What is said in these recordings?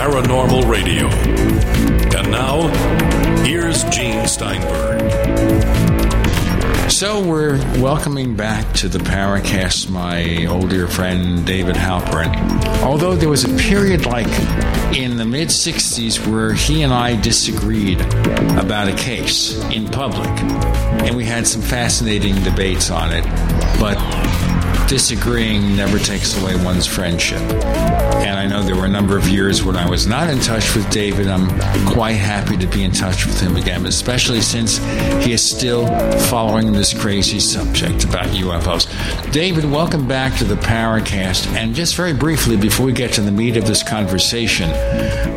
paranormal radio. And now, here's Gene Steinberg. So we're welcoming back to the Paracast my old dear friend David Halperin. Although there was a period like in the mid 60s where he and I disagreed about a case in public, and we had some fascinating debates on it, but disagreeing never takes away one's friendship. I know there were a number of years when I was not in touch with David. I'm quite happy to be in touch with him again, especially since he is still following this crazy subject about UFOs. David, welcome back to the Paracast. And just very briefly, before we get to the meat of this conversation,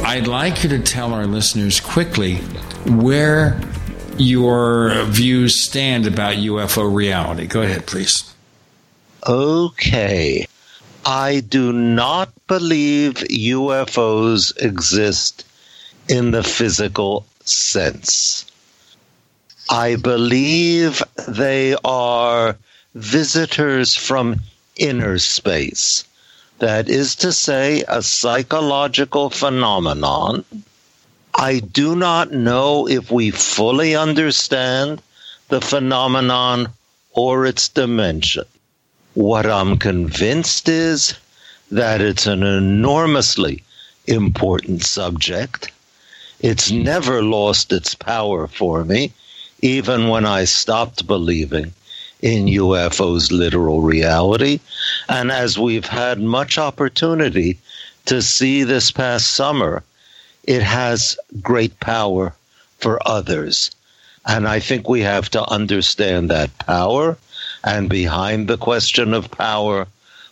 I'd like you to tell our listeners quickly where your views stand about UFO reality. Go ahead, please. Okay. I do not believe UFOs exist in the physical sense. I believe they are visitors from inner space. That is to say, a psychological phenomenon. I do not know if we fully understand the phenomenon or its dimension. What I'm convinced is that it's an enormously important subject. It's never lost its power for me, even when I stopped believing in UFO's literal reality. And as we've had much opportunity to see this past summer, it has great power for others. And I think we have to understand that power and behind the question of power,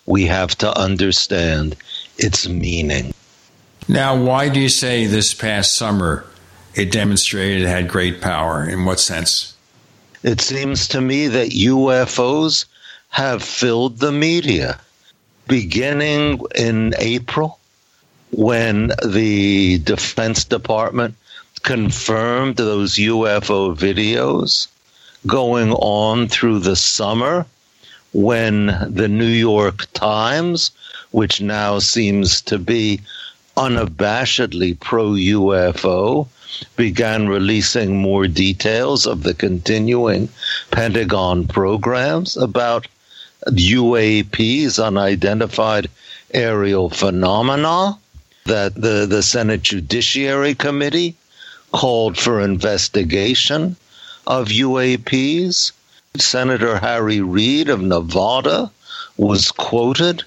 we have to understand its meaning. Now, why do you say this past summer it demonstrated it had great power? In what sense? It seems to me that UFOs have filled the media. Beginning in April, when the Defense Department confirmed those UFO videos, going on through the summer when the New York Times, which now seems to be unabashedly pro UFO, began releasing more details of the continuing Pentagon programs about UAPs, unidentified aerial phenomena, that the, the Senate Judiciary Committee called for investigation of UAPs. Senator Harry Reid of Nevada was quoted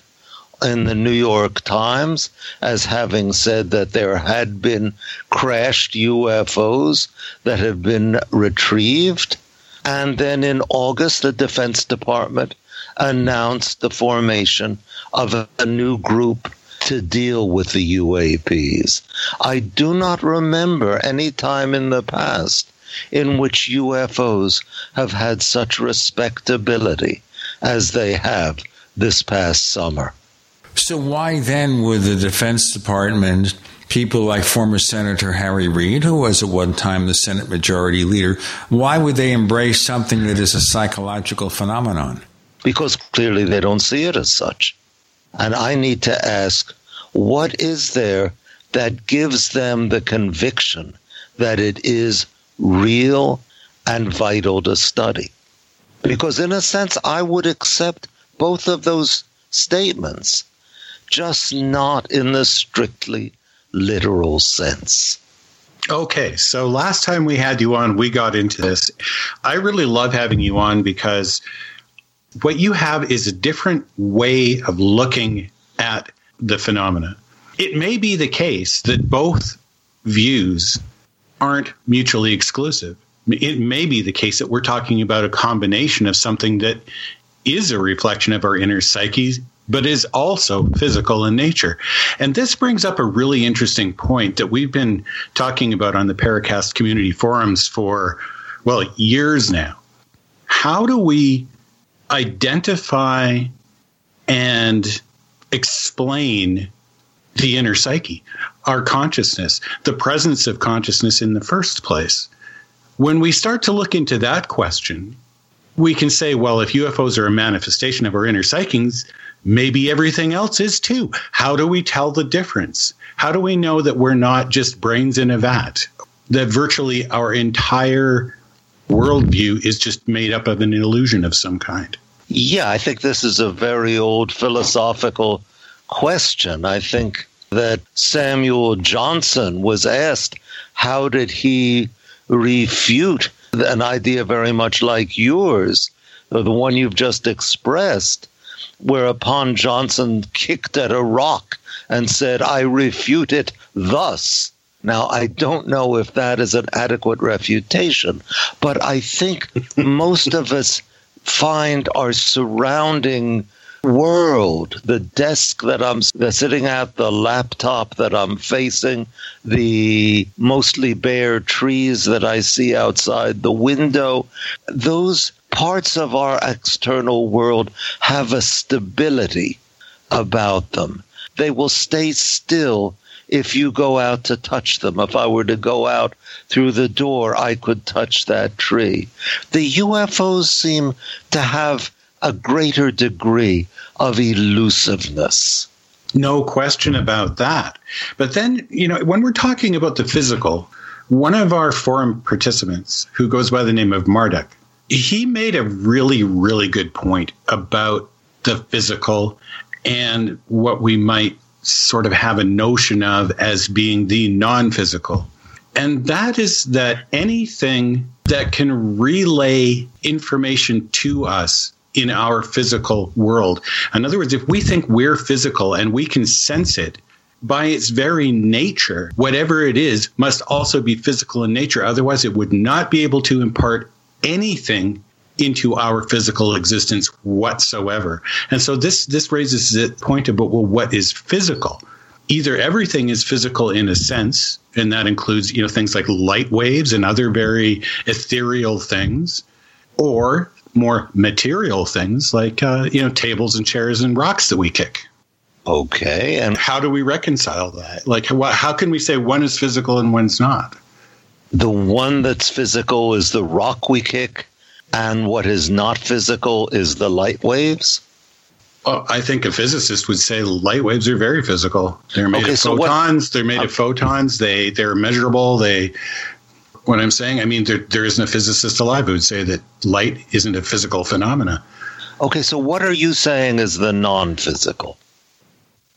in the New York Times as having said that there had been crashed UFOs that had been retrieved. And then in August, the Defense Department announced the formation of a new group to deal with the UAPs. I do not remember any time in the past in which UFOs have had such respectability as they have this past summer. So, why then would the Defense Department, people like former Senator Harry Reid, who was at one time the Senate Majority Leader, why would they embrace something that is a psychological phenomenon? Because clearly they don't see it as such. And I need to ask what is there that gives them the conviction that it is real and vital to study. Because, in a sense, I would accept both of those statements, just not in the strictly literal sense. Okay, so last time we had you on, we got into this. I really love having you on because what you have is a different way of looking at the phenomena. It may be the case that both views aren't mutually exclusive. It may be the case that we're talking about a combination of something that is a reflection of our inner psyches, but is also physical in nature. And this brings up a really interesting point that we've been talking about on the Paracast community forums for, well, years now. How do we identify and explain the inner psyche, our consciousness, the presence of consciousness in the first place. When we start to look into that question, we can say, well, if UFOs are a manifestation of our inner psychings, maybe everything else is too. How do we tell the difference? How do we know that we're not just brains in a vat? That virtually our entire worldview is just made up of an illusion of some kind? Yeah, I think this is a very old philosophical question. I think that Samuel Johnson was asked, how did he refute an idea very much like yours, the one you've just expressed, whereupon Johnson kicked at a rock and said, I refute it thus. Now, I don't know if that is an adequate refutation, but I think most of us find our surrounding world, the desk that I'm sitting at, the laptop that I'm facing, the mostly bare trees that I see outside the window, those parts of our external world have a stability about them. They will stay still if you go out to touch them. If I were to go out through the door, I could touch that tree. The UFOs seem to have a greater degree of elusiveness. No question about that. But then, you know, when we're talking about the physical, one of our forum participants, who goes by the name of Marduk, he made a really, really good point about the physical and what we might sort of have a notion of as being the non physical. And that is that anything that can relay information to us in our physical world. In other words, if we think we're physical and we can sense it, by its very nature, whatever it is must also be physical in nature. Otherwise, it would not be able to impart anything into our physical existence whatsoever. And so this this raises the point about well, what is physical? Either everything is physical in a sense, and that includes you know things like light waves and other very ethereal things, or more material things like uh, you know tables and chairs and rocks that we kick. Okay, and how do we reconcile that? Like, how, how can we say one is physical and one's not? The one that's physical is the rock we kick, and what is not physical is the light waves. Well, I think a physicist would say light waves are very physical. They're made okay, of so photons. What, they're made of photons. They they're measurable. They what I'm saying. I mean, there, there isn't a physicist alive who would say that light isn't a physical phenomena. Okay, so what are you saying is the non physical?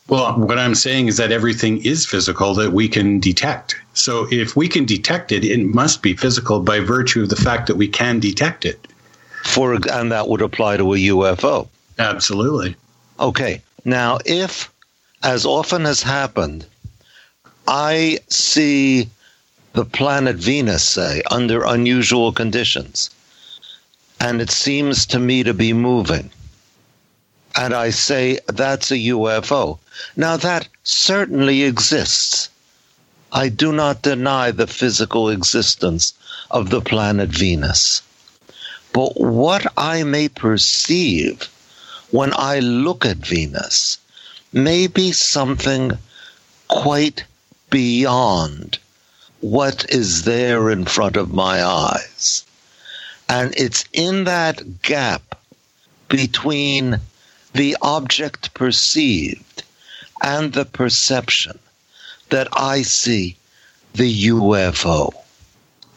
Well, what I'm saying is that everything is physical that we can detect. So if we can detect it, it must be physical by virtue of the fact that we can detect it. For and that would apply to a UFO. Absolutely. Okay. Now, if as often has happened, I see the planet Venus, say, under unusual conditions. And it seems to me to be moving. And I say that's a UFO. Now, that certainly exists. I do not deny the physical existence of the planet Venus. But what I may perceive when I look at Venus may be something quite beyond what is there in front of my eyes. And it's in that gap between the object perceived and the perception that I see the UFO.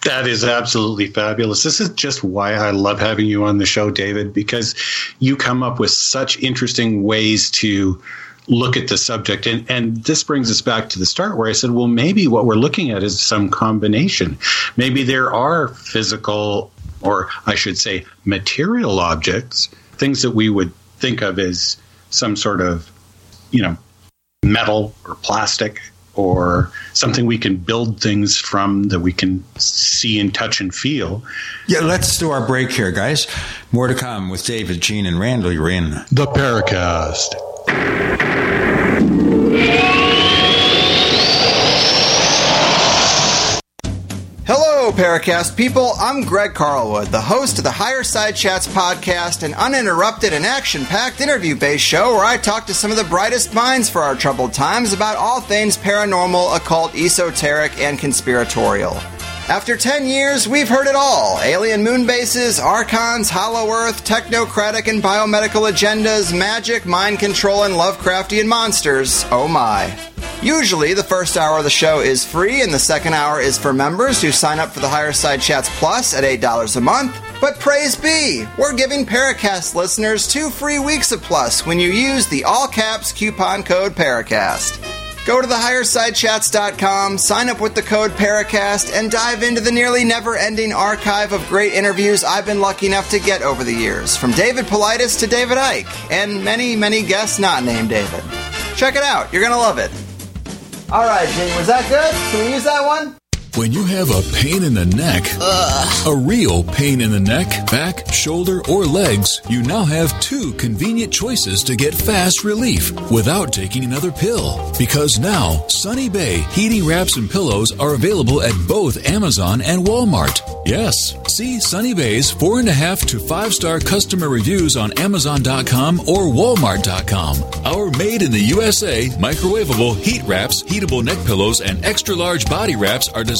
That is absolutely fabulous. This is just why I love having you on the show, David, because you come up with such interesting ways to look at the subject. And, and this brings us back to the start where I said, well, maybe what we're looking at is some combination. Maybe there are physical, or I should say, material objects, things that we would think of as some sort of, you know, metal or plastic or something we can build things from that we can see and touch and feel. Yeah, let's do our break here, guys. More to come with David, Gene, and Randall. You're in the Paracast. Hello, Paracast people. I'm Greg Carlwood, the host of the Higher Side Chats podcast, an uninterrupted and action packed interview based show where I talk to some of the brightest minds for our troubled times about all things paranormal, occult, esoteric, and conspiratorial. After 10 years, we've heard it all alien moon bases, archons, hollow earth, technocratic and biomedical agendas, magic, mind control, and Lovecraftian monsters. Oh my. Usually, the first hour of the show is free, and the second hour is for members who sign up for the Higher Side Chats Plus at $8 a month. But praise be, we're giving Paracast listeners two free weeks of Plus when you use the all caps coupon code Paracast. Go to thehighersidechats.com, sign up with the code Paracast, and dive into the nearly never ending archive of great interviews I've been lucky enough to get over the years, from David Paulides to David Icke, and many, many guests not named David. Check it out, you're gonna love it. All right, Gene, was that good? Can we use that one? When you have a pain in the neck, Ugh. a real pain in the neck, back, shoulder, or legs, you now have two convenient choices to get fast relief without taking another pill. Because now, Sunny Bay heating wraps and pillows are available at both Amazon and Walmart. Yes, see Sunny Bay's four and a half to five star customer reviews on Amazon.com or Walmart.com. Our made in the USA microwavable heat wraps, heatable neck pillows, and extra large body wraps are designed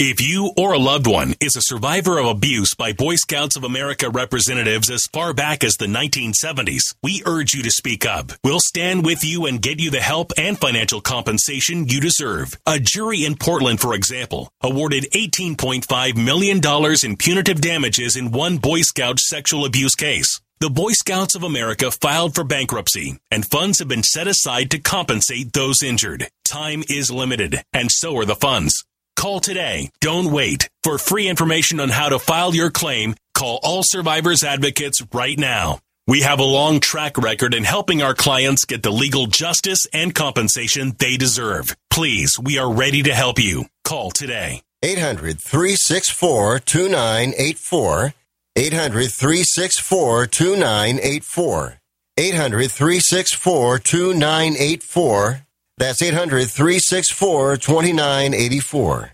If you or a loved one is a survivor of abuse by Boy Scouts of America representatives as far back as the 1970s, we urge you to speak up. We'll stand with you and get you the help and financial compensation you deserve. A jury in Portland, for example, awarded $18.5 million in punitive damages in one Boy Scout sexual abuse case. The Boy Scouts of America filed for bankruptcy, and funds have been set aside to compensate those injured. Time is limited, and so are the funds. Call today. Don't wait. For free information on how to file your claim, call All Survivors Advocates right now. We have a long track record in helping our clients get the legal justice and compensation they deserve. Please, we are ready to help you. Call today. 800 364 2984. 800 364 2984. 800 364 2984. That's 800 364 2984.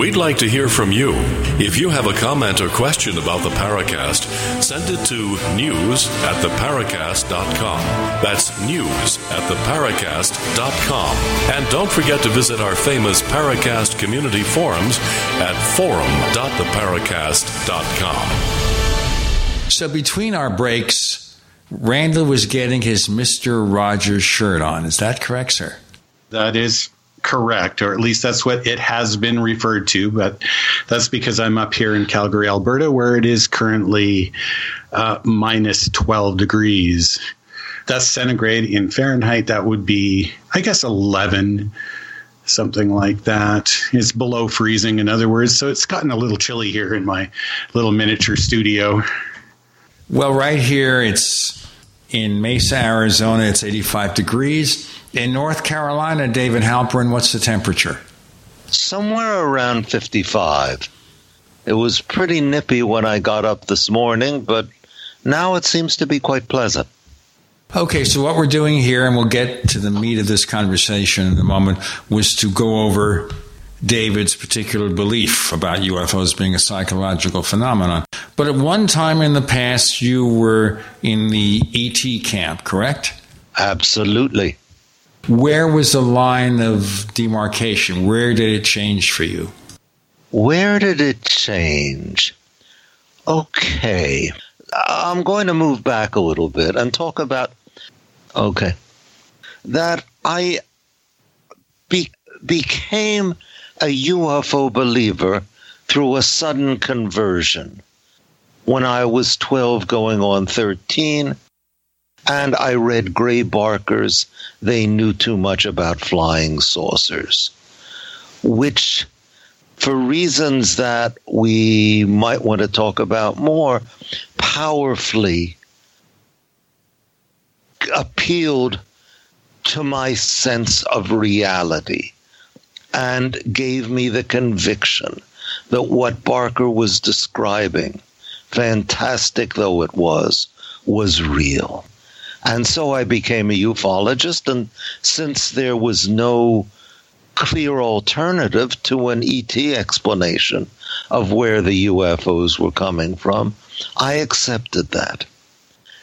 We'd like to hear from you. If you have a comment or question about the Paracast, send it to news at theparacast.com. That's news at theparacast.com. And don't forget to visit our famous Paracast community forums at forum.theparacast.com. So between our breaks, Randall was getting his Mr. Rogers shirt on. Is that correct, sir? That is correct, or at least that's what it has been referred to. But that's because I'm up here in Calgary, Alberta, where it is currently uh, minus 12 degrees. That's centigrade in Fahrenheit. That would be, I guess, 11, something like that. It's below freezing, in other words. So it's gotten a little chilly here in my little miniature studio. Well, right here, it's in Mesa, Arizona, it's 85 degrees. In North Carolina, David Halperin, what's the temperature? Somewhere around 55. It was pretty nippy when I got up this morning, but now it seems to be quite pleasant. Okay, so what we're doing here, and we'll get to the meat of this conversation in a moment, was to go over David's particular belief about UFOs being a psychological phenomenon. But at one time in the past, you were in the ET camp, correct? Absolutely. Where was the line of demarcation? Where did it change for you? Where did it change? Okay. I'm going to move back a little bit and talk about, okay, that I be, became a UFO believer through a sudden conversion. When I was 12 going on 13 and I read Gray Barker's They Knew Too Much About Flying Saucers, which, for reasons that we might want to talk about more, powerfully appealed to my sense of reality and gave me the conviction that what Barker was describing, fantastic though it was, was real. And so I became a ufologist. And since there was no clear alternative to an ET explanation of where the UFOs were coming from, I accepted that.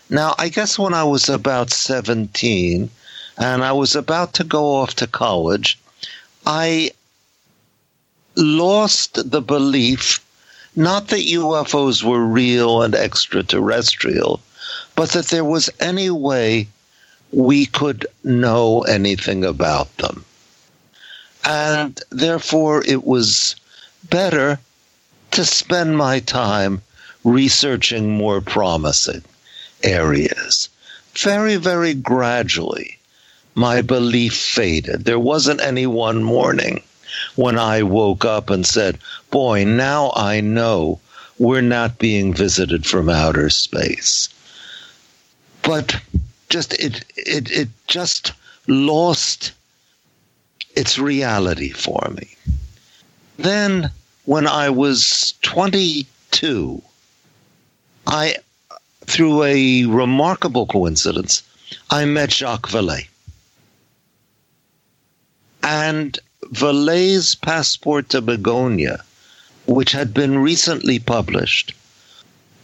Now, I guess when I was about 17 and I was about to go off to college, I lost the belief not that UFOs were real and extraterrestrial, but that there was any way we could know anything about them. And therefore, it was better to spend my time researching more promising areas. Very, very gradually, my belief faded. There wasn't any one morning when I woke up and said, Boy, now I know we're not being visited from outer space but just it it it just lost its reality for me. Then when I was 22, I through a remarkable coincidence, I met Jacques Vallée. And Vallée's Passport to Magonia, which had been recently published,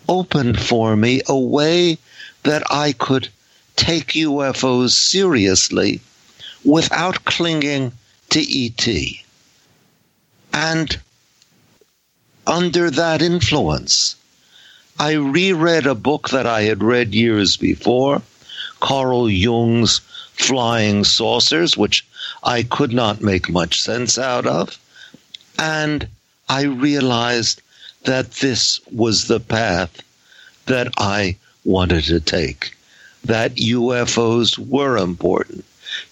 opened for me a way that I could take UFOs seriously without clinging to ET. And under that influence, I reread a book that I had read years before, Carl Jung's Flying Saucers, which I could not make much sense out of. And I realized that this was the path that I wanted to take. That UFOs were important.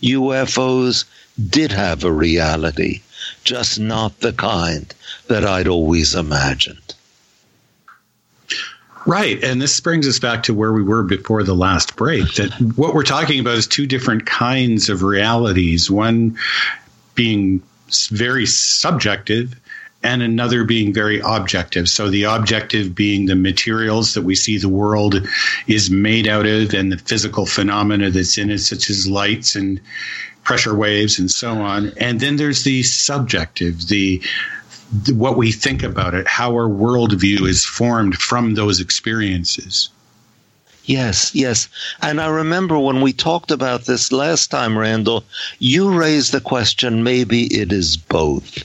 UFOs did have a reality, just not the kind that I'd always imagined. Right. And this brings us back to where we were before the last break that what we're talking about is two different kinds of realities, one being very subjective and another being very objective. So the objective being the materials that we see the world is made out of and the physical phenomena that's in it, such as lights and pressure waves and so on. And then there's the subjective, the what we think about it, how our worldview is formed from those experiences. Yes, yes. And I remember when we talked about this last time, Randall, you raised the question maybe it is both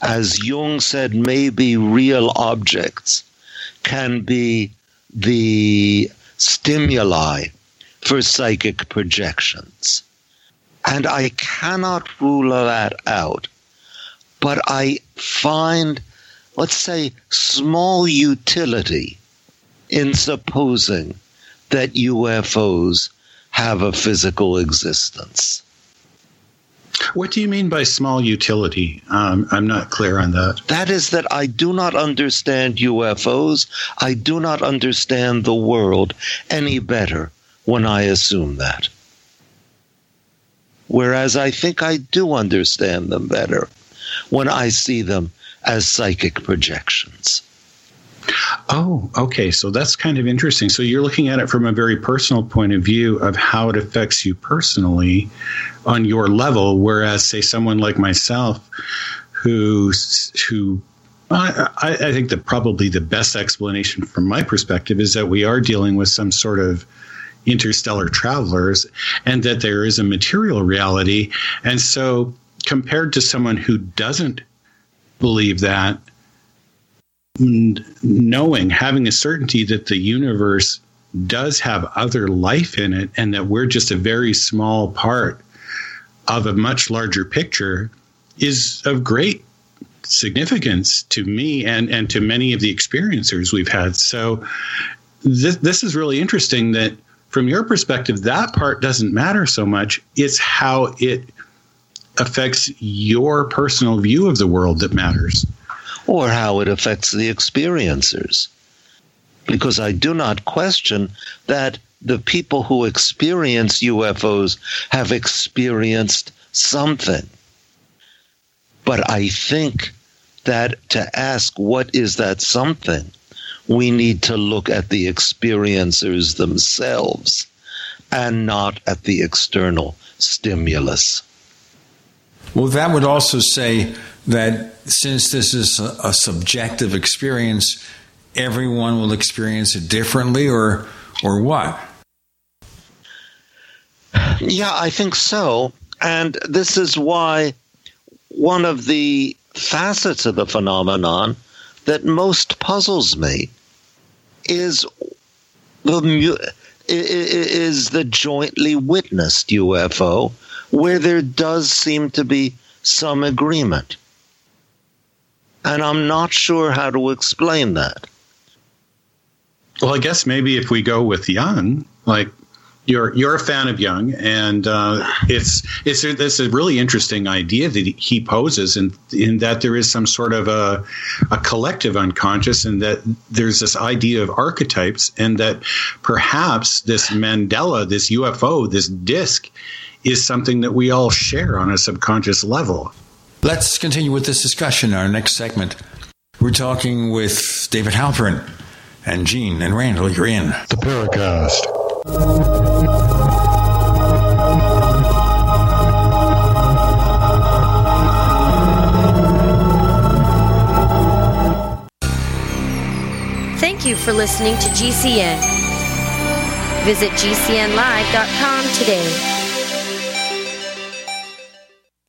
as Jung said, maybe real objects can be the stimuli for psychic projections. And I cannot rule that out. But I find, let's say, small utility in supposing that UFOs have a physical existence. What do you mean by small utility? Um, I'm not clear on that. That is that I do not understand UFOs. I do not understand the world any better when I assume that. Whereas I think I do understand them better when I see them as psychic projections. Oh, okay. So that's kind of interesting. So you're looking at it from a very personal point of view of how it affects you personally on your level, whereas, say, someone like myself, who who I, I think that probably the best explanation from my perspective is that we are dealing with some sort of interstellar travelers and that there is a material reality. And so, compared to someone who doesn't believe that, knowing, having a certainty that the universe does have other life in it and that we're just a very small part of a much larger picture is of great significance to me and, and to many of the experiencers we've had. So, this, this is really interesting that from your perspective, that part doesn't matter so much. It's how it affects your personal view of the world that matters or how it affects the experiencers. Because I do not question that the people who experience UFOs have experienced something. But I think that to ask what is that something, we need to look at the experiencers themselves and not at the external stimulus. Well, that would also say that since this is a, subjective experience, everyone will experience it differently, or or what? Yeah, I think so. And this is why one of the facets of the phenomenon that most puzzles me is the is the jointly witnessed UFO, where there does seem to be some agreement. And I'm not sure how to explain that. Well, I guess maybe if we go with Jung, like you're you're a fan of Jung, and uh, it's it's it's a really interesting idea that he poses, in in that there is some sort of a a collective unconscious, and that there's this idea of archetypes, and that perhaps this mandala, this UFO, this disc, is something that we all share on a subconscious level. Let's continue with this discussion in our next segment. We're talking with David Halperin and Gene and Randall. You're in the Paracast. Thank you for listening to GCN. Visit GCNlive.com today.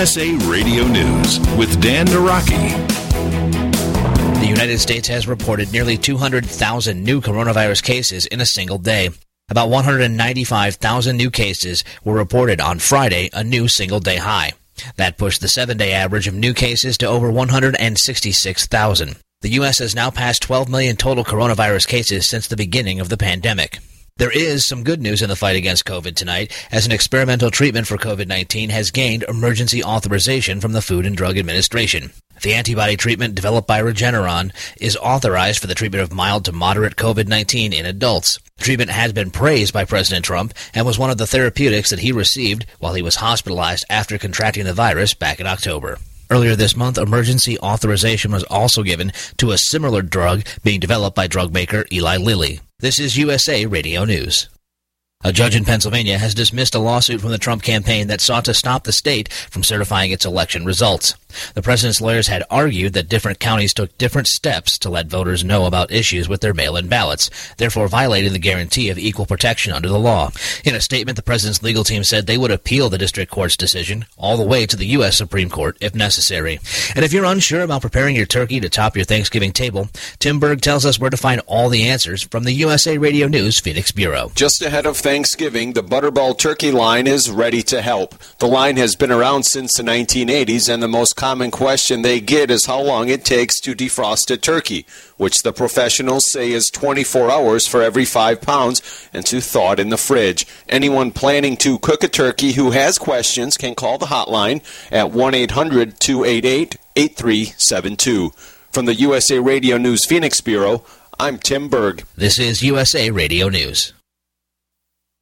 USA Radio News with Dan Naraki. The United States has reported nearly 200,000 new coronavirus cases in a single day. About 195,000 new cases were reported on Friday, a new single day high. That pushed the seven day average of new cases to over 166,000. The U.S. has now passed 12 million total coronavirus cases since the beginning of the pandemic. There is some good news in the fight against COVID tonight, as an experimental treatment for COVID 19 has gained emergency authorization from the Food and Drug Administration. The antibody treatment developed by Regeneron is authorized for the treatment of mild to moderate COVID 19 in adults. The treatment has been praised by President Trump and was one of the therapeutics that he received while he was hospitalized after contracting the virus back in October. Earlier this month, emergency authorization was also given to a similar drug being developed by drug maker Eli Lilly. This is USA Radio News. A judge in Pennsylvania has dismissed a lawsuit from the Trump campaign that sought to stop the state from certifying its election results. The president's lawyers had argued that different counties took different steps to let voters know about issues with their mail in ballots, therefore violating the guarantee of equal protection under the law. In a statement, the president's legal team said they would appeal the district court's decision all the way to the U.S. Supreme Court if necessary. And if you're unsure about preparing your turkey to top your Thanksgiving table, Tim Berg tells us where to find all the answers from the USA Radio News Phoenix Bureau. Just ahead of Thanksgiving, the Butterball Turkey line is ready to help. The line has been around since the 1980s, and the most common question they get is how long it takes to defrost a turkey, which the professionals say is 24 hours for every 5 pounds and to thaw it in the fridge. Anyone planning to cook a turkey who has questions can call the hotline at 1 800 288 8372. From the USA Radio News Phoenix Bureau, I'm Tim Berg. This is USA Radio News.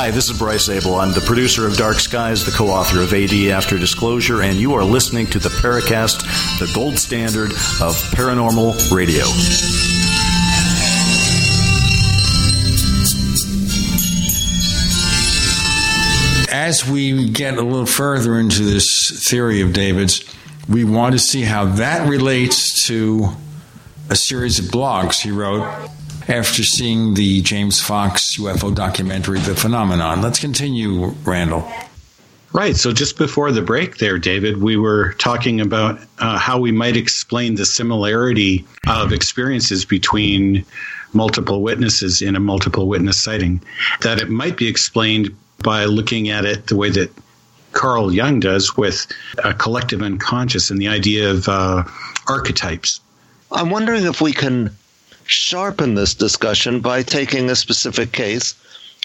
Hi, this is Bryce Zabel. I'm the producer of Dark Skies, the co author of AD After Disclosure, and you are listening to the Paracast, the gold standard of paranormal radio. As we get a little further into this theory of David's, we want to see how that relates to a series of blogs he wrote after seeing the James Fox UFO documentary, The Phenomenon. Let's continue, Randall. Right. So just before the break there, David, we were talking about uh, how we might explain the similarity of experiences between multiple witnesses in a multiple witness sighting. That it might be explained by looking at it the way that Carl Jung does with a collective unconscious and the idea of uh, archetypes. I'm wondering if we can sharpen this discussion by taking a specific case,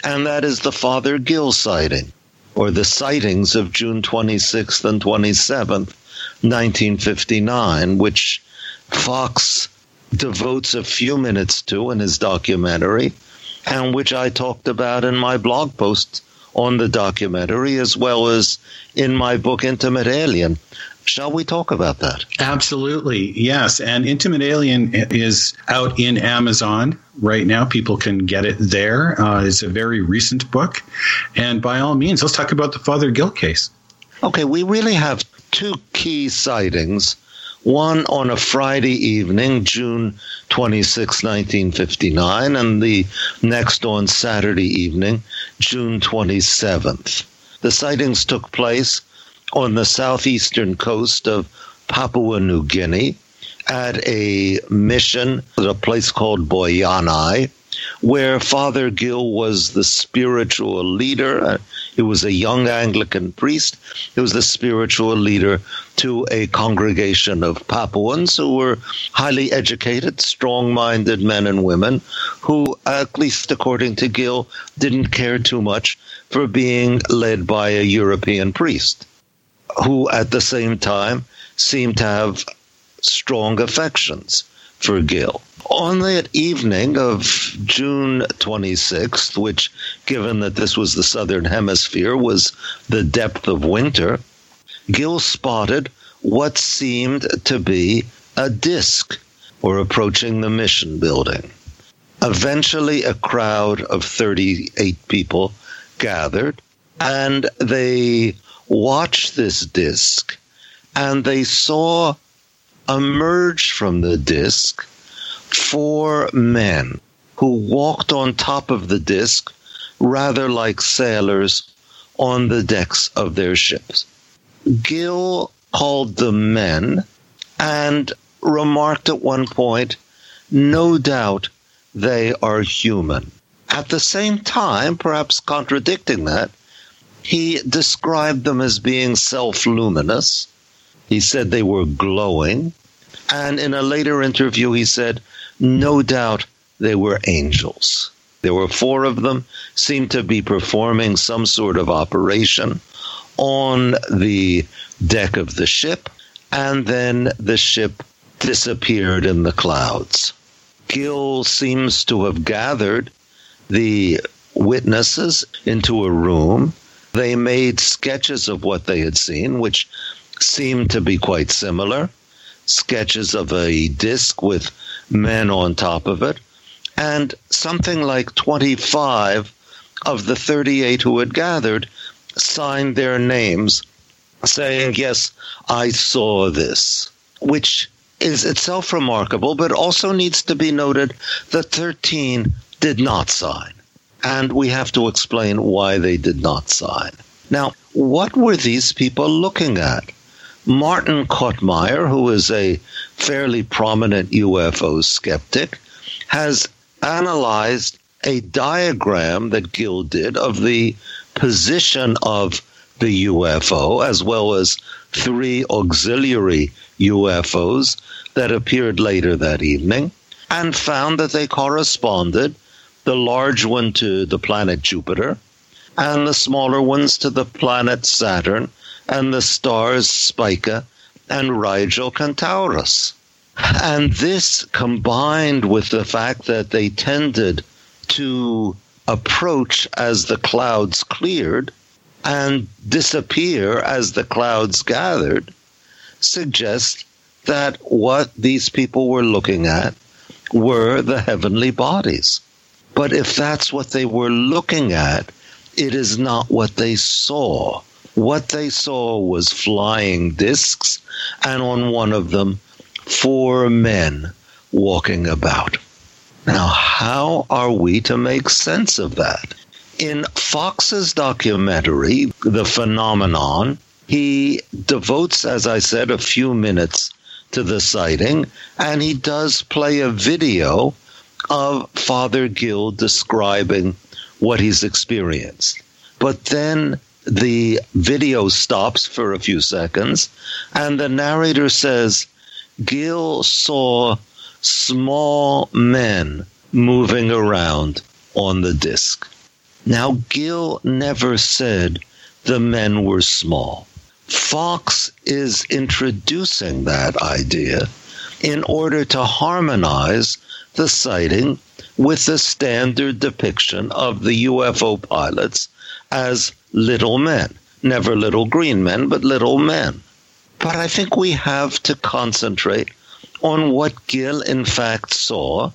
and that is the Father Gill sighting, or the sightings of June 26th and 27th, 1959, which Fox devotes a few minutes to in his documentary, and which I talked about in my blog post on the documentary, as well as in my book, Intimate Alien. Shall we talk about that? Absolutely, yes. And Intimate Alien is out in Amazon right now. People can get it there. Uh, it's a very recent book. And by all means, let's talk about the Father Gill case. Okay, we really have two key sightings. One on a Friday evening, June 26, 1959, and the next on Saturday evening, June 27th. The sightings took place on the southeastern coast of Papua New Guinea at a mission at a place called Boianai, where Father Gill was the spiritual leader. He was a young Anglican priest. He was the spiritual leader to a congregation of Papuans who were highly educated, strong minded men and women who, at least according to Gill, didn't care too much for being led by a European priest who at the same time seemed to have strong affections for Gill. On that evening of June 26th, which, given that this was the southern hemisphere, was the depth of winter, Gill spotted what seemed to be a disk or approaching the mission building. Eventually, a crowd of 38 people gathered and they watched this disc and they saw emerge from the disk four men who walked on top of the disk rather like sailors on the decks of their ships. Gill called them men and remarked at one point, no doubt they are human. At the same time, perhaps contradicting that, he described them as being self luminous. He said they were glowing. And in a later interview, he said, no doubt they were angels. There were four of them, seemed to be performing some sort of operation on the deck of the ship, and then the ship disappeared in the clouds. Gill seems to have gathered the witnesses into a room. They made sketches of what they had seen, which seemed to be quite similar sketches of a disc with men on top of it, and something like 25 of the 38 who had gathered signed their names saying, Yes, I saw this, which is itself remarkable, but also needs to be noted that 13 did not sign. And we have to explain why they did not sign. Now, what were these people looking at? Martin Kottmeyer, who is a fairly prominent UFO skeptic, has analyzed a diagram that Gill did of the position of the UFO, as well as three auxiliary UFOs that appeared later that evening, and found that they corresponded the large one to the planet Jupiter, and the smaller ones to the planet Saturn, and the stars Spica and Rigel Kentaurus. And this combined with the fact that they tended to approach as the clouds cleared and disappear as the clouds gathered suggests that what these people were looking at were the heavenly bodies. But if that's what they were looking at, it is not what they saw. What they saw was flying discs, and on one of them, four men walking about. Now, how are we to make sense of that? In Fox's documentary, The Phenomenon, he devotes, as I said, a few minutes to the sighting, and he does play a video of Father Gill describing what he's experienced. But then the video stops for a few seconds, and the narrator says, Gill saw small men moving around on the disc. Now, Gill never said the men were small. Fox is introducing that idea in order to harmonize the sighting with the standard depiction of the UFO pilots as little men. Never little green men, but little men. But I think we have to concentrate on what Gill in fact saw.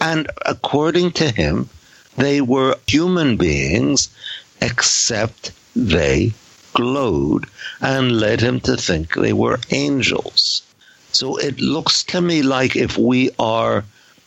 And according to him, they were human beings, except they glowed and led him to think they were angels. So it looks to me like if we are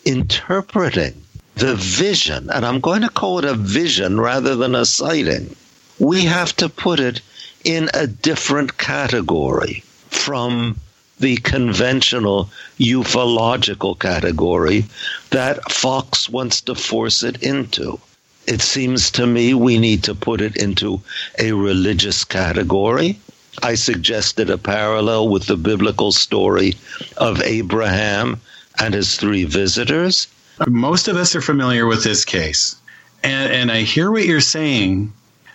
interpreting the vision, and I'm going to call it a vision rather than a sighting, we have to put it in a different category from the conventional ufological category that Fox wants to force it into. It seems to me we need to put it into a religious category. I suggested a parallel with the biblical story of Abraham and his three visitors. Most of us are familiar with this case. And, and I hear what you're saying,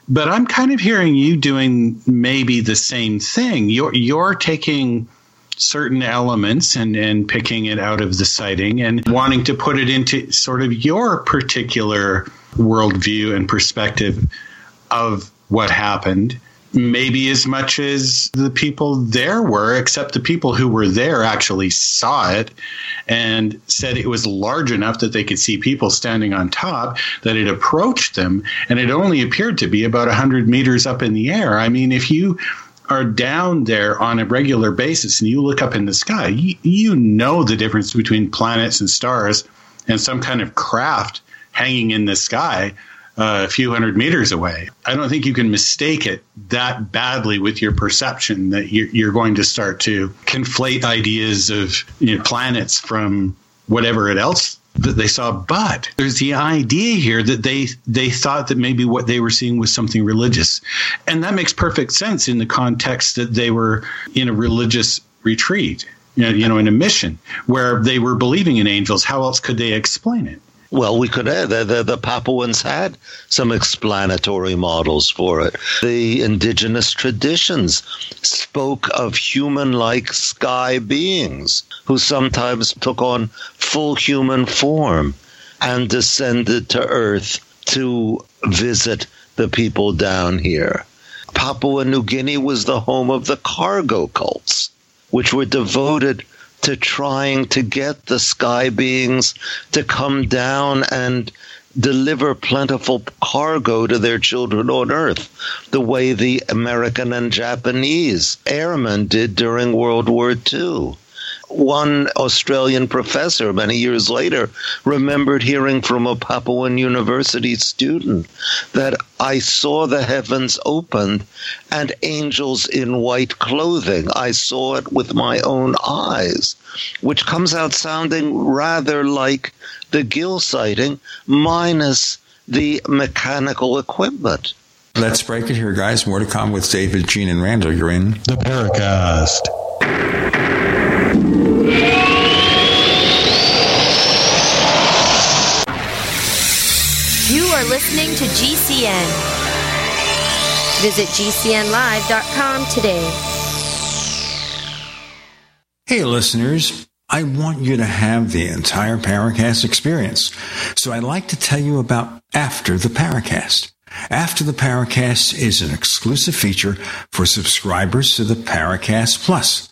but I'm kind of hearing you doing maybe the same thing. You're you're taking certain elements and and picking it out of the sighting and wanting to put it into sort of your particular worldview and perspective of what happened maybe as much as the people there were, except the people who were there actually saw it and said it was large enough that they could see people standing on top, that it approached them, and it only appeared to be about 100 meters up in the air. I mean, if you are down there on a regular basis and you look up in the sky, you, you know the difference between planets and stars and some kind of craft hanging in the sky Uh, a few hundred meters away. I don't think you can mistake it that badly with your perception that you're, going to start to conflate ideas of you know, planets from whatever it else that they saw. But there's the idea here that they they thought that maybe what they were seeing was something religious, and that makes perfect sense in the context that they were in a religious retreat. You know, in a mission where they were believing in angels. How else could they explain it? Well, we could add the, the, the Papuans had some explanatory models for it. The indigenous traditions spoke of human like sky beings who sometimes took on full human form and descended to Earth to visit the people down here. Papua New Guinea was the home of the cargo cults, which were devoted to trying to get the sky beings to come down and deliver plentiful cargo to their children on Earth, the way the American and Japanese airmen did during World War II one Australian professor many years later remembered hearing from a Papuan University student that I saw the heavens opened and angels in white clothing. I saw it with my own eyes, which comes out sounding rather like the Gill sighting minus the mechanical equipment. Let's break it here, guys. More to come with David, Gene, and Randall. You're in the Paracast. Listening to GCN. Visit GCNlive.com today. Hey, listeners. I want you to have the entire Paracast experience. So I'd like to tell you about After the Paracast. After the Paracast is an exclusive feature for subscribers to the Paracast Plus.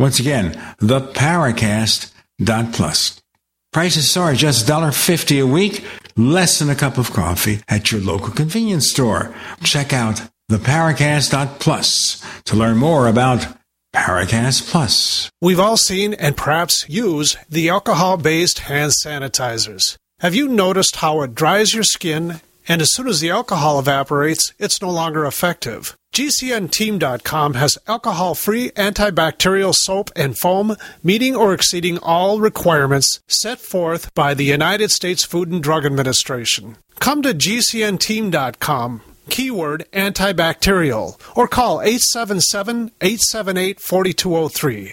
Once again, theparacast.plus. Prices are just $1.50 a week, less than a cup of coffee at your local convenience store. Check out theparacast.plus to learn more about Paracast Plus. We've all seen and perhaps use the alcohol based hand sanitizers. Have you noticed how it dries your skin and as soon as the alcohol evaporates, it's no longer effective? GCNteam.com has alcohol free antibacterial soap and foam meeting or exceeding all requirements set forth by the United States Food and Drug Administration. Come to GCNteam.com, keyword antibacterial, or call 877 878 4203.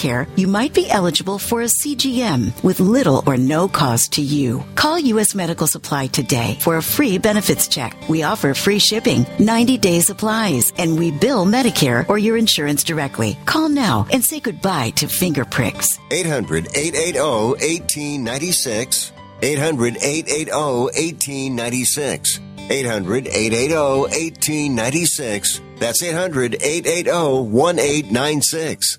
Medicare, you might be eligible for a CGM with little or no cost to you. Call U.S. Medical Supply today for a free benefits check. We offer free shipping, 90 day supplies, and we bill Medicare or your insurance directly. Call now and say goodbye to finger pricks. 800 880 1896. 800 880 1896. 800 880 1896. That's 800 880 1896.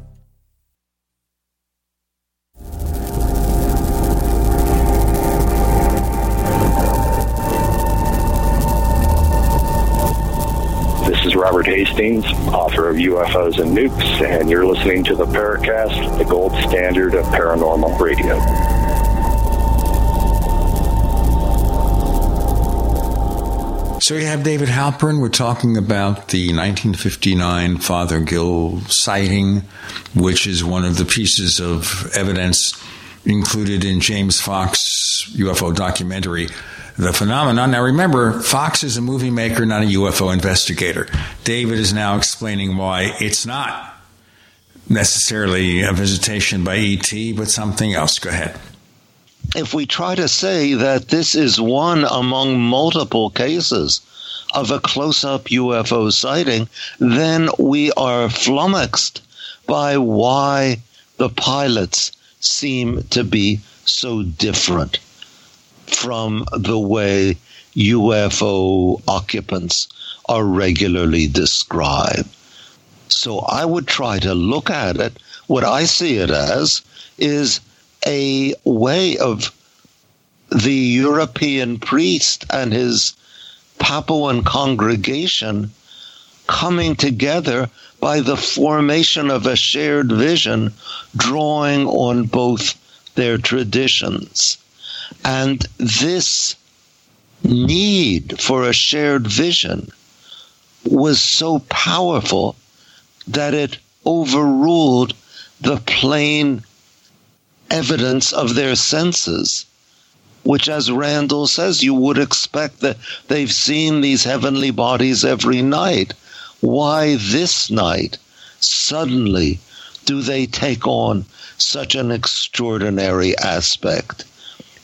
Is Robert Hastings, author of UFOs and Nukes, and you're listening to the Paracast, the gold standard of paranormal radio. So you have David Halperin. We're talking about the 1959 Father Gill sighting, which is one of the pieces of evidence included in James Fox UFO documentary, The Phenomenon. Now remember, Fox is a movie maker, not a UFO investigator. David is now explaining why it's not necessarily a visitation by ET, but something else. Go ahead if we try to say that this is one among multiple cases of a close up UFO sighting, then we are flummoxed by why the pilots seem to be so different from the way UFO occupants are regularly described. So I would try to look at it. What I see it as is a way of the European priest and his Papuan congregation coming together by the formation of a shared vision, drawing on both their traditions. And this need for a shared vision was so powerful that it overruled the plain evidence of their senses, which, as Randall says, you would expect that they've seen these heavenly bodies every night. Why this night, suddenly, do they take on such an extraordinary aspect?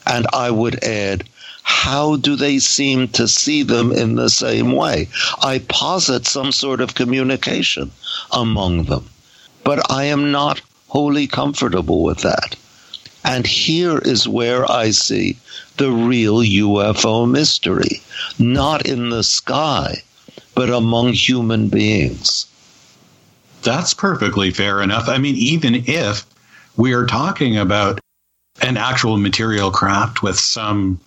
And I would add, how do they seem to see them in the same way? I posit some sort of communication among them, but I am not wholly comfortable with that. And here is where I see the real UFO mystery, not in the sky, but among human beings. That's perfectly fair enough. I mean, even if we are talking about an actual material craft with some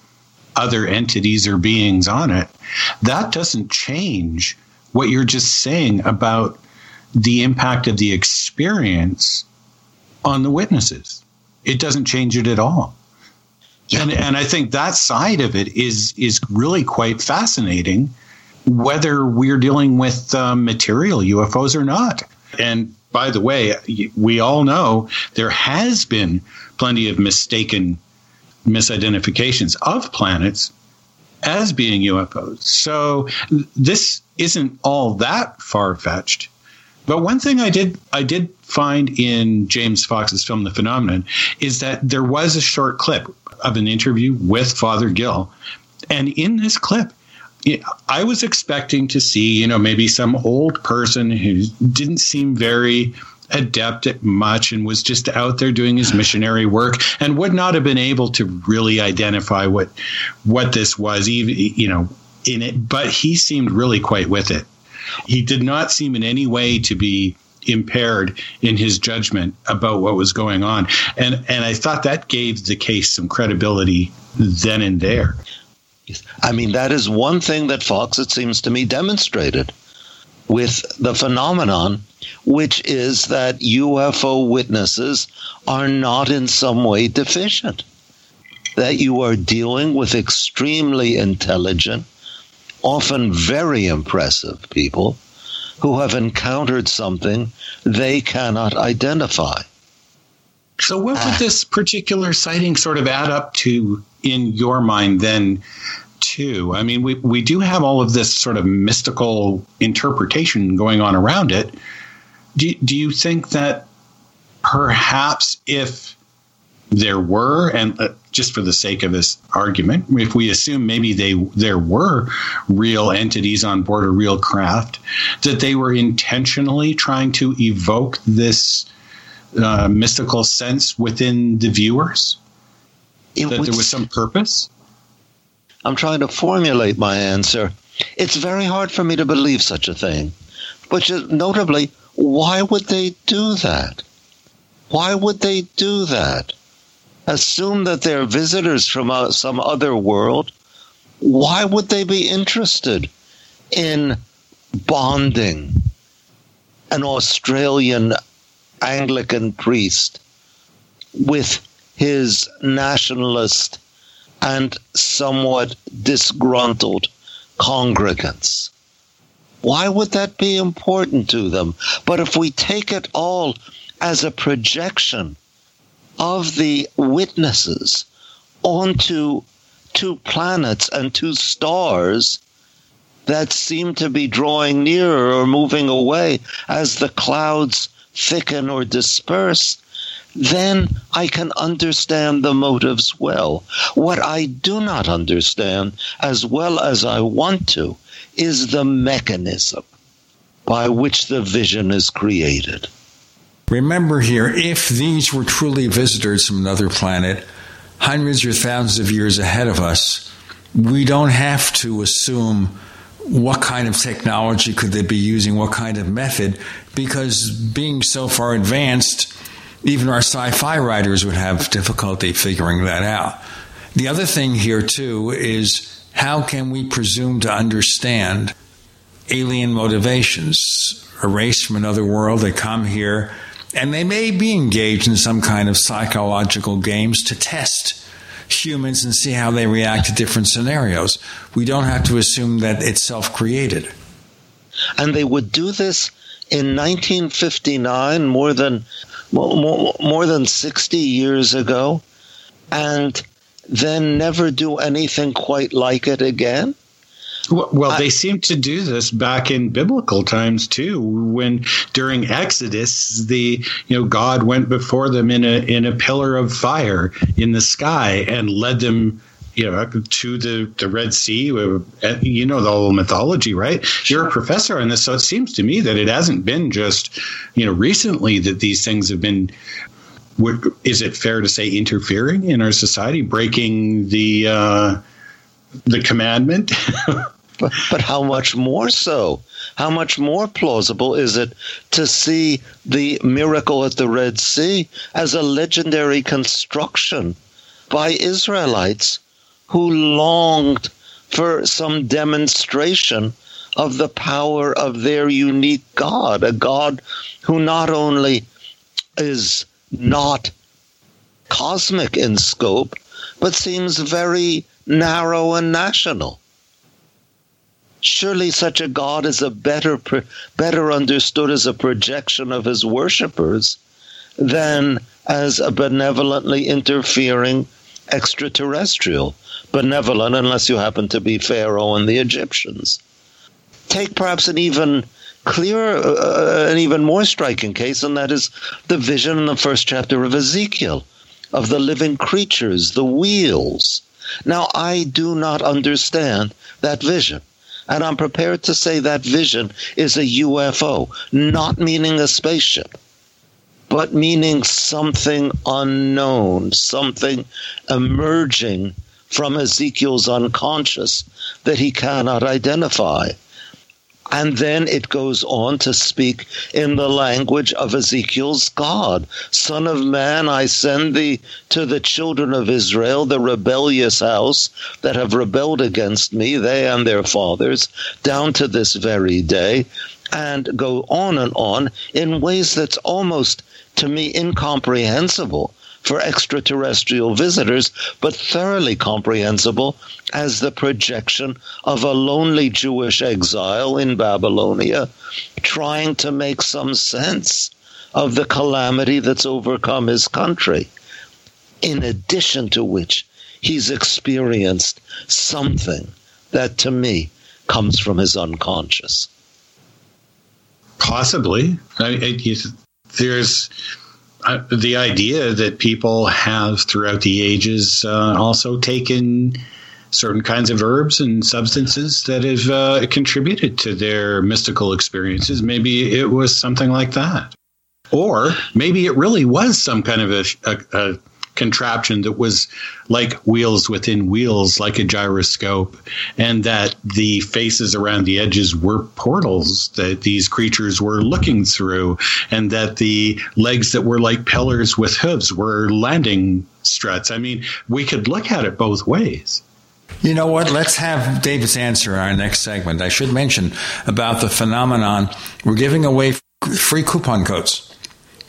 other entities or beings on it, that doesn't change what you're just saying about the impact of the experience on the witnesses it doesn't change it at all. Yeah. And and I think that side of it is is really quite fascinating, whether we're dealing with uh, material UFOs or not. And by the way, we all know there has been plenty of mistaken misidentifications of planets as being UFOs. So this isn't all that far fetched. But one thing I did I did find in James Fox's film The Phenomenon is that there was a short clip of an interview with Father Gill. And in this clip, I was expecting to see, you know, maybe some old person who didn't seem very adept at much and was just out there doing his missionary work and would not have been able to really identify what what this was even you know in it but he seemed really quite with it he did not seem in any way to be impaired in his judgment about what was going on. And and I thought that gave the case some credibility then and there. I mean, that is one thing that Fox, it seems to me, demonstrated with the phenomenon, which is that UFO witnesses are not in some way deficient. That you are dealing with extremely intelligent, often very impressive people who have encountered something they cannot identify. So, what would this particular sighting sort of add up to in your mind then? Too. I mean, we, we do have all of this sort of mystical interpretation going on around it. Do, do you think that perhaps if there were, and uh, just for the sake of this argument, if we assume maybe they there were real entities on board a real craft, that they were intentionally trying to evoke this uh, mystical sense within the viewers, It that would there was some purpose. I'm trying to formulate my answer. It's very hard for me to believe such a thing. which is notably, why would they do that? Why would they do that? Assume that they're visitors from uh, some other world. Why would they be interested in bonding an Australian Anglican priest with his nationalist and somewhat disgruntled congregants. Why would that be important to them? But if we take it all as a projection of the witnesses onto two planets and two stars that seem to be drawing nearer or moving away as the clouds thicken or disperse, then I can understand the motives well. What I do not understand as well as I want to is the mechanism by which the vision is created. Remember here, if these were truly visitors from another planet, hundreds or thousands of years ahead of us, we don't have to assume what kind of technology could they be using, what kind of method, because being so far advanced, even our sci fi writers would have difficulty figuring that out. The other thing here, too, is how can we presume to understand alien motivations? A race from another world, they come here, and they may be engaged in some kind of psychological games to test humans and see how they react to different scenarios. We don't have to assume that it's self created. And they would do this in 1959, more than more, more than 60 years ago, and then never do anything quite like it again. Well, they seem to do this back in biblical times too. When during Exodus, the you know God went before them in a in a pillar of fire in the sky and led them you know to the the Red Sea. Uh, you know the whole mythology, right? You're a professor on this, so it seems to me that it hasn't been just you know recently that these things have been. Is it fair to say interfering in our society, breaking the uh, the commandment? but, but how much more so? How much more plausible is it to see the miracle at the Red Sea as a legendary construction by Israelites who longed for some demonstration of the power of their unique God, a God who not only is not cosmic in scope, but seems very narrow and national. Surely such a God is a better better understood as a projection of his worshippers than as a benevolently interfering extraterrestrial. Benevolent unless you happen to be Pharaoh and the Egyptians. Take perhaps an even clearer, uh, an even more striking case, and that is the vision in the first chapter of Ezekiel of the living creatures, the wheels. Now, I do not understand that vision. And I'm prepared to say that vision is a UFO, not meaning a spaceship, but meaning something unknown, something emerging from Ezekiel's unconscious that he cannot identify. And then it goes on to speak in the language of Ezekiel's God. Son of man, I send thee to the children of Israel, the rebellious house that have rebelled against me, they and their fathers, down to this very day, and go on and on in ways that's almost to me incomprehensible for extraterrestrial visitors, but thoroughly comprehensible as the projection of a lonely Jewish exile in Babylonia trying to make some sense of the calamity that's overcome his country. In addition to which, he's experienced something that to me comes from his unconscious. Possibly. I, there's the idea that people have throughout the ages uh, also taken certain kinds of herbs and substances that have uh, contributed to their mystical experiences. Maybe it was something like that. Or maybe it really was some kind of a, a, a contraption that was like wheels within wheels, like a gyroscope, and that the faces around the edges were portals that these creatures were looking through, and that the legs that were like pillars with hooves were landing struts. I mean, we could look at it both ways. You know what? Let's have David's answer in our next segment. I should mention about the phenomenon. We're giving away free coupon codes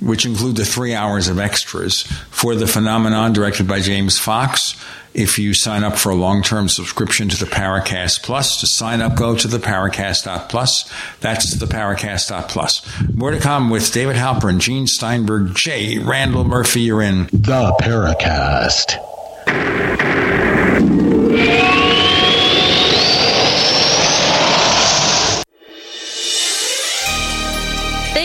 which include the three hours of extras for the phenomenon directed by James Fox. If you sign up for a long term subscription to the Paracast Plus, to sign up, go to the Paracast.plus. That's the Paracast.plus. More to come with David Halperin, Gene Steinberg, J. Randall Murphy. You're in the Paracast.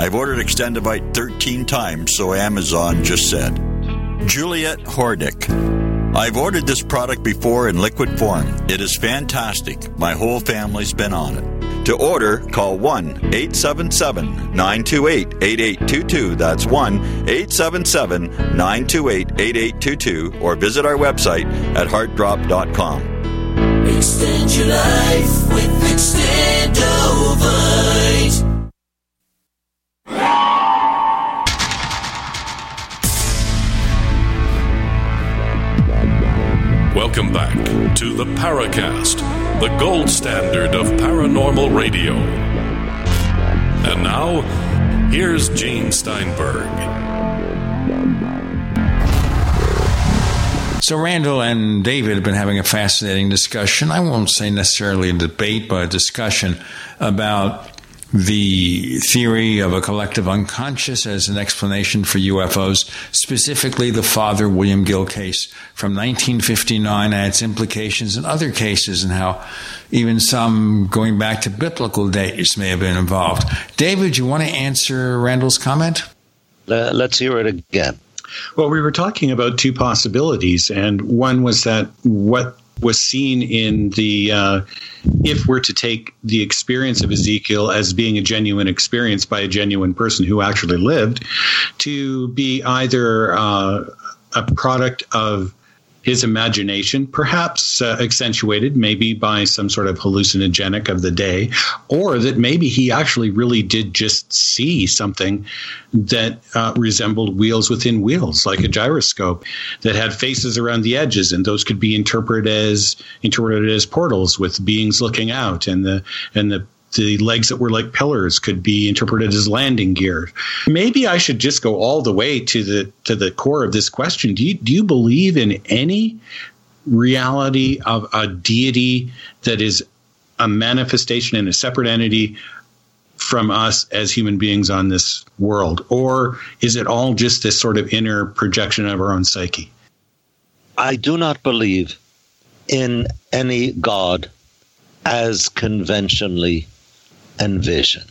I've ordered Extendovite 13 times, so Amazon just said. Juliet Hordick. I've ordered this product before in liquid form. It is fantastic. My whole family's been on it. To order, call 1 877 928 8822. That's 1 877 928 8822 or visit our website at heartdrop.com. Extend your life with Extendovite. Welcome back to the Paracast, the gold standard of paranormal radio. And now, here's Gene Steinberg. So Randall and David have been having a fascinating discussion. I won't say necessarily a debate, but a discussion about the theory of a collective unconscious as an explanation for UFOs, specifically the Father William Gill case from 1959 and its implications in other cases, and how even some going back to biblical days may have been involved. David, you want to answer Randall's comment? Uh, let's hear it again. Well, we were talking about two possibilities, and one was that what was seen in the uh, if we're to take the experience of Ezekiel as being a genuine experience by a genuine person who actually lived, to be either uh, a product of his imagination, perhaps uh, accentuated maybe by some sort of hallucinogenic of the day, or that maybe he actually really did just see something that uh, resembled wheels within wheels, like a gyroscope that had faces around the edges, and those could be interpreted as interpreted as portals with beings looking out, and the and the the legs that were like pillars could be interpreted as landing gear. Maybe I should just go all the way to the to the core of this question. Do you do you believe in any reality of a deity that is a manifestation and a separate entity from us as human beings on this world or is it all just this sort of inner projection of our own psyche? I do not believe in any god as conventionally envisioned.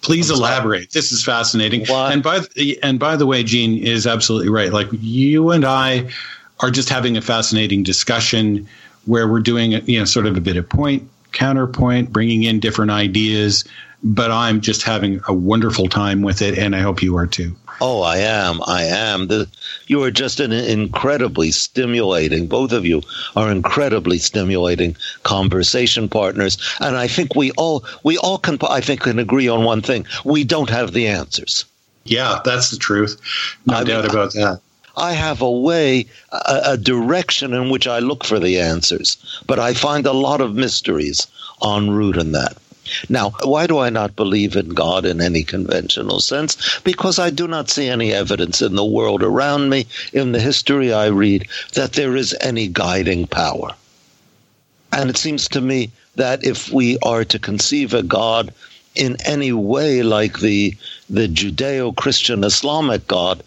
Please elaborate. This is fascinating. And by and by the way, Gene is absolutely right. Like you and I are just having a fascinating discussion where we're doing you know sort of a bit of point counterpoint, bringing in different ideas. But I'm just having a wonderful time with it, and I hope you are too. Oh, I am. I am. The, you are just an incredibly stimulating, both of you are incredibly stimulating conversation partners. And I think we all, we all can, I think, can agree on one thing. We don't have the answers. Yeah, that's the truth. No I doubt mean, about that. I have a way, a, a direction in which I look for the answers, but I find a lot of mysteries en route in that. Now, why do I not believe in God in any conventional sense? Because I do not see any evidence in the world around me, in the history I read, that there is any guiding power. And it seems to me that if we are to conceive a God in any way like the, the Judeo Christian Islamic God,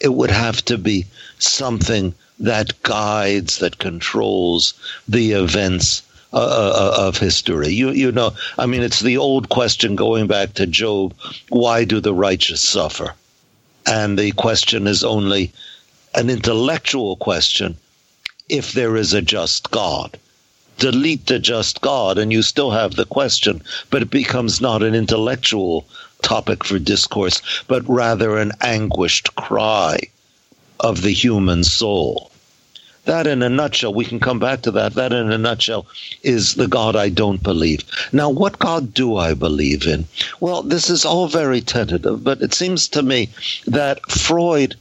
it would have to be something that guides, that controls the events uh, uh, uh, of history. You you know, I mean, it's the old question going back to Job: Why do the righteous suffer? And the question is only an intellectual question if there is a just God. Delete the just God, and you still have the question, but it becomes not an intellectual topic for discourse, but rather an anguished cry of the human soul. That, in a nutshell, we can come back to that. That, in a nutshell, is the God I don't believe. Now, what God do I believe in? Well, this is all very tentative, but it seems to me that Freud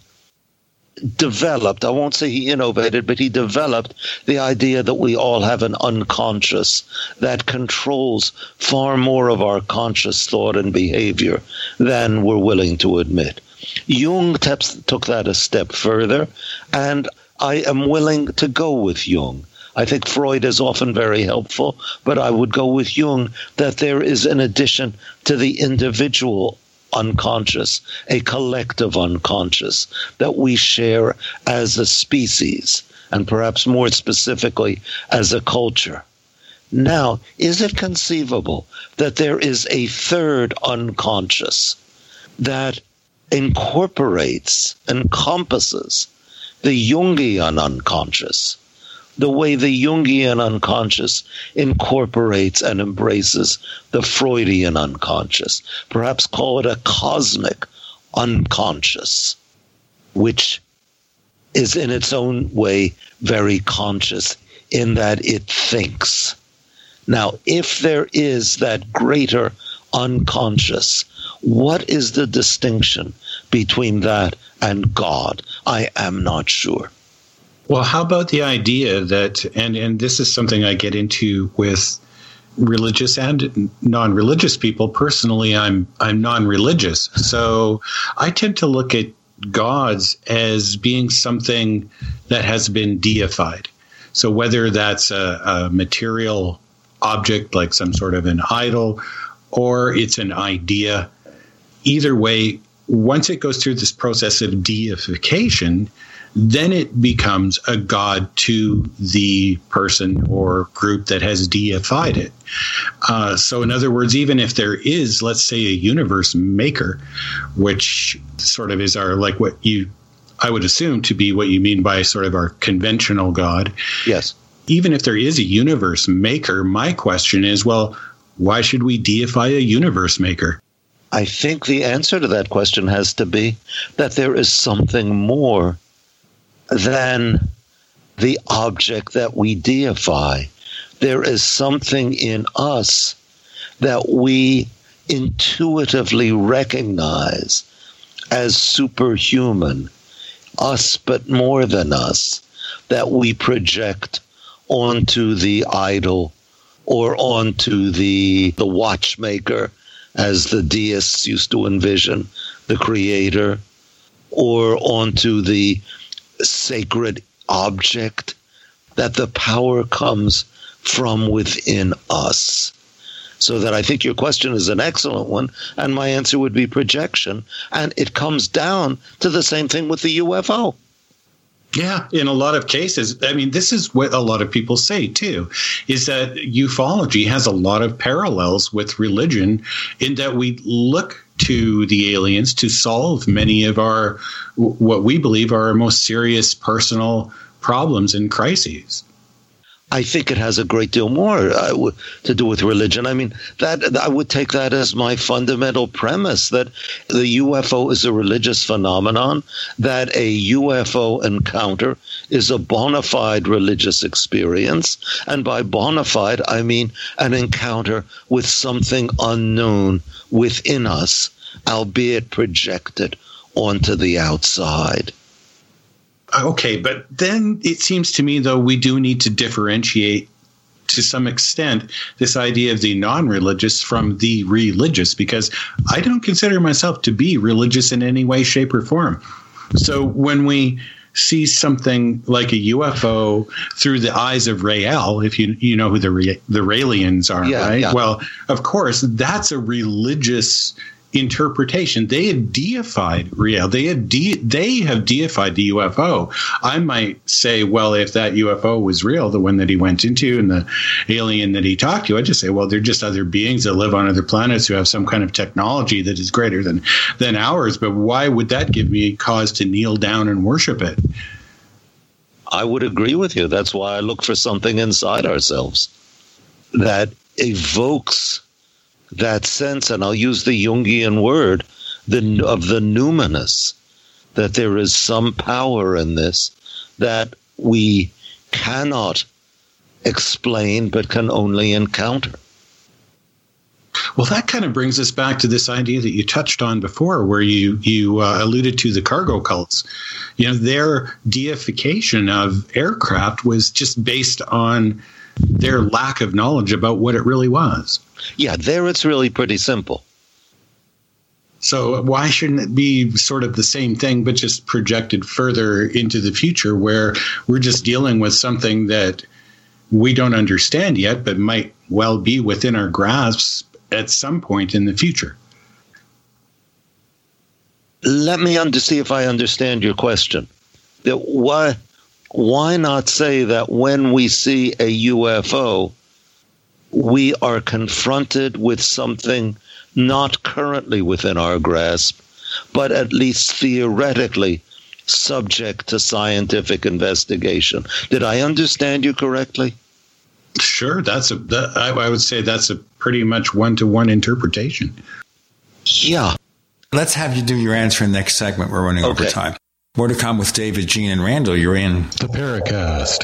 developed, I won't say he innovated, but he developed the idea that we all have an unconscious that controls far more of our conscious thought and behavior than we're willing to admit. Jung took that a step further, and I am willing to go with Jung. I think Freud is often very helpful, but I would go with Jung that there is an addition to the individual unconscious, a collective unconscious that we share as a species, and perhaps more specifically as a culture. Now, is it conceivable that there is a third unconscious that incorporates, encompasses the Jungian unconscious, the way the Jungian unconscious incorporates and embraces the Freudian unconscious. Perhaps call it a cosmic unconscious, which is in its own way very conscious in that it thinks. Now, if there is that greater unconscious, what is the distinction between that and God? I am not sure. Well, how about the idea that, and, and this is something I get into with religious and non-religious people. Personally, I'm I'm non-religious, so I tend to look at gods as being something that has been deified. So whether that's a, a material object like some sort of an idol, or it's an idea, either way, once it goes through this process of deification, then it becomes a god to the person or group that has deified it. Uh, so, in other words, even if there is, let's say, a universe maker, which sort of is our, like what you, I would assume to be what you mean by sort of our conventional god. Yes. Even if there is a universe maker, my question is, well, why should we deify a universe maker? I think the answer to that question has to be that there is something more than the object that we deify. There is something in us that we intuitively recognize as superhuman, us but more than us, that we project onto the idol or onto the the watchmaker as the deists used to envision the creator or onto the sacred object, that the power comes from within us. So that I think your question is an excellent one, and my answer would be projection. And it comes down to the same thing with the UFO. Yeah, in a lot of cases. I mean, this is what a lot of people say too, is that ufology has a lot of parallels with religion in that we look to the aliens to solve many of our, what we believe are our most serious personal problems and crises. I think it has a great deal more uh, to do with religion. I mean, that I would take that as my fundamental premise that the UFO is a religious phenomenon, that a UFO encounter is a bona fide religious experience, and by bona fide I mean an encounter with something unknown within us, albeit projected onto the outside. Okay, but then it seems to me, though, we do need to differentiate to some extent this idea of the non religious from the religious because I don't consider myself to be religious in any way, shape, or form. So when we see something like a UFO through the eyes of Rael, if you you know who the the Raelians are, Yeah, right? yeah. Well, of course, that's a religious interpretation. They have deified Rael. They have de- they have deified the UFO. I might say, well, if that UFO was real, the one that he went into and the alien that he talked to, I'd just say, well, they're just other beings that live on other planets who have some kind of technology that is greater than than ours. But why would that give me cause to kneel down and worship it? I would agree with you. That's why I look for something inside ourselves that evokes that sense, and I'll use the Jungian word, the of the numinous, that there is some power in this that we cannot explain but can only encounter. Well, that kind of brings us back to this idea that you touched on before, where you you uh, alluded to the cargo cults. You know, their deification of aircraft was just based on their lack of knowledge about what it really was. Yeah, there it's really pretty simple. So why shouldn't it be sort of the same thing, but just projected further into the future, where we're just dealing with something that we don't understand yet, but might well be within our grasp at some point in the future? let me under, see if I understand your question. That why why not say that when we see a UFO, we are confronted with something not currently within our grasp, but at least theoretically subject to scientific investigation. Did I understand you correctly? Sure, that's a. That, I, I would say that's a pretty much one to one interpretation. Yeah. Let's have you do your answer in the next segment. We're running over Okay. time. More to come with David, Gene, and Randall. You're in The Paracast.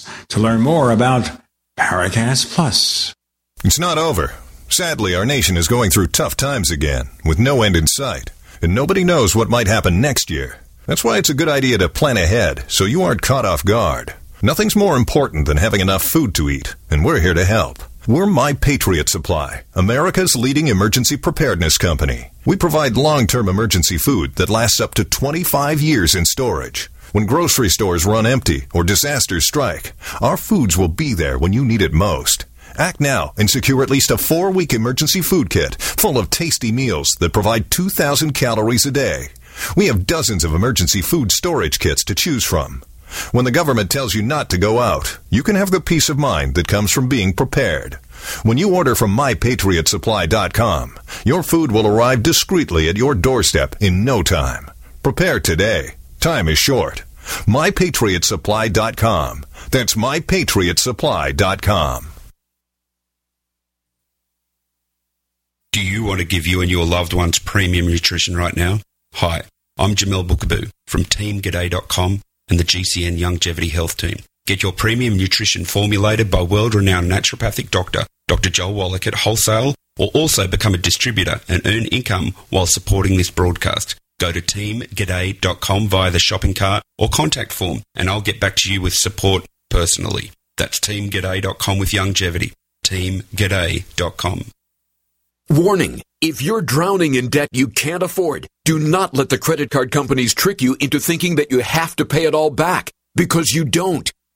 to learn more about Paracast Plus. It's not over. Sadly, our nation is going through tough times again, with no end in sight, and nobody knows what might happen next year. That's why it's a good idea to plan ahead so you aren't caught off guard. Nothing's more important than having enough food to eat, and we're here to help. We're My Patriot Supply, America's leading emergency preparedness company. We provide long term emergency food that lasts up to 25 years in storage. When grocery stores run empty or disasters strike, our foods will be there when you need it most. Act now and secure at least a four week emergency food kit full of tasty meals that provide 2,000 calories a day. We have dozens of emergency food storage kits to choose from. When the government tells you not to go out, you can have the peace of mind that comes from being prepared. When you order from mypatriotsupply.com, your food will arrive discreetly at your doorstep in no time. Prepare today. Time is short. mypatriotsupply.com. That's mypatriotsupply.com. Do you want to give you and your loved ones premium nutrition right now? Hi, I'm Jamel Bookaboo from TeamGaday.com and the GCN Longevity Health Team. Get your premium nutrition formulated by world renowned naturopathic doctor, Dr. Joel Wallach at wholesale, or also become a distributor and earn income while supporting this broadcast. Go to teamgaday.com via the shopping cart or contact form, and I'll get back to you with support personally. That's teamgaday.com with longevity. Teamgaday.com. Warning if you're drowning in debt you can't afford, do not let the credit card companies trick you into thinking that you have to pay it all back because you don't.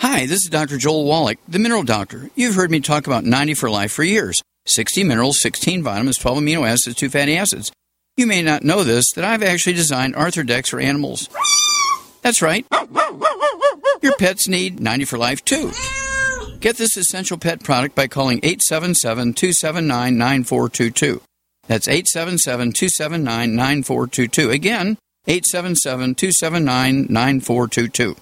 Hi, this is Dr. Joel Wallach, the Mineral Doctor. You've heard me talk about 90 for life for years 60 minerals, 16 vitamins, 12 amino acids, 2 fatty acids. You may not know this, that I've actually designed Arthur Arthrodex for animals. That's right. Your pets need 90 for life too. Get this essential pet product by calling 877 279 9422. That's 877 279 9422. Again, 877 279 9422.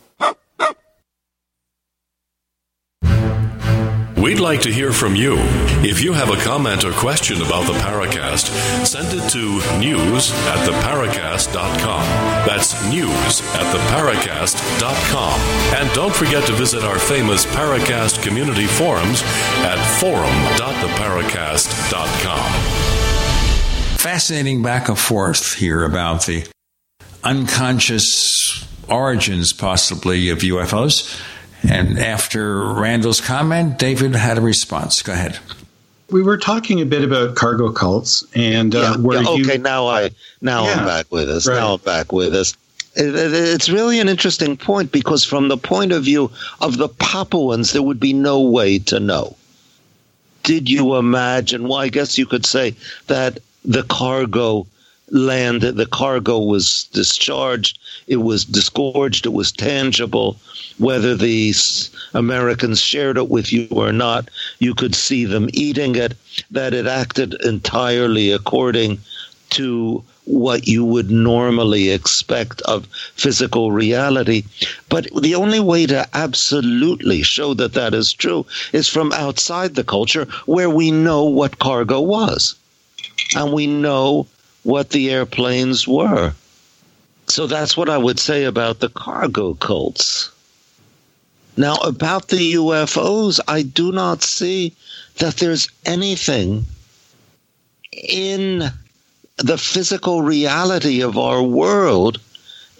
We'd like to hear from you. If you have a comment or question about the Paracast, send it to news at theparacast.com. That's news at theparacast.com. And don't forget to visit our famous Paracast community forums at forum.theparacast.com. Fascinating back and forth here about the unconscious origins, possibly, of UFOs. And after Randall's comment, David had a response. Go ahead. We were talking a bit about cargo cults, and uh, Yeah, where yeah, you, okay, now I now I'm back with us. right. Now I'm back with us. It- it- it's really an interesting point because from the point of view of the Papuans, there would be no way to know. Did you imagine? Well, I guess you could say that the cargo land, the cargo was discharged, it was disgorged, it was tangible. Whether the Americans shared it with you or not, you could see them eating it, that it acted entirely according to what you would normally expect of physical reality. But the only way to absolutely show that that is true is from outside the culture where we know what cargo was and we know what the airplanes were. So that's what I would say about the cargo cults. Now, about the UFOs, I do not see that there's anything in the physical reality of our world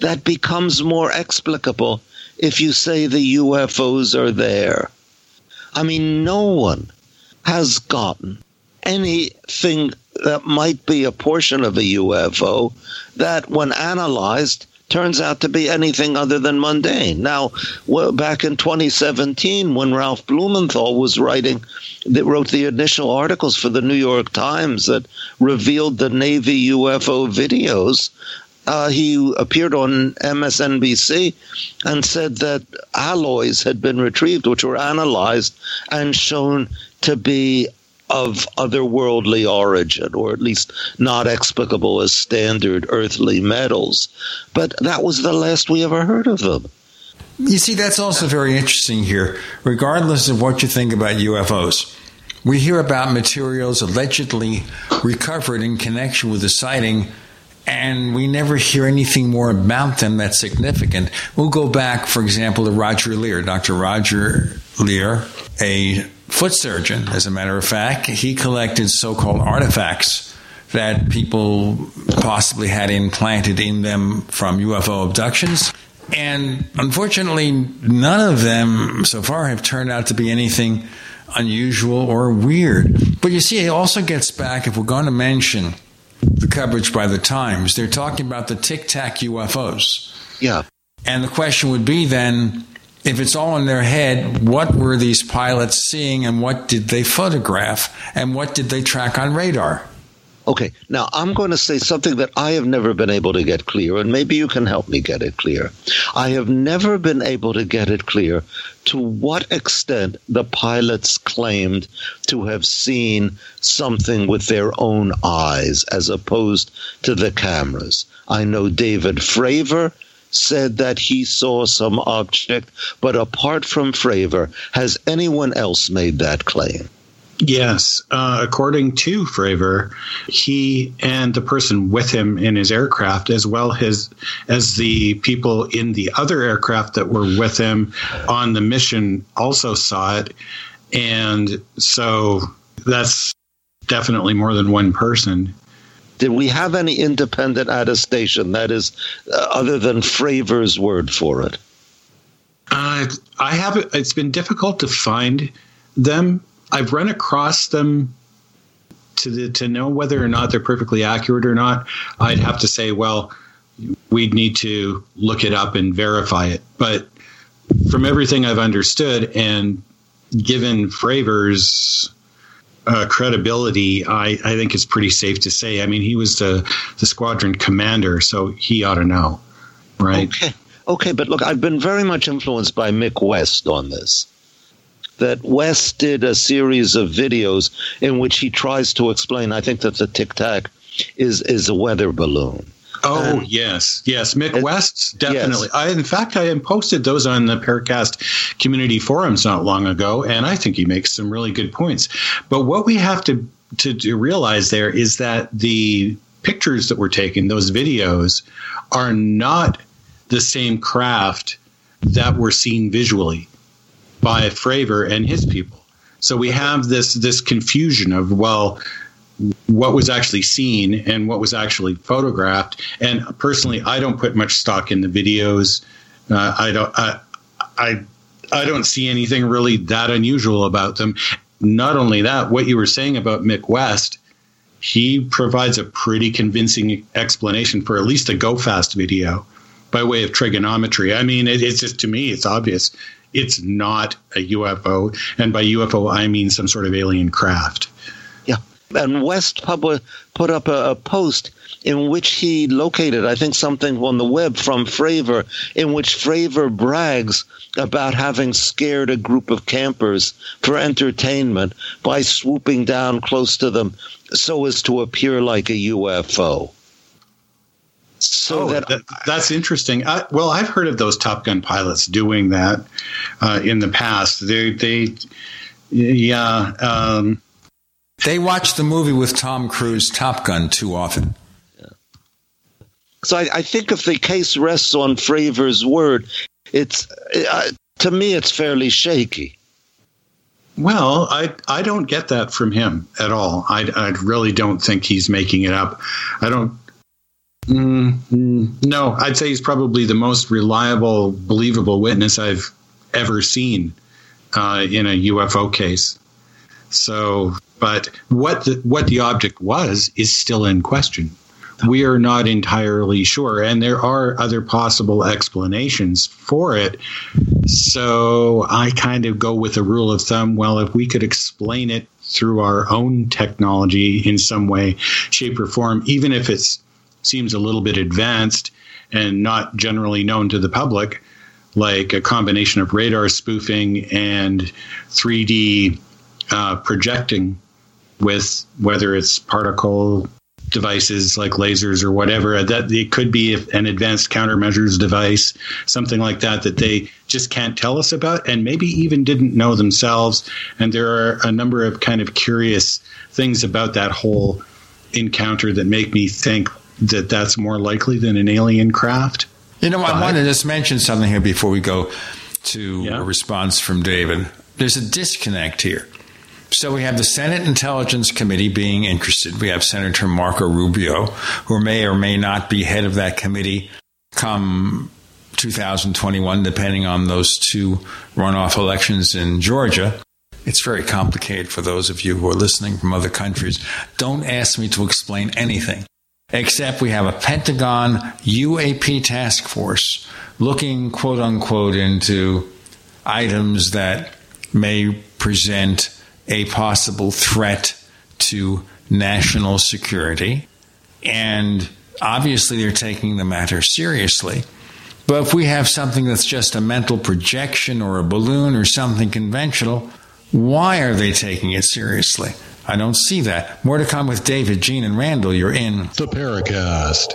that becomes more explicable if you say the UFOs are there. I mean, no one has gotten anything that might be a portion of a UFO that, when analyzed, turns out to be anything other than mundane. Now, well, back in 2017, when Ralph Blumenthal was writing, that wrote the initial articles for the New York Times that revealed the Navy UFO videos, uh, he appeared on MSNBC and said that alloys had been retrieved, which were analyzed and shown to be of otherworldly origin, or at least not explicable as standard earthly metals. But that was the last we ever heard of them. You see, that's also very interesting here. Regardless of what you think about UFOs, we hear about materials allegedly recovered in connection with the sighting, and we never hear anything more about them that's significant. We'll go back, for example, to Roger Leir, Dr. Roger Leir, a foot surgeon, as a matter of fact. He collected so called artifacts that people possibly had implanted in them from UFO abductions. And unfortunately, none of them so far have turned out to be anything unusual or weird. But you see, it also gets back, if we're going to mention the coverage by the Times, they're talking about the tic tac UFOs. Yeah. And the question would be then if it's all in their head, what were these pilots seeing and what did they photograph and what did they track on radar? Okay, now I'm going to say something that I have never been able to get clear, and maybe you can help me get it clear. I have never been able to get it clear to what extent the pilots claimed to have seen something with their own eyes as opposed to the cameras. I know David Fravor said that he saw some object, but apart from Fravor, has anyone else made that claim? Yes, uh, according to Fravor, he and the person with him in his aircraft, as well as as the people in the other aircraft that were with him on the mission, also saw it, and so that's definitely more than one person. Did we have any independent attestation that is, uh, other than Fravor's word for it? Uh, I have. It's been difficult to find them I've run across them to the, to know whether or not they're perfectly accurate or not. I'd have to say, well, we'd need to look it up and verify it. But from everything I've understood, and given Fravor's uh, credibility, I, I think it's pretty safe to say. I mean, he was the the squadron commander, so he ought to know, right? Okay, okay, but look, I've been very much influenced by Mick West on this that West did a series of videos in which he tries to explain. I think that the Tic Tac is is a weather balloon. Oh and yes, yes, West definitely. Yes. I in fact I posted those on the Paracast community forums not long ago, and I think he makes some really good points. But what we have to to, to realize there is that the pictures that were taken, those videos, are not the same craft that were seen visually by Fravor and his people. So we have this this confusion of well, what was actually seen and what was actually photographed. And personally, I don't put much stock in the videos. Uh, I don't. I, I I don't see anything really that unusual about them. Not only that, what you were saying about Mick West, he provides a pretty convincing explanation for at least a go fast video by way of trigonometry. I mean, it, it's just to me, it's obvious it's not a UFO. And by UFO, I mean some sort of alien craft. And West Public put up a, a post in which he located, I think, something on the web from Fravor, in which Fravor brags about having scared a group of campers for entertainment by swooping down close to them so as to appear like a UFO. So oh, that, that, that's interesting. I, well, I've heard of those Top Gun pilots doing that uh, in the past. They, they, yeah. Um, they watch the movie with Tom Cruise, Top Gun, too often. So I, I, think if the case rests on Fravor's word, it's uh, to me, it's fairly shaky. Well, I I don't get that from him at all. I, I really don't think he's making it up. I don't. Mm, mm, no, I'd say he's probably the most reliable, believable witness I've ever seen uh, in a UFO case. So, but what the, what the object was is still in question. We are not entirely sure, and there are other possible explanations for it. So, I kind of go with a rule of thumb. Well, if we could explain it through our own technology in some way, shape, or form, even if it seems a little bit advanced and not generally known to the public, like a combination of radar spoofing and 3D uh, projecting with whether it's particle devices like lasers or whatever that it could be an advanced countermeasures device something like that that they just can't tell us about and maybe even didn't know themselves and there are a number of kind of curious things about that whole encounter that make me think that that's more likely than an alien craft you know, I want to just mention something here before we go to Yeah. a response from David. There's a disconnect here. So we have the Senate Intelligence Committee being interested. We have Senator Marco Rubio, who may or may not be head of that committee come 2021, depending on those two runoff elections in Georgia. It's very complicated for those of you who are listening from other countries. Don't ask me to explain anything except we have a Pentagon UAP task force looking, quote unquote, into items that may present a possible threat to national security. And obviously, they're taking the matter seriously. But if we have something that's just a mental projection or a balloon or something conventional, why are they taking it seriously? I don't see that. More to come with David, Gene, and Randall. You're in the Paracast.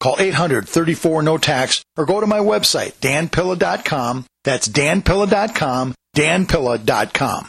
Call 800-34-NO-TAX or go to my website, danpilla.com. That's danpilla.com, danpilla.com.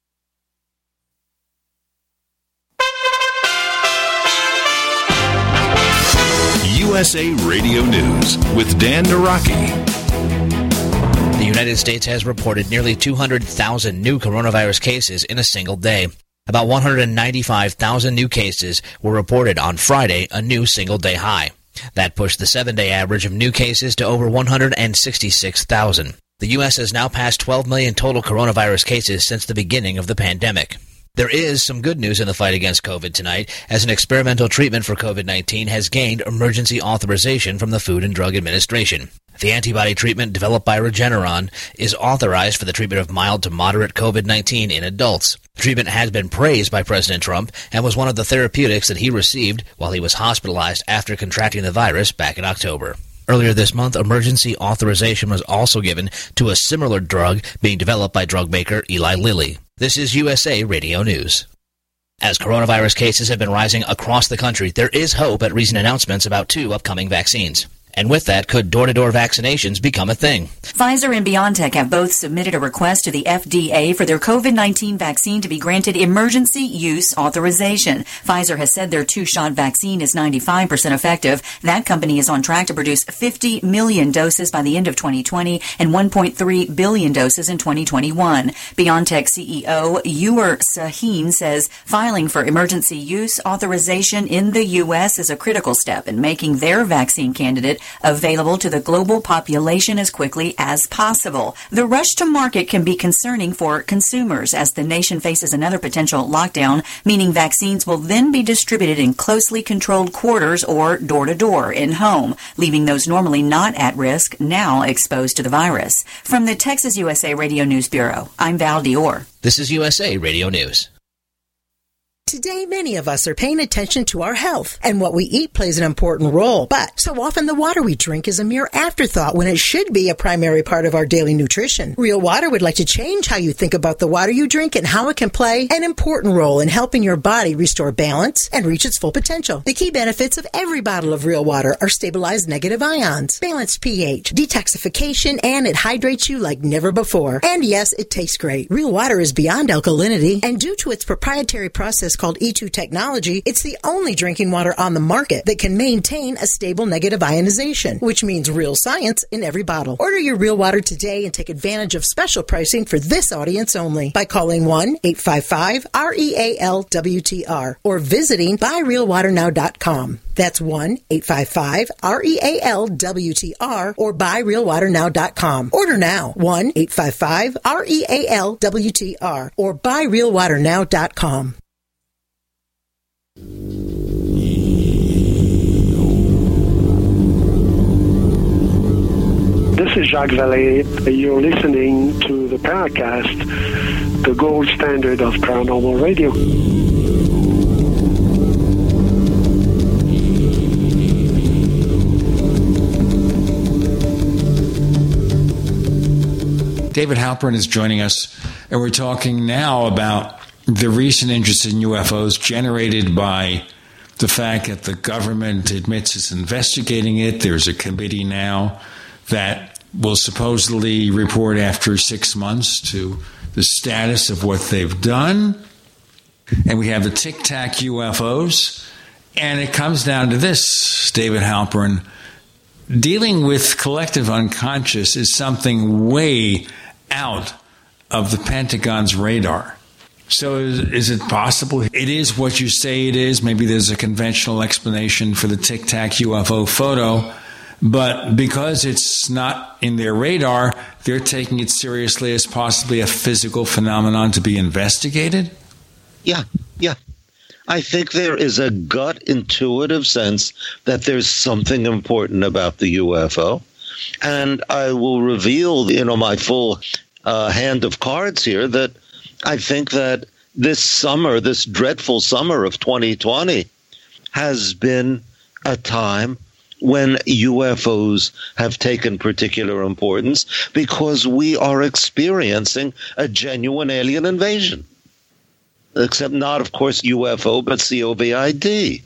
USA Radio News with Dan Naraki. The United States has reported nearly 200,000 new coronavirus cases in a single day. About 195,000 new cases were reported on Friday, a new single day high. That pushed the seven day average of new cases to over 166,000. The U.S. has now passed 12 million total coronavirus cases since the beginning of the pandemic. There is some good news in the fight against COVID tonight, as an experimental treatment for COVID 19 has gained emergency authorization from the Food and Drug Administration. The antibody treatment developed by Regeneron is authorized for the treatment of mild to moderate COVID 19 in adults. The treatment has been praised by President Trump and was one of the therapeutics that he received while he was hospitalized after contracting the virus back in October. Earlier this month, emergency authorization was also given to a similar drug being developed by drug maker Eli Lilly. This is USA Radio News. As coronavirus cases have been rising across the country, there is hope at recent announcements about two upcoming vaccines. And with that, could door to door vaccinations become a thing? Pfizer and BioNTech have both submitted a request to the FDA for their COVID 19 vaccine to be granted emergency use authorization. Pfizer has said their two shot vaccine is 95% effective. That company is on track to produce 50 million doses by the end of 2020 and 1.3 billion doses in 2021. BioNTech CEO Ugur Sahin says filing for emergency use authorization in the U.S. is a critical step in making their vaccine candidate available to the global population as quickly as possible. The rush to market can be concerning for consumers as the nation faces another potential lockdown, meaning vaccines will then be distributed in closely controlled quarters or door to door in home, leaving those normally not at risk now exposed to the virus. From the Texas USA Radio News Bureau, I'm Val Dior. This is USA Radio News. Today, many of us are paying attention to our health, and what we eat plays an important role. But so often, the water we drink is a mere afterthought when it should be a primary part of our daily nutrition. Real Water would like to change how you think about the water you drink and how it can play an important role in helping your body restore balance and reach its full potential. The key benefits of every bottle of Real Water are stabilized negative ions, balanced pH, detoxification, and it hydrates you like never before. And yes, it tastes great. Real Water is beyond alkalinity, and due to its proprietary process called E2 technology, it's the only drinking water on the market that can maintain a stable negative ionization, which means real science in every bottle. Order your real water today and take advantage of special pricing for this audience only by calling 1 855 REAL WTR or visiting buyrealwaternow.com. That's 1 855 REAL WTR or buyrealwaternow.com. Order now 1 855 REAL WTR or buyrealwaternow.com. This is Jacques Vallée. You're listening to the Paracast, the gold standard of paranormal radio. David Halperin is joining us, and we're talking now about the recent interest in UFOs generated by the fact that the government admits it's investigating it. There's a committee now that will supposedly report after six months to the status of what they've done. And we have the Tic Tac UFOs. And it comes down to this, David Halperin. Dealing with collective unconscious is something way out of the Pentagon's radar. So, is, is, it possible it is what you say it is? Maybe there's a conventional explanation for the Tic Tac UFO photo, but because it's not in their radar, they're taking it seriously as possibly a physical phenomenon to be investigated? Yeah, yeah. I think there is a gut intuitive sense that there's something important about the UFO. And I will reveal, you know, my full uh, hand of cards here that I think that this summer, this dreadful summer of 2020, has been a time when UFOs have taken particular importance because we are experiencing a genuine alien invasion. Except not, of course, UFO, but COVID.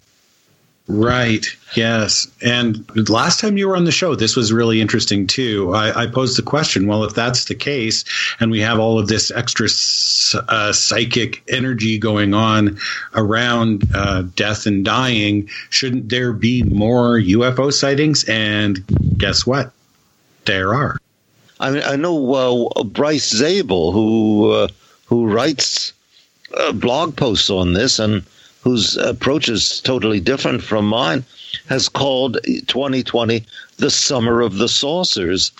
Right. Yes. And last time you were on the show, this was really interesting too. I, I posed the question well, if that's the case, and we have all of this extra uh, psychic energy going on around uh, death and dying, shouldn't there be more UFO sightings? And guess what? There are. I mean, I know uh, Bryce Zabel, who uh, who writes uh, blog posts on this and whose approach is totally different from mine, has called 2020 the summer of the saucers.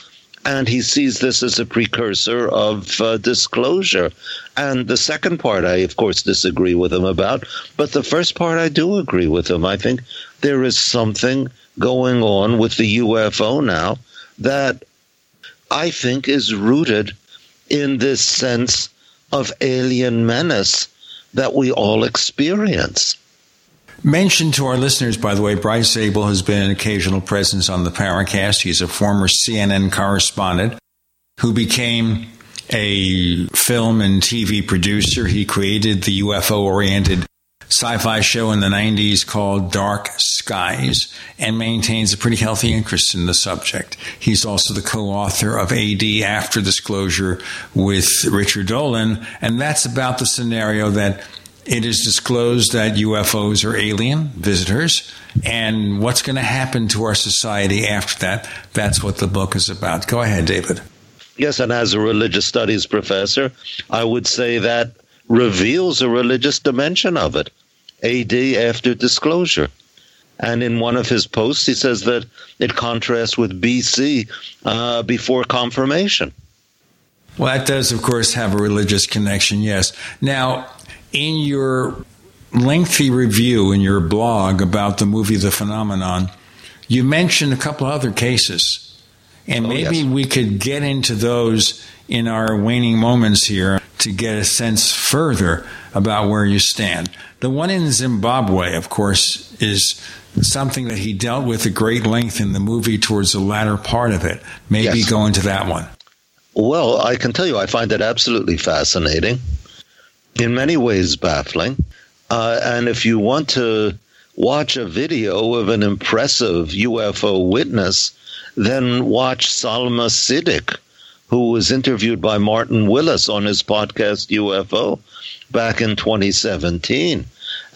And he sees this as a precursor of uh, disclosure. And the second part, I, of course, disagree with him about. But the first part, I do agree with him. I think there is something going on with the UFO now that I think is rooted in this sense of alien menace that we all experience. Mention to our listeners, by the way, Bryce Zabel has been an occasional presence on the Paracast. He's a former CNN correspondent who became a film and TV producer. He created the UFO oriented sci fi show in the 90s called Dark skies and maintains a pretty healthy interest in the subject. He's also the co author of AD After Disclosure with Richard Dolan, and that's about the scenario that it is disclosed that UFOs are alien visitors, and what's going to happen to our society after that. That's what the book is about. Go ahead, David. Yes, and as a religious studies professor, I would say that reveals a religious dimension of it. AD after disclosure. And in one of his posts, he says that it contrasts with BC uh, before confirmation. Well, that does, of course, have a religious connection, yes. Now, in your lengthy review in your blog about the movie The Phenomenon, you mentioned a couple other cases. And Oh, maybe yes. we could get into those in our waning moments here to get a sense further about where you stand. The one in Zimbabwe, of course, is something that he dealt with at great length in the movie towards the latter part of it. Maybe Yes. go into that one. Well, I can tell you, I find it absolutely fascinating, in many ways baffling. Uh, and if you want to watch a video of an impressive UFO witness, then watch Salma Siddique, who was interviewed by Martin Willis on his podcast UFO back in 2017.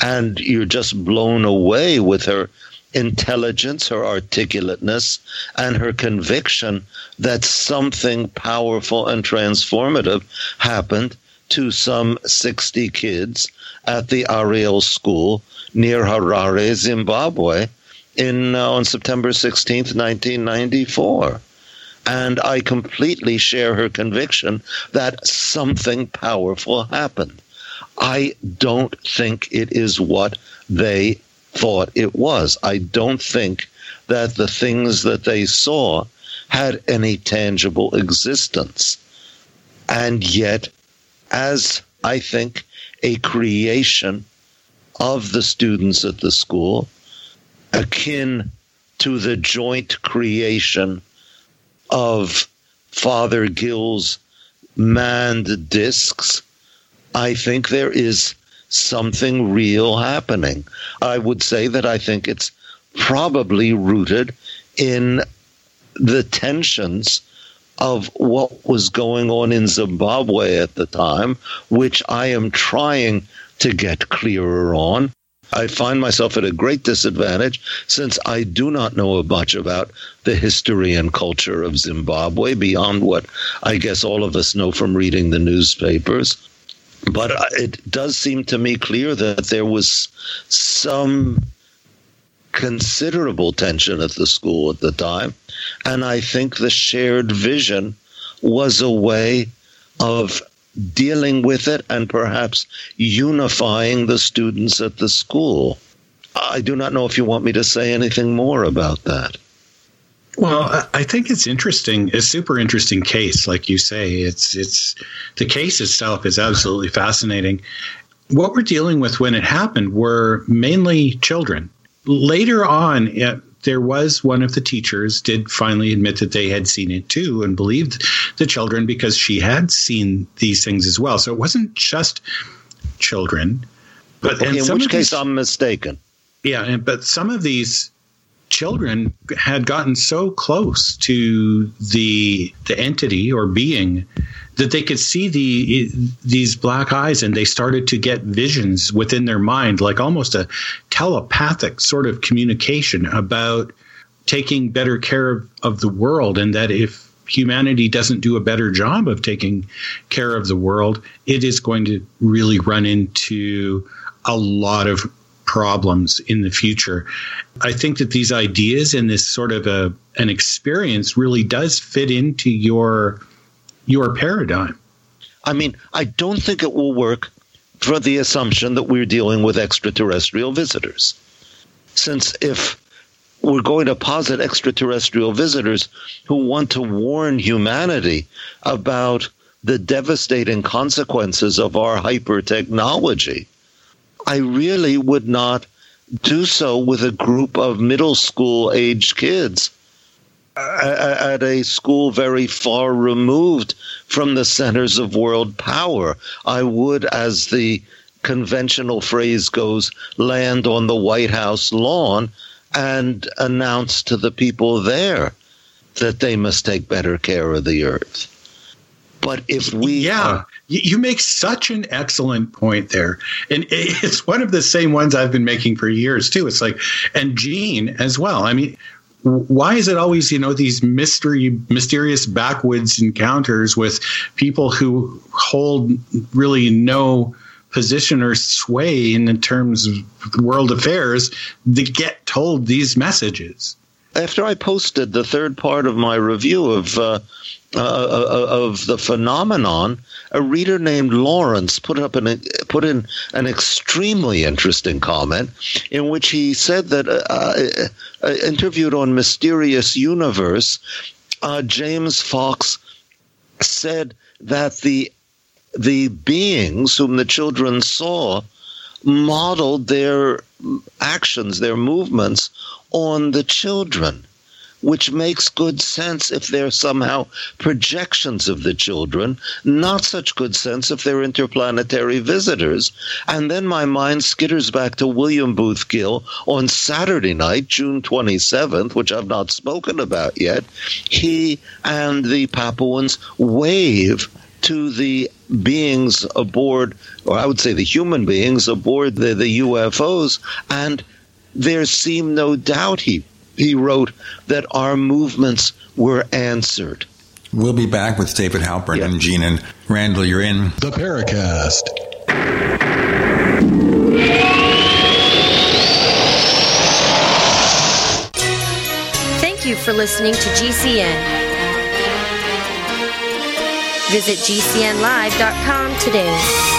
And you're just blown away with her intelligence, her articulateness, and her conviction that something powerful and transformative happened to some 60 kids at the Ariel School near Harare, Zimbabwe, in uh, on September 16th, 1994. And I completely share her conviction that something powerful happened. I don't think it is what they thought it was. I don't think that the things that they saw had any tangible existence. And yet, as I think a creation of the students at the school, akin to the joint creation of Father Gill's manned discs, I think there is something real happening. I would say that I think it's probably rooted in the tensions of what was going on in Zimbabwe at the time, which I am trying to get clearer on. I find myself at a great disadvantage since I do not know much about the history and culture of Zimbabwe beyond what I guess all of us know from reading the newspapers. But it does seem to me clear that there was some considerable tension at the school at the time. And I think the shared vision was a way of dealing with it and perhaps unifying the students at the school. I do not know if you want me to say anything more about that. Well, I- think it's interesting. A super interesting case, like you say. It's it's the case itself is absolutely fascinating. What we're dealing with when it happened were mainly children. Later on, there was one of the teachers did finally admit that they had seen it too and believed the children because she had seen these things as well. So it wasn't just children, but Okay, in which case these- I'm mistaken. yeah, and, but some of these children had gotten so close to the the entity or being that they could see the these black eyes and they started to get visions within their mind like almost a telepathic sort of communication about taking better care of, of the world and that if humanity doesn't do a better job of taking care of the world it is going to really run into a lot of problems in the future. I think that these ideas and this sort of a an experience really does fit into your your paradigm. I mean, I don't think it will work for the assumption that we're dealing with extraterrestrial visitors. Since if we're going to posit extraterrestrial visitors who want to warn humanity about the devastating consequences of our hyper technology, I really would not do so with a group of middle school aged kids at a school very far removed from the centers of world power. I would, as the conventional phrase goes, land on the White House lawn and announce to the people there that they must take better care of the earth. But if we yeah, you make such an excellent point there, and it's one of the same ones I've been making for years too. It's like, and Gene as well. I mean, why is it always you know these mystery mysterious backwoods encounters with people who hold really no position or sway in terms of world affairs that get told these messages? After I posted the third part of my review of uh, uh, uh, of the phenomenon, a reader named Lawrence put up an put in an extremely interesting comment in which he said that uh, uh, uh interviewed on Mysterious Universe, James Fox said that the the beings whom the children saw modeled their actions, their movements on the children, which makes good sense if they're somehow projections of the children, not such good sense if they're interplanetary visitors. And then my mind skitters back to William Booth Gill on Saturday night, June 27th, which I've not spoken about yet. He and the Papuans wave to the beings aboard, or I would say the human beings aboard the, the UFOs, and there seemed no doubt, he, he wrote, that our movements were answered. We'll be back with David Halperin yeah. and Gene and Randall. You're in the Paracast. Thank you for listening to GCN. Visit GCNlive.com today.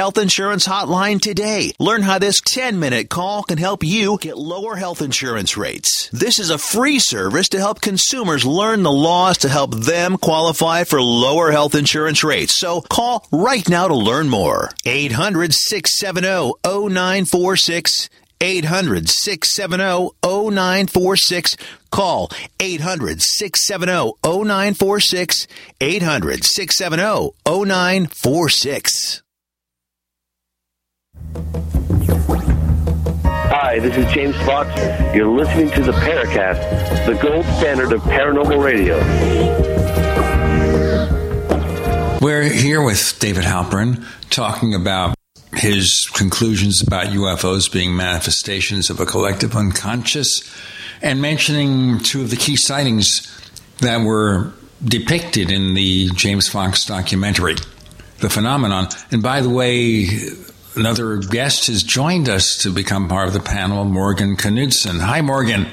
Health Insurance Hotline today. Learn how this 10 minute call can help you get lower health insurance rates. This is a free service to help consumers learn the laws to help them qualify for lower health insurance rates. So call right now to learn more. 800 670 0946. 800 670 0946. Call 800 670 0946. 800 670 0946. Hi, this is James Fox. You're listening to the Paracast, the gold standard of paranormal radio. We're here with David Halperin talking about his conclusions about UFOs being manifestations of a collective unconscious and mentioning two of the key sightings that were depicted in the James Fox documentary, The Phenomenon. And by the way, another guest has joined us to become part of the panel, Morgan Knudsen. Hi, Morgan.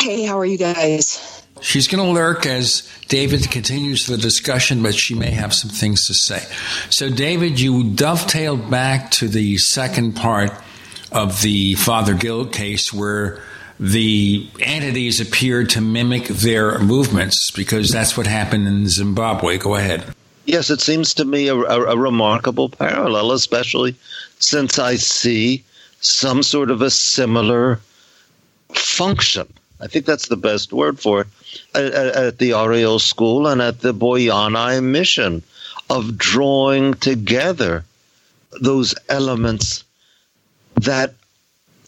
Hey, how are you guys? She's going to lurk as David continues the discussion, but she may have some things to say. So, David, you dovetailed back to the second part of the Father Gill case where the entities appeared to mimic their movements because that's what happened in Zimbabwe. Go ahead. Yes, it seems to me a, a, a remarkable parallel, especially since I see some sort of a similar function. I think that's the best word for it at, at the Ariel School and at the Boianai mission of drawing together those elements that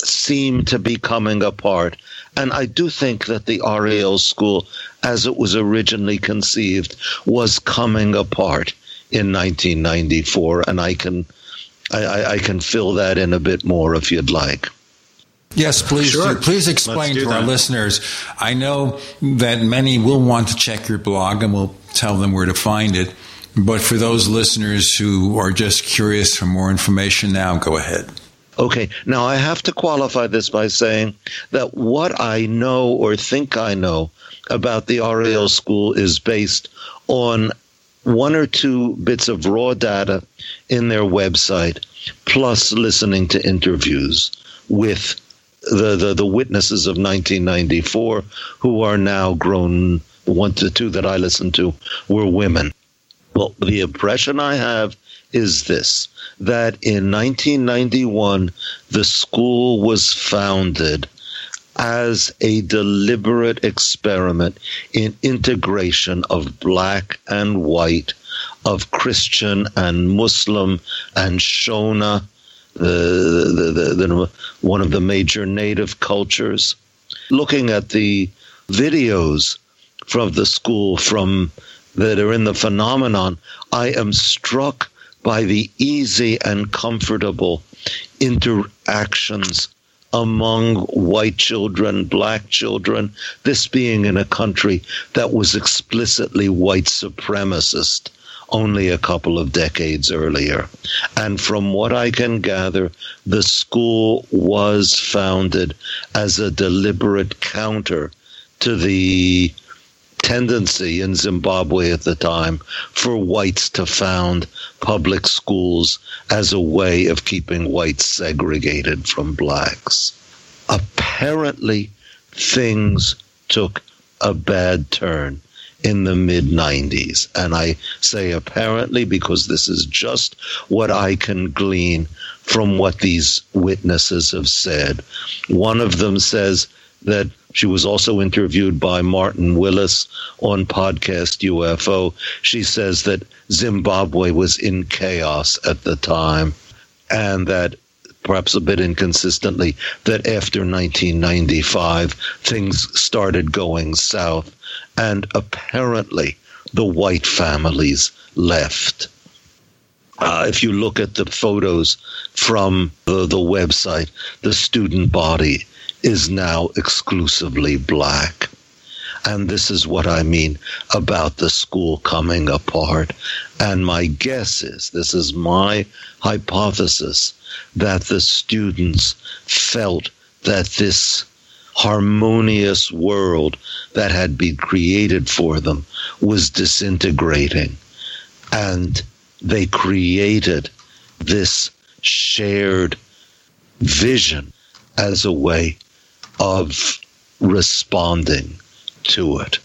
seem to be coming apart. And I do think that the Ariel School, as it was originally conceived, was coming apart in 1994. And I can, I, I can fill that in a bit more if you'd like. Yes, please. Sure. Do. Please explain to that. our listeners. I know that many will want to check your blog, and we'll tell them where to find it. But for those listeners who are just curious for more information, now go ahead. Okay, now I have to qualify this by saying that what I know or think I know about the Ariel School is based on one or two bits of raw data in their website, plus listening to interviews with the, the, the witnesses of 1994 who are now grown. One to two that I listened to were women. Well, the impression I have is this that in 1991, the school was founded as a deliberate experiment in integration of black and white, of Christian and Muslim and Shona, the, the, the, the, one of the major native cultures. Looking at the videos from the school from that are in the phenomenon, I am struck by the easy and comfortable interactions among white children, black children, this being in a country that was explicitly white supremacist only a couple of decades earlier. And from what I can gather, the school was founded as a deliberate counter to the tendency in Zimbabwe at the time for whites to found public schools as a way of keeping whites segregated from blacks. Apparently, things took a bad turn in the mid 90s. And I say apparently because this is just what I can glean from what these witnesses have said. One of them says that she was also interviewed by Martin Willis on podcast UFO. She says that Zimbabwe was in chaos at the time and that perhaps a bit inconsistently that after 1995 things started going south and apparently the white families left. Uh, if you look at the photos from the, the website, the student body is now exclusively black. And this is what I mean about the school coming apart. And my guess is this is my hypothesis that the students felt that this harmonious world that had been created for them was disintegrating. And they created this shared vision as a way of responding to it.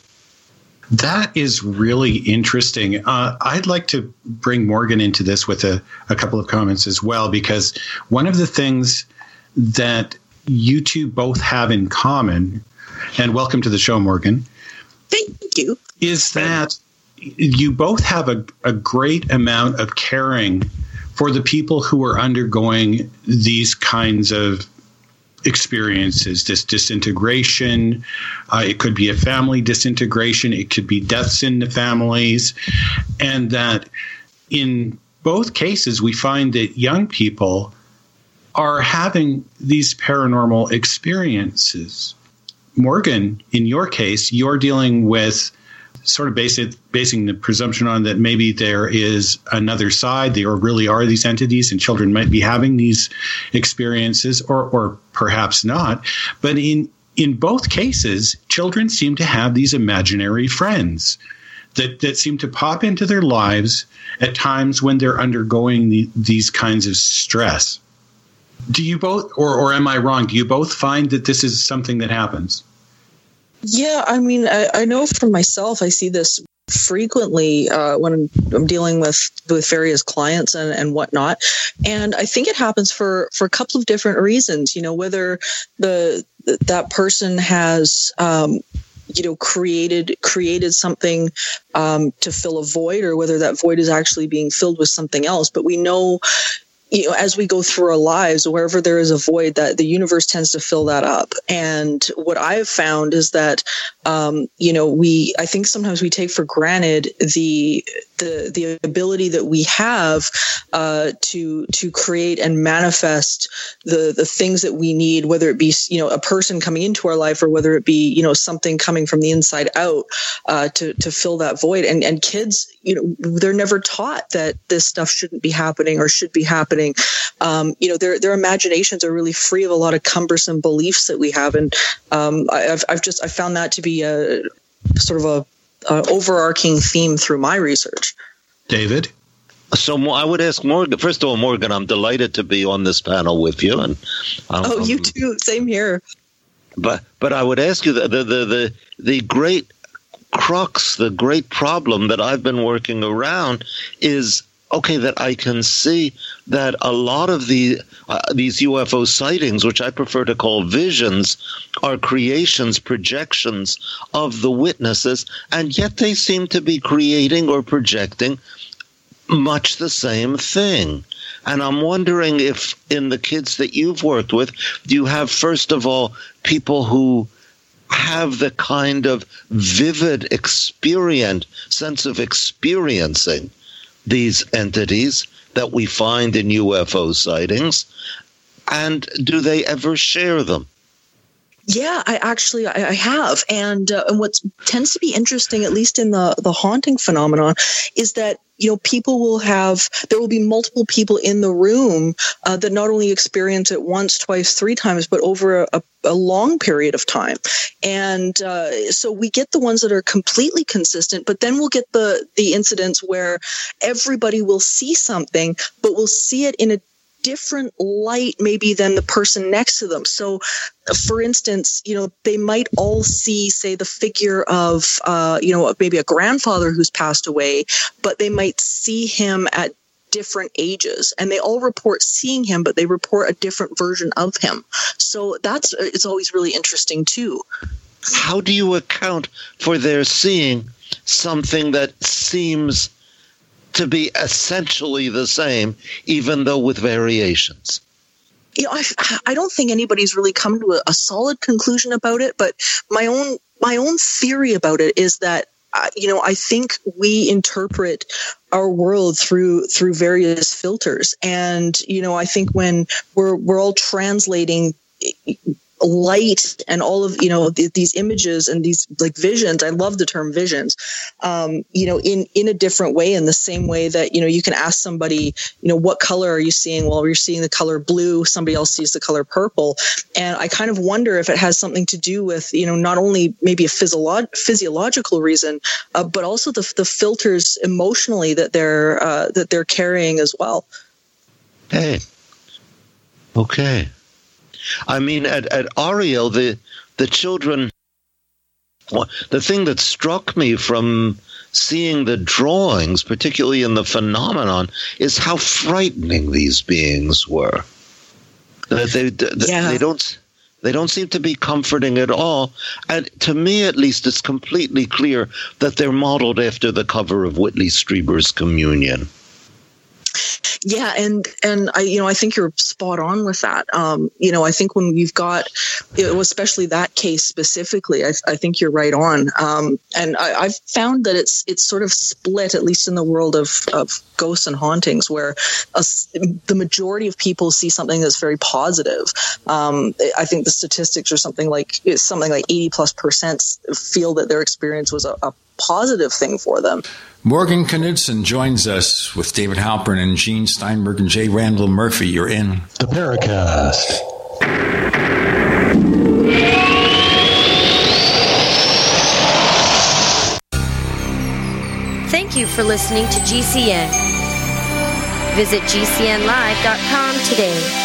That is really interesting. Uh, I'd like to bring Morgan into this with a, a couple of comments as well, because one of the things that you two both have in common, and welcome to the show, Morgan. Thank you. Is that you both have a, a great amount of caring for the people who are undergoing these kinds of experiences this disintegration. Uh, it could be a family disintegration. It could be deaths in the families. And that in both cases we find that young people are having these paranormal experiences. Morgan in your case you're dealing with sort of base it, basing the presumption on that maybe there is another side, there really are these entities, and children might be having these experiences, or or perhaps not. But in in both cases, children seem to have these imaginary friends that that seem to pop into their lives at times when they're undergoing the, these kinds of stress. Do you both, or or am I wrong? Do you both find that this is something that happens? Yeah, I mean, I, I know for myself, I see this frequently uh, when I'm, dealing with with various clients and, and whatnot. And i think it happens for for a couple of different reasons you know whether the that person has um, you know created created something um, to fill a void or whether that void is actually being filled with something else. But we know you know, as we go through our lives, wherever there is a void, that the universe tends to fill that up. And what I have found is that, um, you know, we, I think sometimes we take for granted the the the ability that we have uh, to to create and manifest the the things that we need, whether it be you know a person coming into our life or whether it be you know something coming from the inside out uh, to to fill that void. And and kids, you know, they're never taught that this stuff shouldn't be happening or should be happening. Um, you know, their their imaginations are really free of a lot of cumbersome beliefs that we have, and um, I've I've just I found that to be a sort of a uh, overarching theme through my research. David? So I would ask Morgan. First of all, Morgan, I'm delighted to be on this panel with you, and um, oh, you too. Same here. But but I would ask you the the the the, the great crux, the great problem that I've been working around is okay that I can see that a lot of the uh, these UFO sightings, which I prefer to call visions, are creations, projections of the witnesses, and yet they seem to be creating or projecting much the same thing. And I'm wondering if in the kids that you've worked with, do you have first of all people who have the kind of vivid experience sense of experiencing these entities that we find in UFO sightings? And do they ever share them? Yeah, I actually I, have, and uh, and what tends to be interesting, at least in the the haunting phenomenon, is that you know people will have there will be multiple people in the room uh, that not only experience it once, twice, three times, but over a, a long period of time, and uh, so we get the ones that are completely consistent, but then we'll get the the incidents where everybody will see something, but will see it in a different light maybe than the person next to them. So, for instance, you know, they might all see, say, the figure of, uh, you know, maybe a grandfather who's passed away, but they might see him at different ages. And they all report seeing him but they report a different version of him. So that's it's always really interesting too. How do you account for their seeing something that seems to be essentially the same, even though with variations. You know, I, I don't think anybody's really come to a, a solid conclusion about it, but my own my own theory about it is that uh, you know, I think we interpret our world through through various filters, and you know, I think when we're we're all translating light and all of you know th- these images and these like visions i love the term visions um, you know in in a different way in the same way that you know you can ask somebody you know what color are you seeing? Well you're seeing the color blue somebody else sees the color purple. And i kind of wonder if it has something to do with you know not only maybe a physiolo- physiological reason uh, but also the, the filters emotionally that they're uh, that they're carrying as well. Hey. Okay I mean, at, at Ariel, the the children. The thing that struck me from seeing the drawings, particularly in the phenomenon, is how frightening these beings were. They, they, yeah. they don't they don't seem to be comforting at all. And to me, at least, it's completely clear that they're modeled after the cover of Whitley Strieber's Communion. Yeah, and and I you know I think you're spot on with that. Um, you know, I think when you've got, especially that case specifically, I, I think you're right on. Um, and I, have found that it's it's sort of split, at least in the world of, of ghosts and hauntings, where a, the majority of people see something that's very positive. Um, I think the statistics are something like something like 80 plus percent feel that their experience was a, a positive thing for them. Morgan Knudsen joins us with David Halperin and Gene Steinberg and Jay Randall Murphy. You're in the Paracast. Thank you for listening to GCN. Visit GCNlive.com today.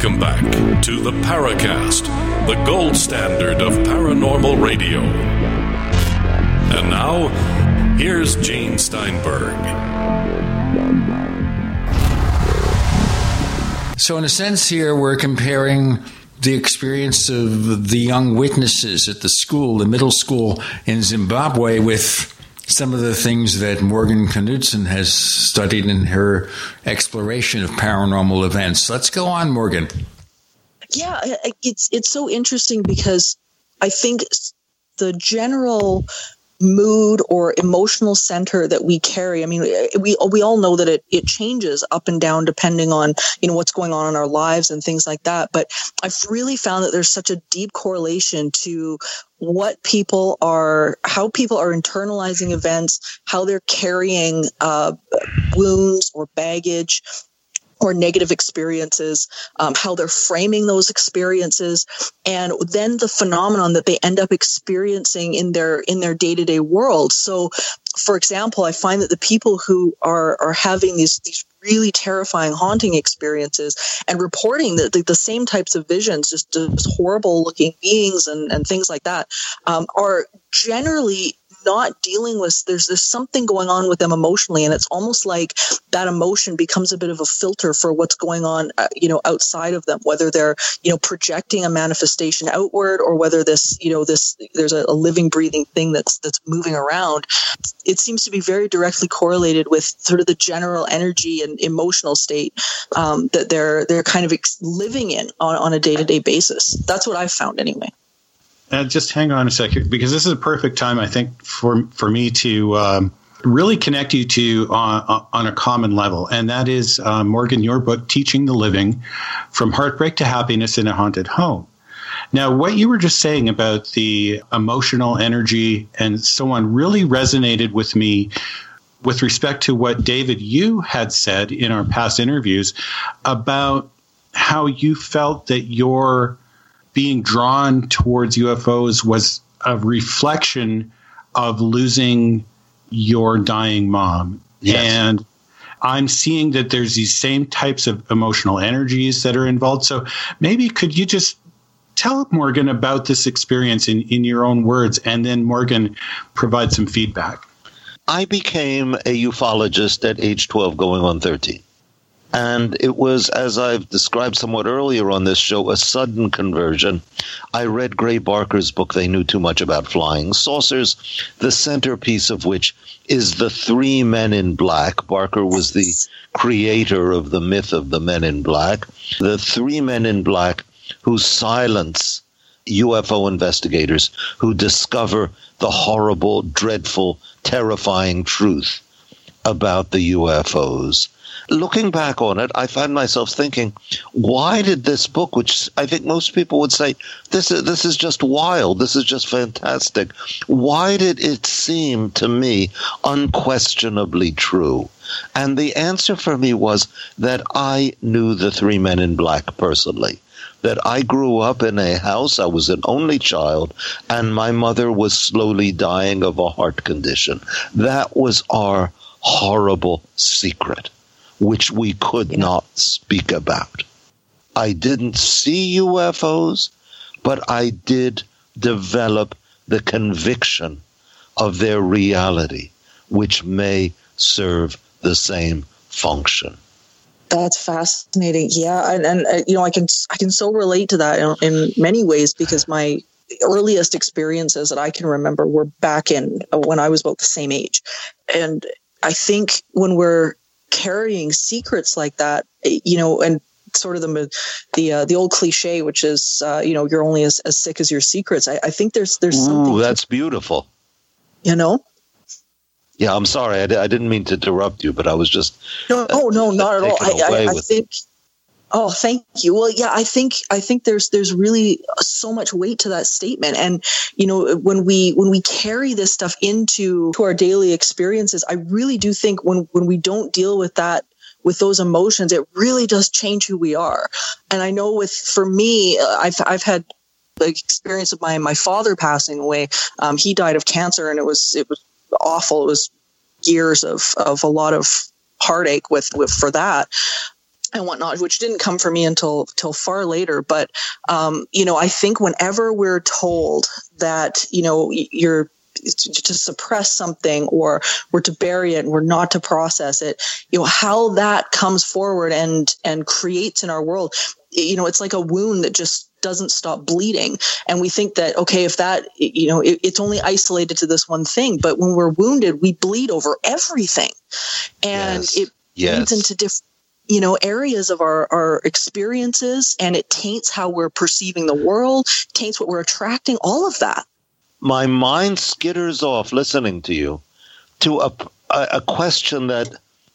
Welcome back to the Paracast, the gold standard of paranormal radio. And now, here's Gene Steinberg. So, in a sense, here we're comparing the experience of the young witnesses at the school, the middle school in Zimbabwe, with some of the things that Morgan Knudsen has studied in her exploration of paranormal events. Let's go on, Morgan. Yeah, it's it's so interesting because I think the general mood or emotional center that we carry. I mean, we we all know that it it changes up and down depending on you know what's going on in our lives and things like that. But I've really found that there's such a deep correlation to what people are, how people are internalizing events, how they're carrying uh, wounds or baggage, or negative experiences, um, how they're framing those experiences, and then the phenomenon that they end up experiencing in their in their day to day world. So, for example, I find that the people who are are having these these really terrifying haunting experiences and reporting that the, the same types of visions just, just horrible looking beings and, and things like that um, are generally not dealing with there's there's something going on with them emotionally and it's almost like that emotion becomes a bit of a filter for what's going on uh, you know outside of them whether they're you know projecting a manifestation outward or whether this you know this there's a, a living breathing thing that's that's moving around. It seems to be very directly correlated with sort of the general energy and emotional state um, that they're they're kind of ex- living in on, on a day-to-day basis. That's what i've found anyway uh, just hang on a second because this is a perfect time, I think, for for me to um, really connect you to uh, on a common level, and that is uh, Morgan, your book, "Teaching the Living: From Heartbreak to Happiness in a Haunted Home." Now, what you were just saying about the emotional energy and so on really resonated with me with respect to what David you had said in our past interviews about how you felt that your being drawn towards UFOs was a reflection of losing your dying mom. Yes. And I'm seeing that there's these same types of emotional energies that are involved. So maybe could you just tell Morgan about this experience in, in your own words and then Morgan provide some feedback? I became a ufologist at age 12, going on 13. And it was, as I've described somewhat earlier on this show, a sudden conversion. I read Gray Barker's book, They Knew Too Much About Flying Saucers, the centerpiece of which is the three men in black. Barker was the creator of the myth of the men in black. The three men in black who silence UFO investigators who discover the horrible, dreadful, terrifying truth about the UFOs looking back on it, I find myself thinking, why did this book, which I think most people would say, this is, this is just wild, this is just fantastic, why did it seem to me unquestionably true? And the answer for me was that I knew the three men in black personally that I grew up in a house. I was an only child, and my mother was slowly dying of a heart condition. That was our horrible secret which we could yeah. not speak about. I didn't see UFOs, but I did develop the conviction of their reality, which may serve the same function. That's fascinating. Yeah, and, and uh, you know, I can I can so relate to that in, in many ways because my earliest experiences that I can remember were back in uh, when I was about the same age, and I think when we're carrying secrets like that, you know, and sort of the the uh, the old cliche, which is uh, you know you're only as, as sick as your secrets. I, I think there's there's something. Ooh, that's beautiful. You know. Yeah, I'm sorry. I, I didn't mean to interrupt you, but I was just no, oh no, not at all. I, I, I think Oh, thank you. Well, yeah, I think I think there's there's really so much weight to that statement, and you know when we when we carry this stuff into to our daily experiences, I really do think when when we don't deal with that with those emotions, it really does change who we are. And I know with for me, uh, I've I've had the experience of my my father passing away. Um, he died of cancer, and it was it was awful. It was years of of a lot of heartache with with for that and whatnot, which didn't come for me until till far later. But um, you know, I think whenever we're told that you know you're to suppress something or we're to bury it and we're not to process it you know how that comes forward and and creates in our world you know it's like a wound that just doesn't stop bleeding and we think that okay if that you know it, it's only isolated to this one thing but when we're wounded we bleed over everything and yes. it yes. leads into different you know areas of our our experiences and it taints how we're perceiving the world taints what we're attracting all of that. My mind skitters off listening to you to a, a, question that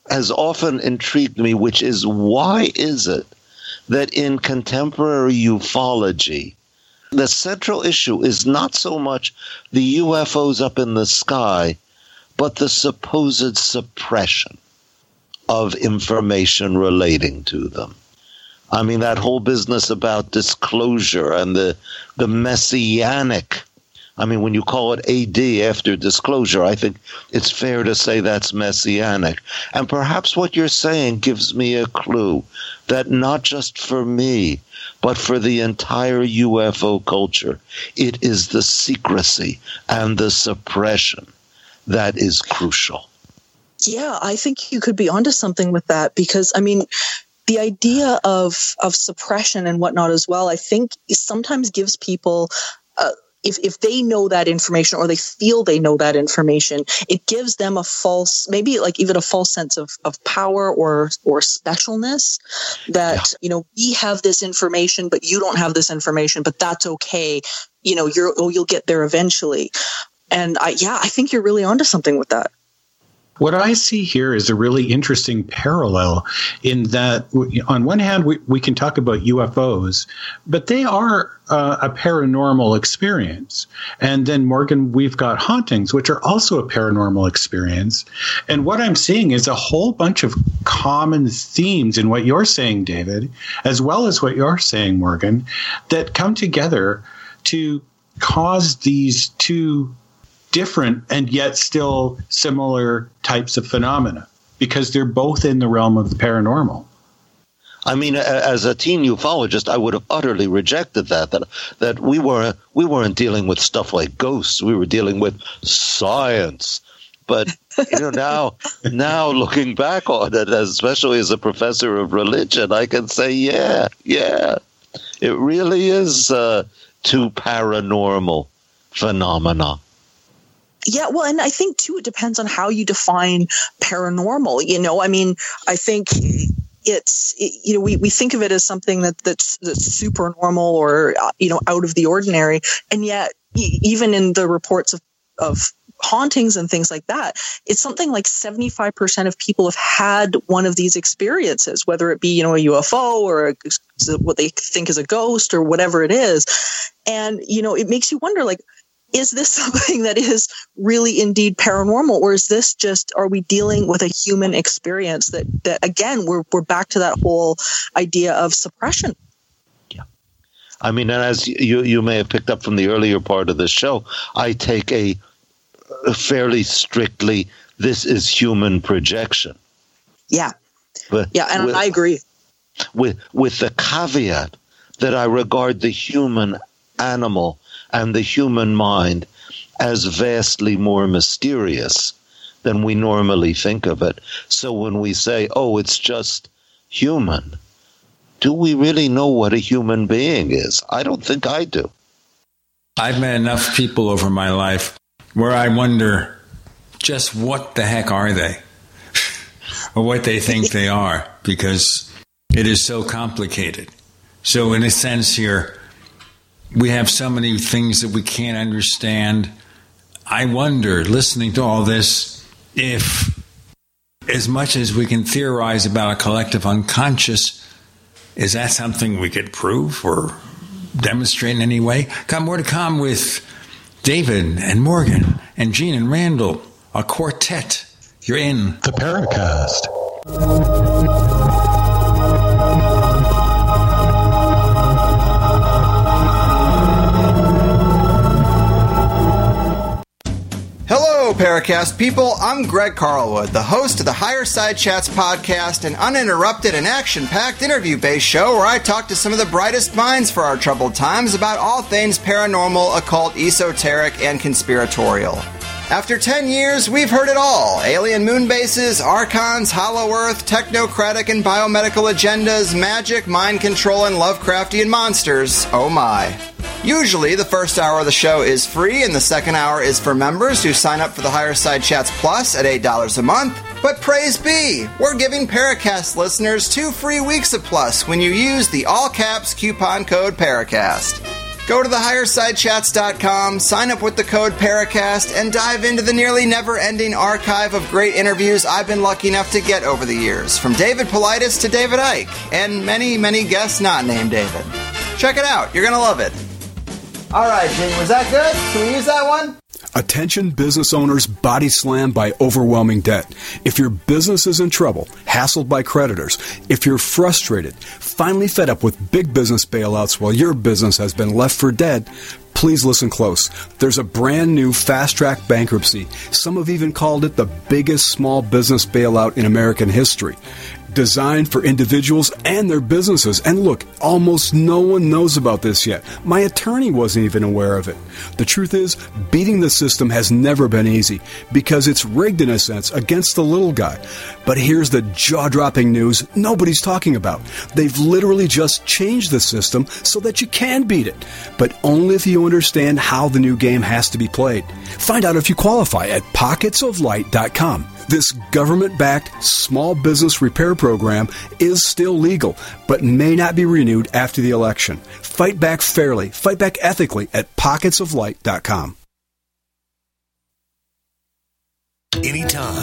has often intrigued me, which is why is it that in contemporary ufology, the central issue is not so much the UFOs up in the sky, but the supposed suppression of information relating to them. I mean, that whole business about disclosure and the, the messianic. I mean, when you call it AD after disclosure, I think it's fair to say that's messianic. And perhaps what you're saying gives me a clue that not just for me, but for the entire UFO culture, it is the secrecy and the suppression that is crucial. Yeah, I think you could be onto something with that because I mean, the idea of of suppression and whatnot as well, I think sometimes gives people. Uh, if, if they know that information or they feel they know that information, it gives them a false, maybe like even a false sense of, of power or, or specialness that, yeah. you know, we have this information, but you don't have this information, but that's okay. You know, you're, oh, you'll get there eventually. And I, yeah, I think you're really onto something with that. What I see here is a really interesting parallel in that, on one hand, we, we can talk about UFOs, but they are uh, a paranormal experience. And then, Morgan, we've got hauntings, which are also a paranormal experience. And what I'm seeing is a whole bunch of common themes in what you're saying, David, as well as what you're saying, Morgan, that come together to cause these two different and yet still similar types of phenomena because they're both in the realm of the paranormal. I mean, as a teen ufologist, I would have utterly rejected that. That that we were we weren't dealing with stuff like ghosts. We were dealing with science. But you know now now looking back on it, especially as a professor of religion, I can say, yeah, yeah, it really is uh, two paranormal phenomena. Yeah, well, and I think too, it depends on how you define paranormal. You know, I mean, I think it's it, you know we, we think of it as something that that's that's super normal or uh, you know out of the ordinary, and yet even in the reports of of hauntings and things like that, it's something like 75% of people have had one of these experiences, whether it be, you know, a UFO or a, what they think is a ghost or whatever it is. And, you know, it makes you wonder, like, is this something that is really indeed paranormal or is this just are we dealing with a human experience that that again we're we're back to that whole idea of suppression? Yeah. I mean and as you you may have picked up from the earlier part of the show i take a, a fairly strictly this is human projection. Yeah. But yeah and with, i agree. with with the caveat that i regard the human animal and the human mind as vastly more mysterious than we normally think of it. So when we say, oh, it's just human, do we really know what a human being is? I don't think I do. I've met enough people over my life where I wonder just what the heck are they? or what they think they are, because it is so complicated. So, in a sense, here, we have so many things that we can't understand. I wonder, listening to all this, if as much as we can theorize about a collective unconscious, is that something we could prove or demonstrate in any way? Got more to come with David and Morgan and Gene and Randall, a quartet. You're in the Paracast. Paracast people. I'm Greg Carlwood, the host of the Higher Side Chats podcast, an uninterrupted and action packed interview based show where I talk to some of the brightest minds for our troubled times about all things paranormal, occult, esoteric, and conspiratorial. After 10 years, we've heard it all alien moon bases, archons, hollow earth, technocratic and biomedical agendas, magic, mind control, and Lovecraftian monsters. Oh my. Usually, the first hour of the show is free, and the second hour is for members who sign up for the Higher Side Chats Plus at $8 a month. But praise be, we're giving Paracast listeners two free weeks of Plus when you use the all caps coupon code Paracast. Go to thehighersidechats.com, sign up with the code Paracast, and dive into the nearly never ending archive of great interviews I've been lucky enough to get over the years, from David Paulides to David Icke, and many, many guests not named David. Check it out, you're going to love it. All right, Gene, was that good? Can we use that one? Attention business owners body slammed by overwhelming debt. If your business is in trouble, hassled by creditors, if you're frustrated, finally fed up with big business bailouts while your business has been left for dead, please listen close. There's a brand new fast track bankruptcy. Some have even called it the biggest small business bailout in American history designed for individuals and their businesses. And look, almost no one knows about this yet. My attorney wasn't even aware of it. The truth is, beating the system has never been easy because it's rigged in a sense against the little guy. But here's the jaw dropping news nobody's talking about. They've literally just changed the system so that you can beat it, but only if you understand how the new game has to be played. Find out if you qualify at pocketsoflight.com. This government backed small business repair program is still legal, but may not be renewed after the election. Fight back fairly, fight back ethically at pocketsoflight.com. Anytime,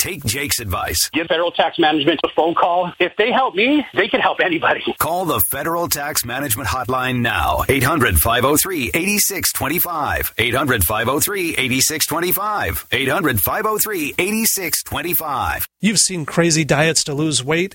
take Jake's advice. Give federal tax management a phone call. If they help me, they can help anybody. Call the Federal Tax Management Hotline now. 800 503 8625. 800 503 8625. 800 503 8625. You've seen crazy diets to lose weight.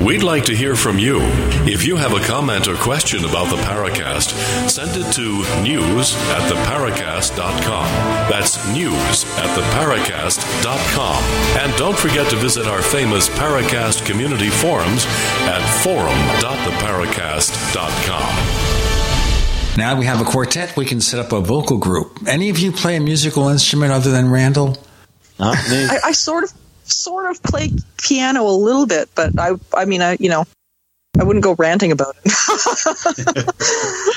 We'd like to hear from you. If you have a comment or question about the Paracast, send it to news at theparacast.com. That's news at theparacast.com. And don't forget to visit our famous Paracast community forums at forum.theparacast.com. Now we have a quartet, we can set up a vocal group. Any of you play a musical instrument other than Randall? Not me. I, I sort of sort of play piano a little bit, but I I mean I you know I wouldn't go ranting about it.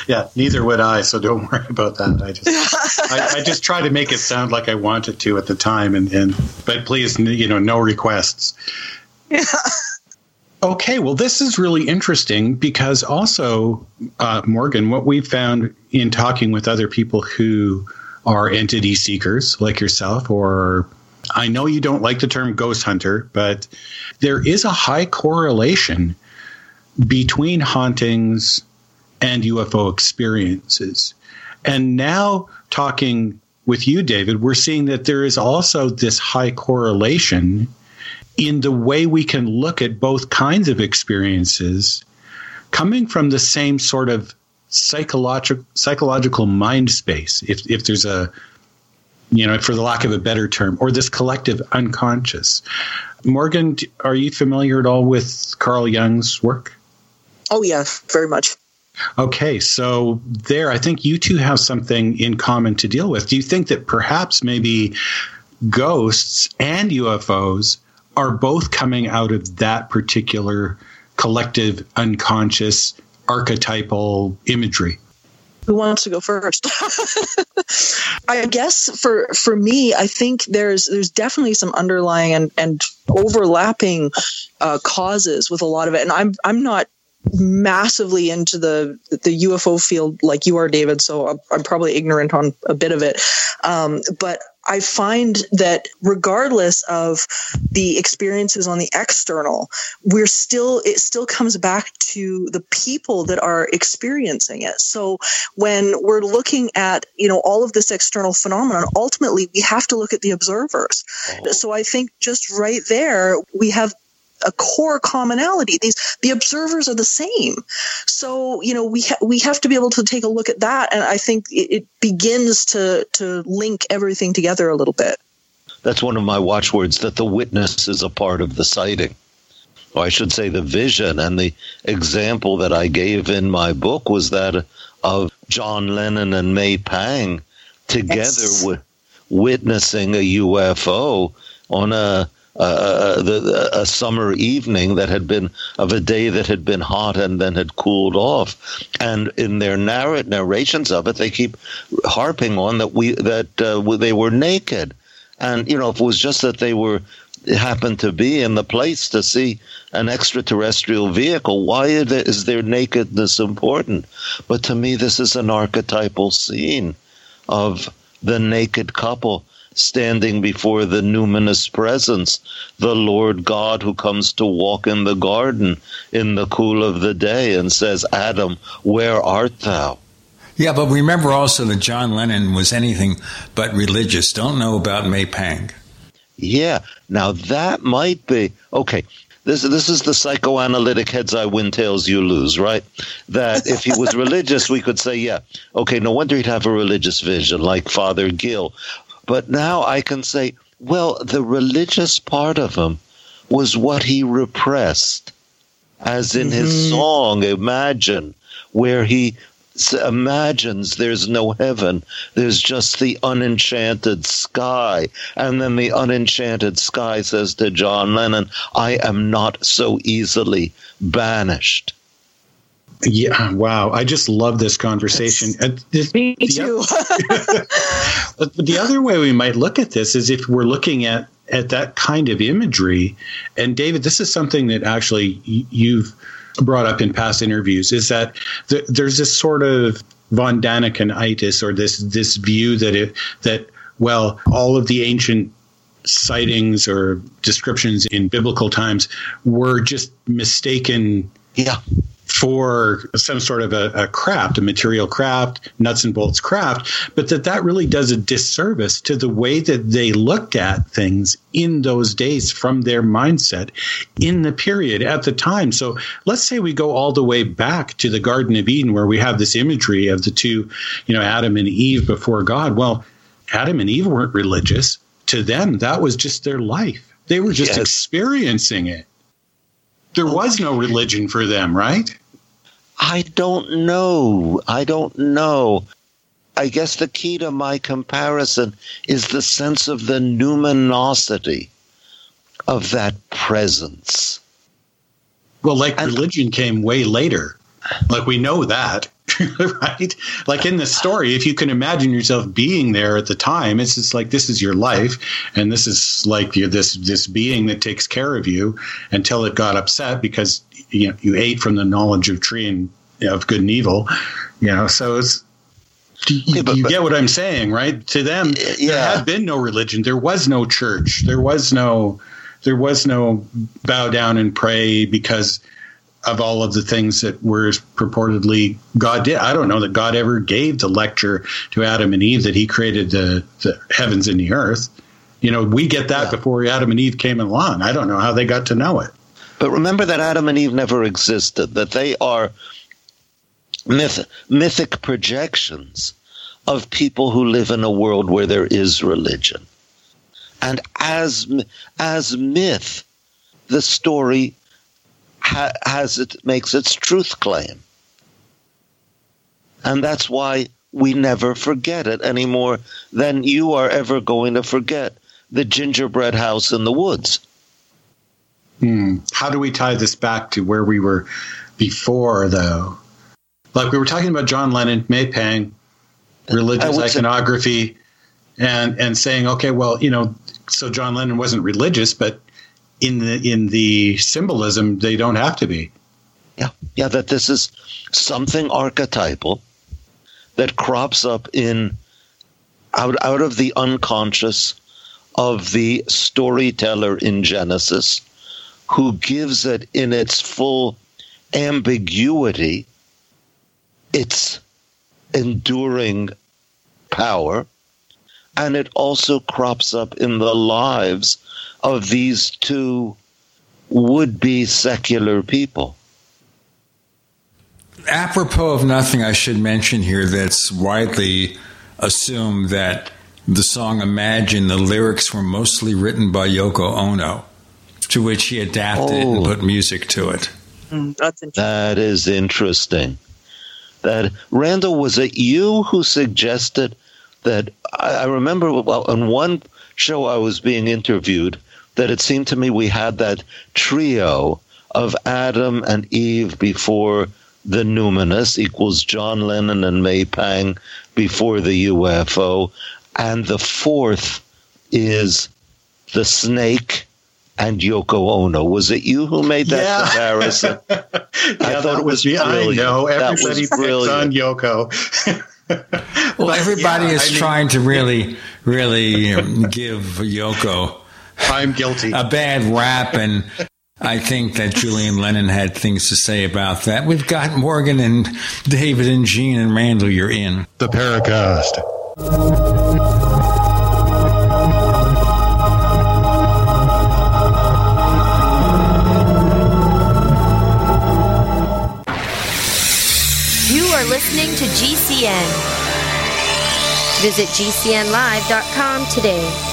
yeah, neither would I. So don't worry about that. I just I, I, just try to make it sound like I wanted to at the time, and, and but please, you know, no requests. Yeah. Okay, well, this is really interesting because also, uh, Morgan, what we found in talking with other people who are entity seekers like yourself or I know you don't like the term ghost hunter, but there is a high correlation between hauntings and UFO experiences. And now, talking with you, David, we're seeing that there is also this high correlation in the way we can look at both kinds of experiences coming from the same sort of psychological psychological mind space. If if there's a you know, for the lack of a better term, or this collective unconscious. Morgan, are you familiar at all with Carl Jung's work? Oh, yeah, very much. Okay, so there, I think you two have something in common to deal with. Do you think that perhaps maybe ghosts and UFOs are both coming out of that particular collective unconscious archetypal imagery? Who wants to go first i guess for for me i think there's there's definitely some underlying and and overlapping uh, causes with a lot of it and i'm i'm not massively into the the UFO field like you are, David. So I'm, I'm probably ignorant on a bit of it. Um, but I find that regardless of the experiences on the external, we're still, it still comes back to the people that are experiencing it. So when we're looking at, you know, all of this external phenomenon, ultimately we have to look at the observers. Oh. So I think just right there, we have a core commonality. These the observers are the same. So you know we ha- we have to be able to take a look at that, and I think it, it begins to to link everything together a little bit. That's one of my watchwords. That the witness is a part of the sighting. Or I should say the vision. And the example that I gave in my book was that of John Lennon and May Pang together yes. with witnessing a UFO on a the, a summer evening that had been of a day that had been hot and then had cooled off. And in their narr- narrations of it, they keep harping on that we that uh, they were naked. And you know, if it was just that they were happened to be in the place to see an extraterrestrial vehicle, why is their nakedness important? But to me, this is an archetypal scene of the naked couple standing before the numinous presence, the Lord God who comes to walk in the garden in the cool of the day and says, Adam, where art thou? Yeah, but remember also that John Lennon was anything but religious. Don't know about May Pang. Yeah, now that might be okay. This this is the psychoanalytic heads I win, tails you lose, right? That if he was religious, we could say, yeah, okay, no wonder he'd have a religious vision like Father Gill. But now I can say, well, the religious part of him was what he repressed. As in mm-hmm. his song, Imagine, where he imagines there's no heaven, there's just the unenchanted sky. And then the unenchanted sky says to John Lennon, I am not so easily banished. Yeah, wow. I just love this conversation. Uh, this, Me too. but the other way we might look at this is if we're looking at at that kind of imagery. And David, this is something that actually you've brought up in past interviews. Is that there's this sort of von Danikenitis or this this view that it that well all of the ancient sightings or descriptions in biblical times were just mistaken yeah for some sort of a, a, craft, a material craft, nuts and bolts craft, but that that really does a disservice to the way that they looked at things in those days from their mindset in the period at the time. So let's say we go all the way back to the Garden of Eden where we have this imagery of the two, you know, Adam and Eve before God. Well, Adam and Eve weren't religious. To them, that was just their life. They were just yes. experiencing it. There was no religion for them, right? I don't know. I don't know. I guess the key to my comparison is the sense of the numinosity of that presence. Well, like and, religion came way later. Like we know that, right? Like in the story, if you can imagine yourself being there at the time, it's just like this is your life, and this is like this this being that takes care of you until it got upset because you know you ate from the knowledge of tree and you know, of good and evil. You know, so it's you, yeah, but, you get what I'm saying, right? To them, yeah. there had been no religion. There was no church. There was no, there was no bow down and pray because of all of the things that were purportedly God did. I don't know that God ever gave the lecture to Adam and Eve that He created the, the heavens and the earth. You know, we get that yeah. before Adam and Eve came along. I don't know how they got to know it. But remember that Adam and Eve never existed. That they are myth, mythic projections of people who live in a world where there is religion. And as as myth, the story ha, has it makes its truth claim. And that's why we never forget it any more than you are ever going to forget the gingerbread house in the woods. Hmm. How do we tie this back to where we were before, though? Like we were talking about John Lennon, May Pang, religious iconography, say- and and saying, okay, well, you know, so John Lennon wasn't religious, but in the in the symbolism, they don't have to be. Yeah, yeah, that this is something archetypal that crops up in out out of the unconscious of the storyteller in Genesis, who gives it in its full ambiguity its enduring power, and it also crops up in the lives of these two would be secular people. Apropos of nothing, I should mention here that's widely assumed that the song Imagine, the lyrics were mostly written by Yoko Ono, to which he adapted oh. and put music to it. Mm, that's interesting. That is interesting. That Randall, was it you who suggested that? I, I remember well, on one show I was being interviewed that it seemed to me we had that trio of Adam and Eve before the numinous equals John Lennon and May Pang before the UFO, and the fourth is the snake and Yoko Ono. Was it you who made that yeah. comparison? yeah, I thought it was, was brilliant. I know everybody picks on Yoko. well, everybody yeah, is I mean, trying to really, really um, give Yoko. I'm guilty. A bad rap, and I think that Julian Lennon had things to say about that. We've got Morgan and David and Gene and Randall. You're in the Paracast. GCN. Visit GCNlive.com today.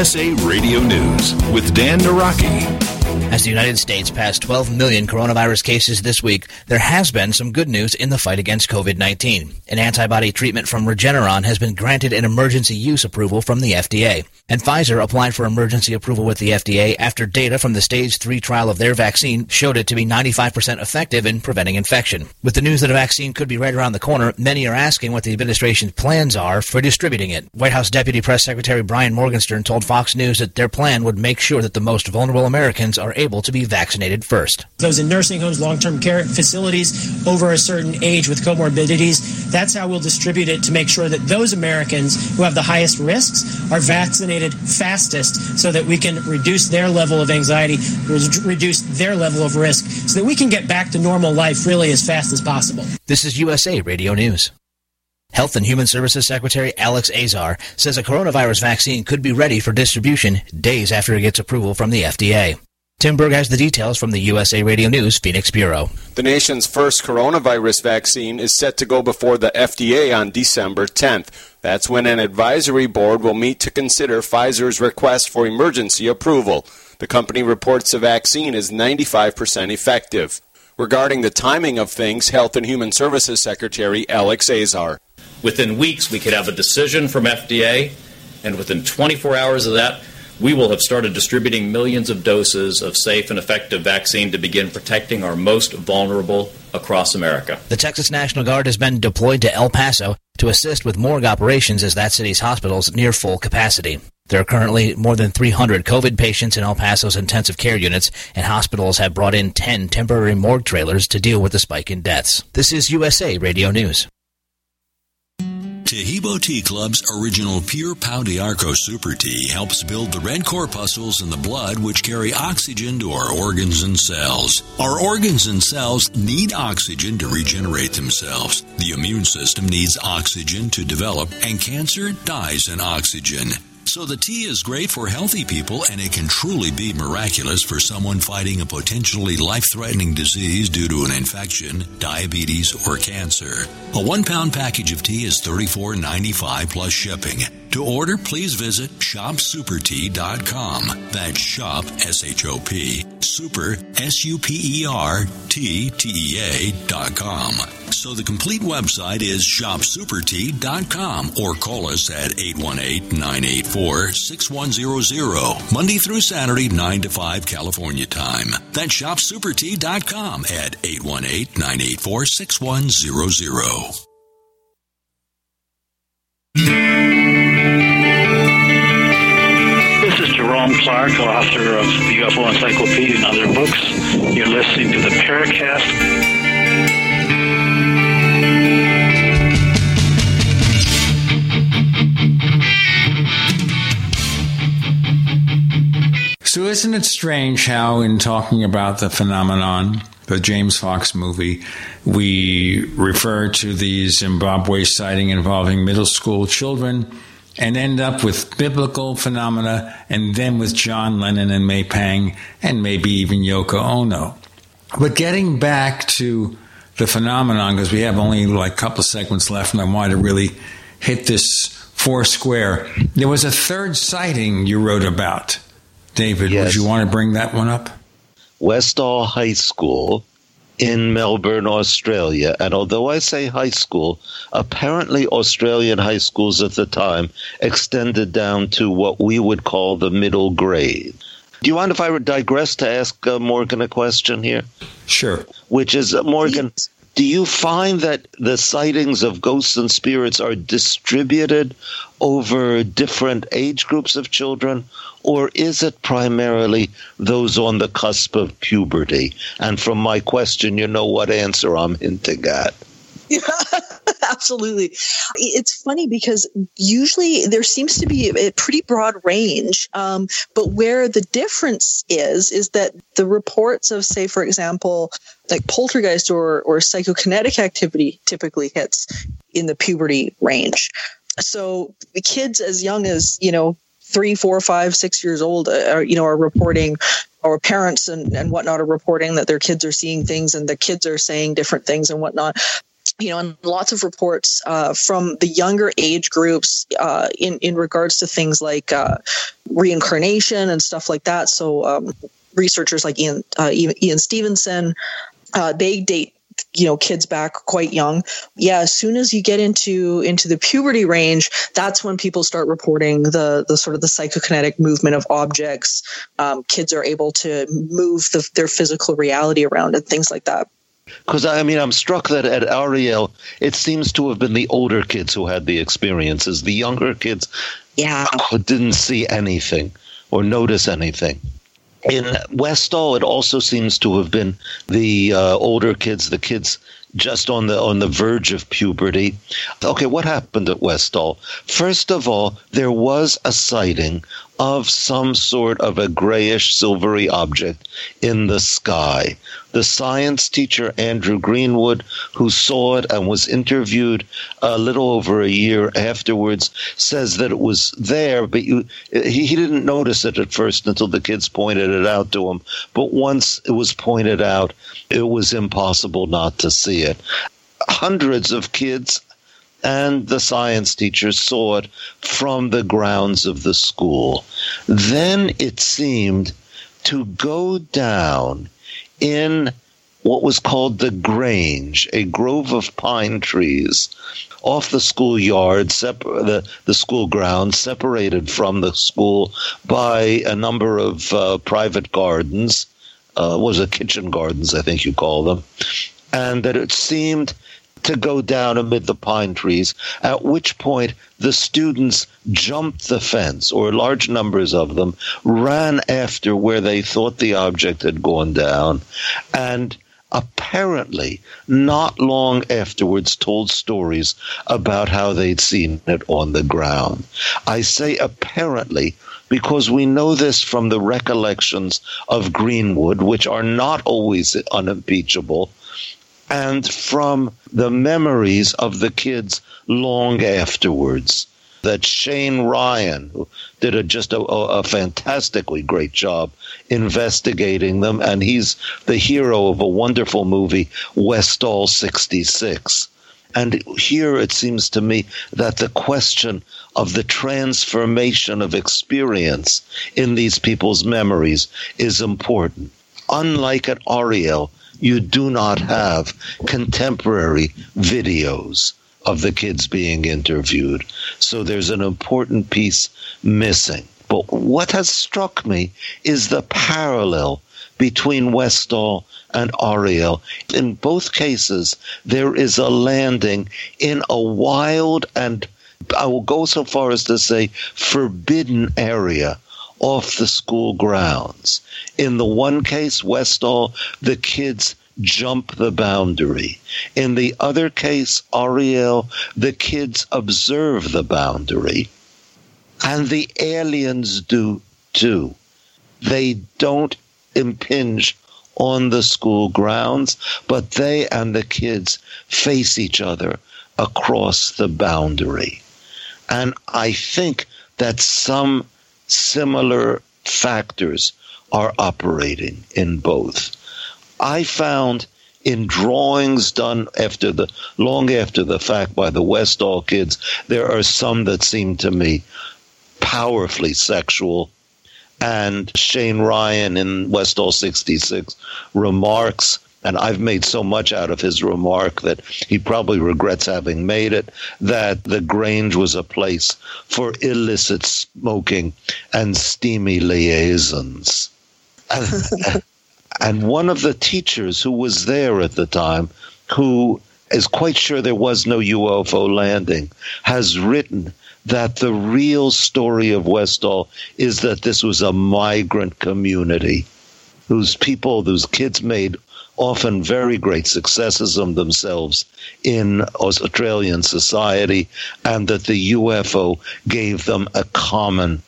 USA Radio News with Dan Naraki. As the United States passed 12 million coronavirus cases this week, there has been some good news in the fight against COVID 19. An antibody treatment from Regeneron has been granted an emergency use approval from the FDA. And Pfizer applied for emergency approval with the FDA after data from the stage 3 trial of their vaccine showed it to be 95% effective in preventing infection. With the news that a vaccine could be right around the corner, many are asking what the administration's plans are for distributing it. White House Deputy Press Secretary Brian Morgenstern told Fox News that their plan would make sure that the most vulnerable Americans are able to be vaccinated first. Those in nursing homes, long term care facilities over a certain age with comorbidities, that's how we'll distribute it to make sure that those Americans who have the highest risks are vaccinated fastest so that we can reduce their level of anxiety, reduce their level of risk, so that we can get back to normal life really as fast as possible. This is USA Radio News. Health and Human Services Secretary Alex Azar says a coronavirus vaccine could be ready for distribution days after it gets approval from the FDA. Tim Berg has the details from the USA Radio News Phoenix Bureau. The nation's first coronavirus vaccine is set to go before the FDA on December 10th. That's when an advisory board will meet to consider Pfizer's request for emergency approval. The company reports the vaccine is 95% effective. Regarding the timing of things, Health and Human Services Secretary Alex Azar. Within weeks, we could have a decision from FDA, and within 24 hours of that, we will have started distributing millions of doses of safe and effective vaccine to begin protecting our most vulnerable across America. The Texas National Guard has been deployed to El Paso to assist with morgue operations as that city's hospitals near full capacity. There are currently more than 300 COVID patients in El Paso's intensive care units, and hospitals have brought in 10 temporary morgue trailers to deal with the spike in deaths. This is USA Radio News. Taheebo Tea Club's original Pure Pau d'Arco Super Tea helps build the red corpuscles in the blood which carry oxygen to our organs and cells. Our organs and cells need oxygen to regenerate themselves. The immune system needs oxygen to develop, and cancer dies in oxygen. So the tea is great for healthy people and it can truly be miraculous for someone fighting a potentially life-threatening disease due to an infection, diabetes, or cancer. A one pound package of tea is $34.95 plus shipping. To order, please visit shopsupertea.com. That's shop, S-H-O-P, super, S-U-P-E-R-T-T-E-A dot com. So the complete website is shopsupertea.com or call us at 818-984-6100, Monday through Saturday, 9 to 5 California time. That's shopsupertea.com at 818-984-6100. This is Jerome Clark, author of the UFO Encyclopedia and other books. You're listening to the Paracast. So, isn't it strange how, in talking about the phenomenon, the James Fox movie, we refer to the Zimbabwe sighting involving middle school children and end up with biblical phenomena and then with John Lennon and May Pang and maybe even Yoko Ono? But getting back to the phenomenon, because we have only like a couple of segments left and I want to really hit this four square. There was a third sighting you wrote about. David, Yes. would you want to bring that one up? Westall High School in Melbourne, Australia. And although I say high school, apparently Australian high schools at the time extended down to what we would call the middle grade. Do you mind if I digress to ask uh, Morgan a question here? Sure. Which is, uh, Morgan, do you find that the sightings of ghosts and spirits are distributed over different age groups of children? Or is it primarily those on the cusp of puberty? And from my question, you know what answer I'm hinting at. Absolutely. It's funny because usually there seems to be a pretty broad range. Um, but where the difference is, is that the reports of, say, for example, like poltergeist or, or psychokinetic activity typically hits in the puberty range. So the kids as young as, you know, three, four, five, six years old, uh, are, you know, are reporting or parents and, and whatnot are reporting that their kids are seeing things and the kids are saying different things and whatnot you know, and lots of reports uh, from the younger age groups uh, in in regards to things like uh, reincarnation and stuff like that. So um, researchers like Ian uh, Ian Ian Stevenson, uh, they date you know kids back quite young yeah as soon as you get into into the puberty range that's when people start reporting the the sort of the psychokinetic movement of objects um, kids are able to move the, their physical reality around and things like that Because I mean, I'm struck that at Ariel, it seems to have been the older kids who had the experiences. The younger kids, yeah, didn't see anything or notice anything. In Westall, it also seems to have been the uh, older kids, the kids just on the on the verge of puberty. Okay, what happened at Westall? First of all, there was a sighting of some sort of a grayish silvery object in the sky. The science teacher Andrew Greenwood, who saw it and was interviewed a little over a year afterwards, says that it was there, but you, he, he didn't notice it at first until the kids pointed it out to him. But once it was pointed out, it was impossible not to see it. Hundreds of kids and the science teacher saw it from the grounds of the school. Then it seemed to go down in what was called the Grange, a grove of pine trees off the schoolyard, separ- the, the school grounds, separated from the school by a number of uh, private gardens. Uh, was it kitchen gardens, I think you call them, and that it seemed to go down amid the pine trees, at which point the students jumped the fence, or large numbers of them ran after where they thought the object had gone down, and apparently not long afterwards told stories about how they'd seen it on the ground. I say apparently because we know this from the recollections of Greenwood, which are not always unimpeachable, and from the memories of the kids long afterwards that Shane Ryan, who did a, just a, a, fantastically great job investigating them, and he's the hero of a wonderful movie, Westall 66. And here it seems to me that the question of the transformation of experience in these people's memories is important. Unlike at Ariel, you do not have contemporary videos of the kids being interviewed. So there's an important piece missing. But what has struck me is the parallel between Westall and Ariel. In both cases, there is a landing in a wild and I will go so far as to say forbidden area off the school grounds. In the one case, Westall, the kids jump the boundary. In the other case, Ariel, the kids observe the boundary. And the aliens do too. They don't impinge on the school grounds, but they and the kids face each other across the boundary. And I think that some similar factors are operating in both. I found in drawings done after the long after the fact by the Westall kids, there are some that seem to me powerfully sexual. And Shane Ryan in Westall 66 remarks, and I've made so much out of his remark that he probably regrets having made it, that the Grange was a place for illicit smoking and steamy liaisons. And one of the teachers who was there at the time, who is quite sure there was no UFO landing, has written that the real story of Westall is that this was a migrant community whose people, whose kids made often very great successes of themselves in Australian society, and that the UFO gave them a common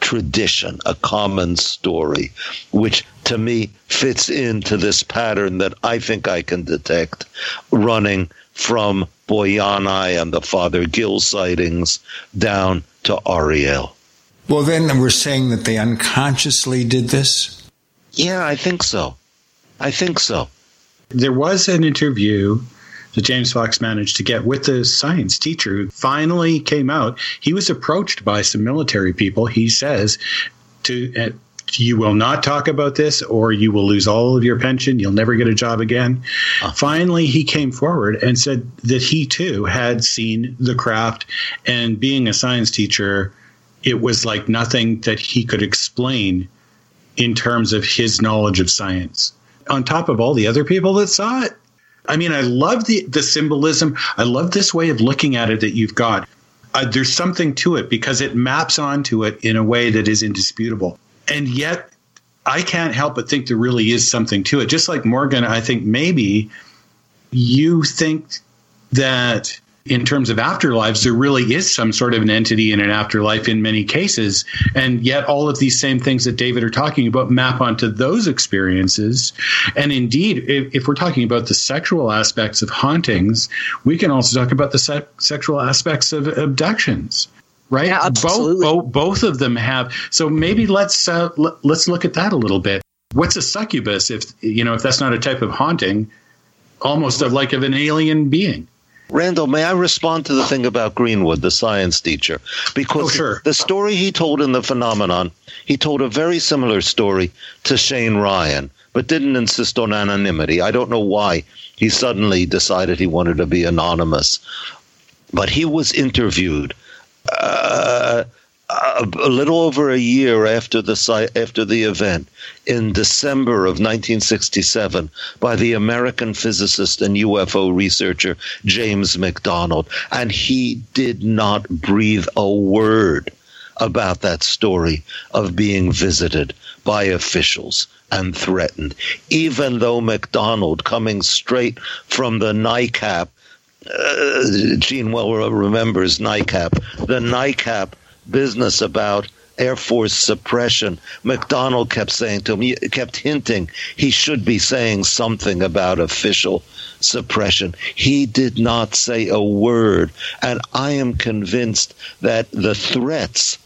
tradition, a common story, which to me fits into this pattern that I think I can detect running from Boianai and the Father Gill sightings down to Ariel. Well, then we're saying that they unconsciously did this? Yeah, I think so. I think so. There was an interview that James Fox managed to get with the science teacher who finally came out. He was approached by some military people, he says, to. Uh, you will not talk about this or you will lose all of your pension. You'll never get a job again. Uh. Finally, he came forward and said that he too had seen the craft and being a science teacher, it was like nothing that he could explain in terms of his knowledge of science. On top of all the other people that saw it, I mean, I love the the symbolism. I love this way of looking at it that you've got. Uh, there's something to it because it maps onto it in a way that is indisputable. And yet, I can't help but think there really is something to it. Just like Morgan, I think maybe you think that in terms of afterlives, there really is some sort of an entity in an afterlife in many cases. And yet, all of these same things that David are talking about map onto those experiences. And indeed, if, if we're talking about the sexual aspects of hauntings, we can also talk about the se- sexual aspects of abductions. Right, yeah, both, both both of them have. So maybe let's uh, l- let's look at that a little bit. What's a succubus? If you know, if that's not a type of haunting, almost of like of an alien being. Randall, may I respond to the thing about Greenwood, the science teacher? Because oh, sure. the story he told in The Phenomenon, he told a very similar story to Shane Ryan. but didn't insist on anonymity. I don't know why he suddenly decided he wanted to be anonymous. But he was interviewed uh, a, a little over a year after the after the event in December of 1967 by the American physicist and UFO researcher James McDonald, and he did not breathe a word about that story of being visited by officials and threatened, even though McDonald, coming straight from the NICAP, uh, Gene well remembers NICAP, the NICAP business about Air Force suppression. McDonald kept saying to him, kept hinting he should be saying something about official suppression. He did not say a word. And I am convinced that the threats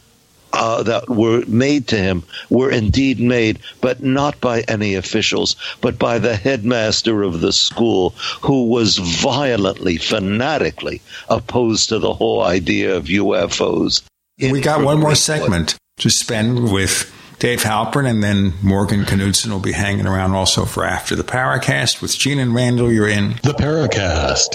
uh, that were made to him were indeed made, but not by any officials, but by the headmaster of the school, who was violently, fanatically opposed to the whole idea of UFOs. We got one more segment to spend with Dave Halperin, and then Morgan Knudsen will be hanging around also for after the Paracast. With Gene and Randall, you're in the Paracast.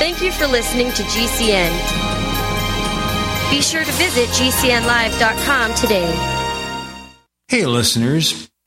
Thank you for listening to GCN. Be sure to visit GCNlive.com today. Hey, listeners.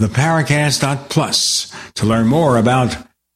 theparacast.plus to learn more about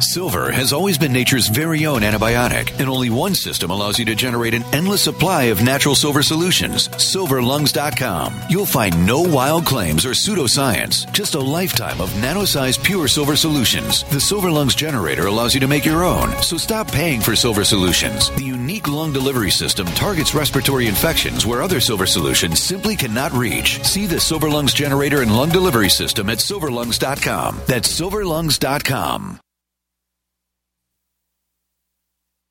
Silver has always been nature's very own antibiotic, and only one system allows you to generate an endless supply of natural silver solutions. SilverLungs.com. You'll find no wild claims or pseudoscience, just a lifetime of nano-sized pure silver solutions. The Silver Lungs generator allows you to make your own, so stop paying for silver solutions. The unique lung delivery system targets respiratory infections where other silver solutions simply cannot reach. See the Silver Lungs generator and lung delivery system at SilverLungs.com. That's SilverLungs.com.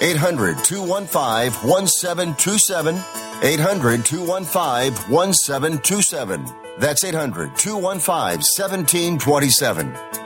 800 215 1727. 800 215 1727. That's 800 215 1727.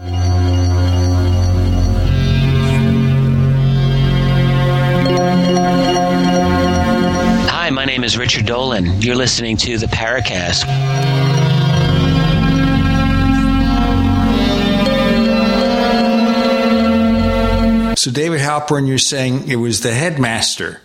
Hi, my name is Richard Dolan. You're listening to the Paracast. So, David Halperin, you're saying it was the headmaster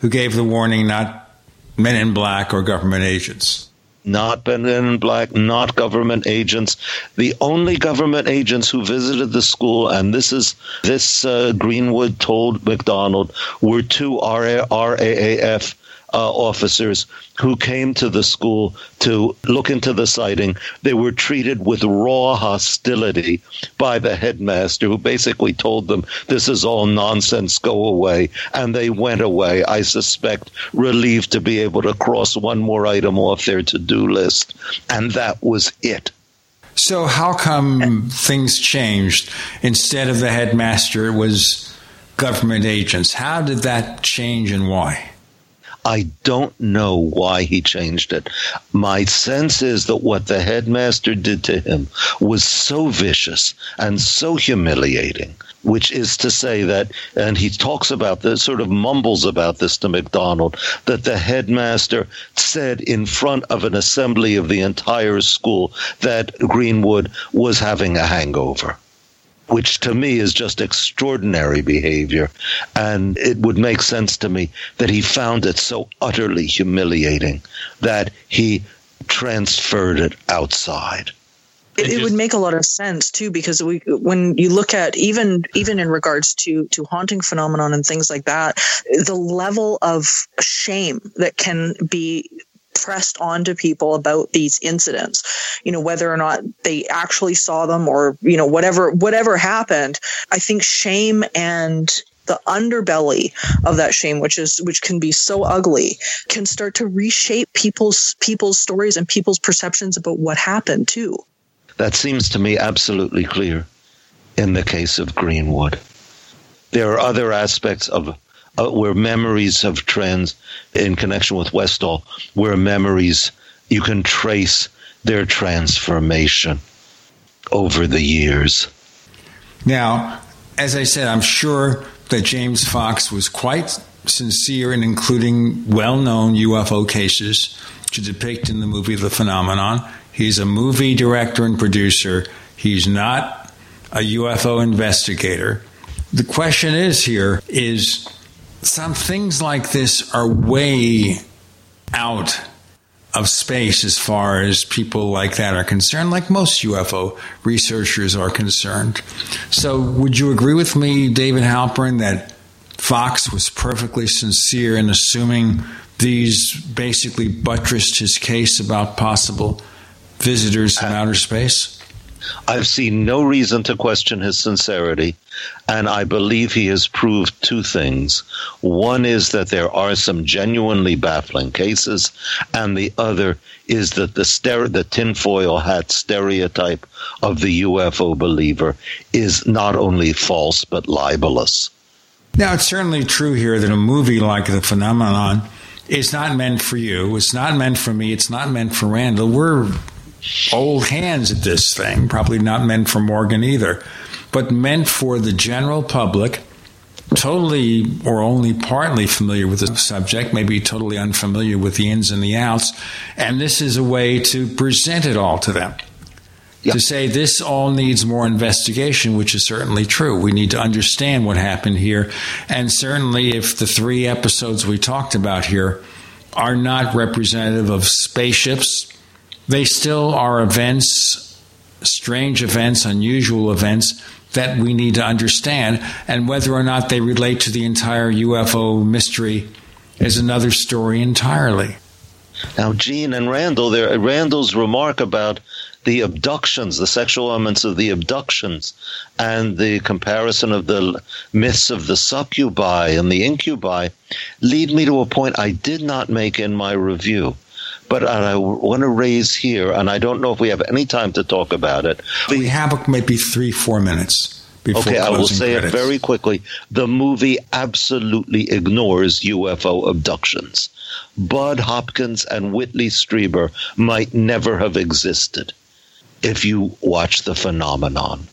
who gave the warning, not men in black or government agents. Not men in black, not government agents. The only government agents who visited the school, and this is this uh, Greenwood told McDonald, were two RA, RAAF uh, officers who came to the school to look into the sighting. They were treated with raw hostility by the headmaster, who basically told them, This is all nonsense, go away. And they went away, I suspect, relieved to be able to cross one more item off their to do list. And that was it. So, how come things changed? Instead of the headmaster, it was government agents. How did that change and why? I don't know why he changed it. My sense is that what the headmaster did to him was so vicious and so humiliating, which is to say that, and he talks about this, sort of mumbles about this to McDonald, that the headmaster said in front of an assembly of the entire school that Greenwood was having a hangover which to me is just extraordinary behavior. And it would make sense to me that he found it so utterly humiliating that he transferred it outside. It, it, would make a lot of sense too, because we, when you look at even even in regards to to haunting phenomenon and things like that, the level of shame that can be pressed onto people about these incidents. You know whether or not they actually saw them or you know whatever whatever happened i think shame and the underbelly of that shame which is which can be so ugly can start to reshape people's people's stories and people's perceptions about what happened too. That seems to me absolutely clear in the case of greenwood. There are other aspects of uh, where memories of trends in connection with Westall, where memories you can trace their transformation over the years. Now, as I said, I'm sure that James Fox was quite sincere in including well known UFO cases to depict in the movie The Phenomenon. He's a movie director and producer, he's not a UFO investigator. The question is here is some things like this are way out of space as far as people like that are concerned, like most UFO researchers are concerned. So, would you agree with me, David Halperin, that Fox was perfectly sincere in assuming these basically buttressed his case about possible visitors from outer space? I've seen no reason to question his sincerity, and I believe he has proved two things. One is that there are some genuinely baffling cases, and the other is that the, stere- the tinfoil hat stereotype of the UFO believer is not only false but libelous. Now, it's certainly true here that a movie like The Phenomenon is not meant for you. It's not meant for me. It's not meant for Randall. We're old hands at this thing, probably not meant for Morgan either, but meant for the general public, totally or only partly familiar with the subject, maybe totally unfamiliar with the ins and the outs. And this is a way to present it all to them. to say this all needs more investigation, which is certainly true. We need to understand what happened here. And certainly, if the three episodes we talked about here are not representative of spaceships, they still are events, strange events, unusual events that we need to understand. And whether or not they relate to the entire UFO mystery is another story entirely. Now, Gene and Randall, there, Randall's remark about the abductions, the sexual elements of the abductions, and the comparison of the myths of the succubi and the incubi lead me to a point I did not make in my review. But I want to raise here, and I don't know if we have any time to talk about it. We have maybe three, four minutes. Before. Okay, I will say credits. it very quickly. The movie absolutely ignores UFO abductions. Bud Hopkins and Whitley Strieber might never have existed if you watch the phenomenon.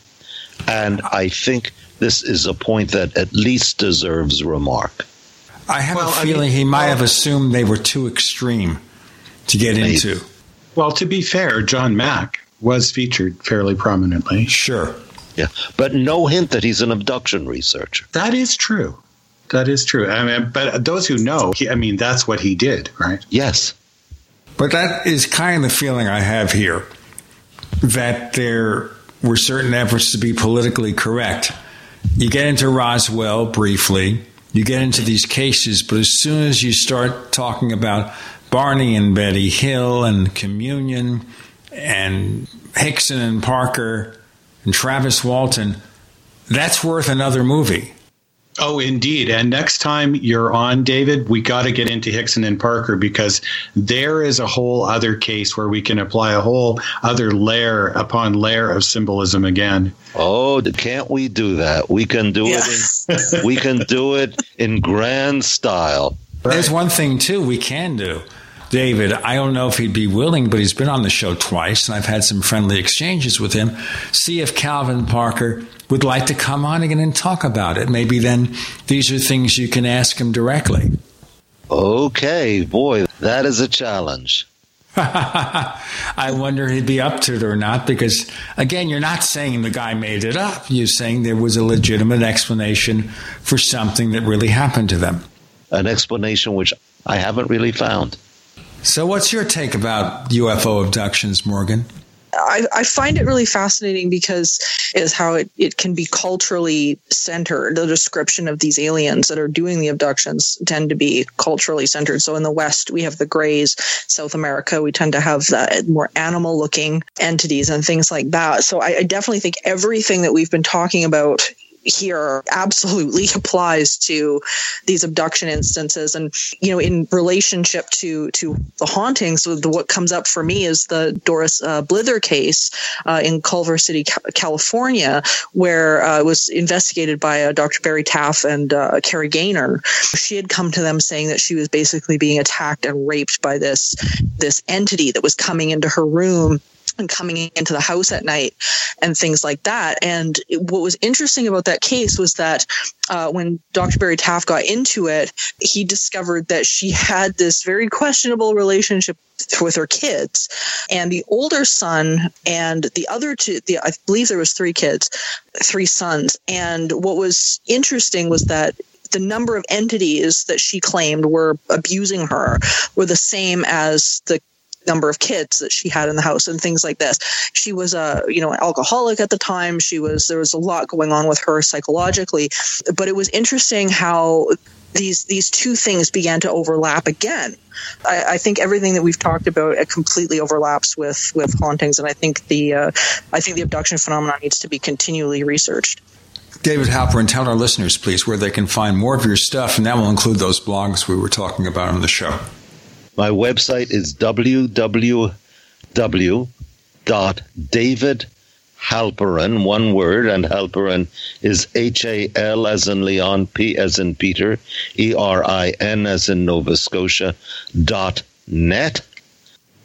And I think this is a point that at least deserves remark. I have well, a feeling I mean, he might have assumed they were too extreme to get maybe. into. Well, to be fair, John Mack was featured fairly prominently. Sure. Yeah, but no hint that he's an abduction researcher. That is true. That is true. I mean, but those who know, he, I mean, that's what he did, right? Yes. But that is kind of the feeling I have here that there were certain efforts to be politically correct. You get into Roswell briefly, you get into these cases, but as soon as you start talking about Barney and Betty Hill and Communion and Hickson and Parker and Travis Walton, that's worth another movie. Oh, indeed. And next time you're on, David, we got to get into Hickson and Parker because there is a whole other case where we can apply a whole other layer upon layer of symbolism again. Oh, can't we do that? We can do yeah. it. In, we can do it in grand style. There's one thing too we can do. David, I don't know if he'd be willing, but he's been on the show twice, and I've had some friendly exchanges with him. See if Calvin Parker would like to come on again and talk about it. Maybe then these are things you can ask him directly. Okay, boy, that is a challenge. I wonder he'd be up to it or not because, again, you're not saying the guy made it up. You're saying there was a legitimate explanation for something that really happened to them. An explanation which I haven't really found. So, what's your take about UFO abductions, Morgan? I, I, find it really fascinating because is how it, it can be culturally centered. The description of these aliens that are doing the abductions tend to be culturally centered. So in the West, we have the Greys. South America, we tend to have the more animal looking entities and things like that. So I, I definitely think everything that we've been talking about here absolutely applies to these abduction instances. And you know in relationship to to the hauntings what comes up for me is the doris uh, bither case uh, in culver city california where uh, it was investigated by uh, dr barry taff and uh, kerry gaynor. She had come to them saying that she was basically being attacked and raped by this this entity that was coming into her room and coming into the house at night and things like that. And what was interesting about that case was that uh, when Dr. Barry Taff got into it, he discovered that she had this very questionable relationship with her kids and the older son and the other two the, i believe there was three kids three sons and what was interesting was that the number of entities that she claimed were abusing her were the same as the number of kids that she had in the house and things like this. She was a, you know, alcoholic at the time. She was, there was a lot going on with her psychologically, but it was interesting how these these two things began to overlap again. I, I, think everything that we've talked about it completely overlaps with with hauntings, and I think the uh, I think the abduction phenomenon needs to be continually researched. David Halperin, tell our listeners, please, where they can find more of your stuff, and that will include those blogs we were talking about on the show. My website is www.davidhalperin, one word, and Halperin is H A L as in Leon, P as in Peter, E R I N as in Nova Scotia, dot net.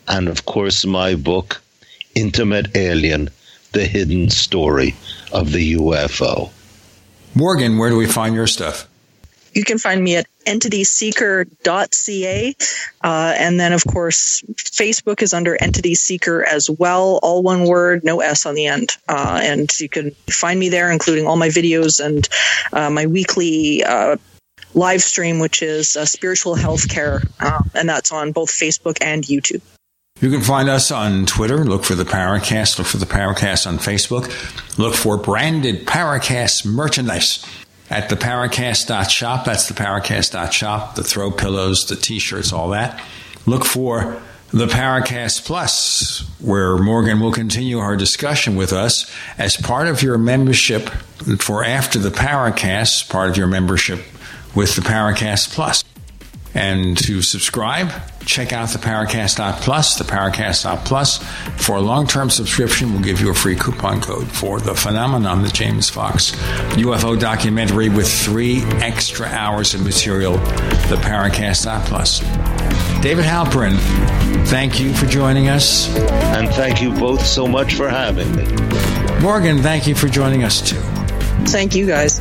And of course, my book, Intimate Alien The Hidden Story of the UFO. Morgan, where do we find your stuff? You can find me at entityseeker.ca. Uh, and then, of course, Facebook is under Entity Seeker as well, all one word, no S on the end. Uh, and you can find me there, including all my videos and uh, my weekly uh, live stream, which is uh, spiritual health care. Uh, and that's on both Facebook and YouTube. You can find us on Twitter. Look for the Paracast. Look for the Paracast on Facebook. Look for branded Paracast merchandise at the Paracast.shop. That's the Paracast.shop. The throw pillows, the t shirts, all that. Look for the Paracast Plus, where Morgan will continue our discussion with us as part of your membership for after the Paracast, part of your membership with the Paracast Plus. And to subscribe, check out the Paracast.plus, the Paracast.plus. For a long term subscription, we'll give you a free coupon code for the phenomenon, the James Fox UFO documentary with three extra hours of material, the Paracast.plus. David Halperin, thank you for joining us. And thank you both so much for having me. Morgan, thank you for joining us too. Thank you guys.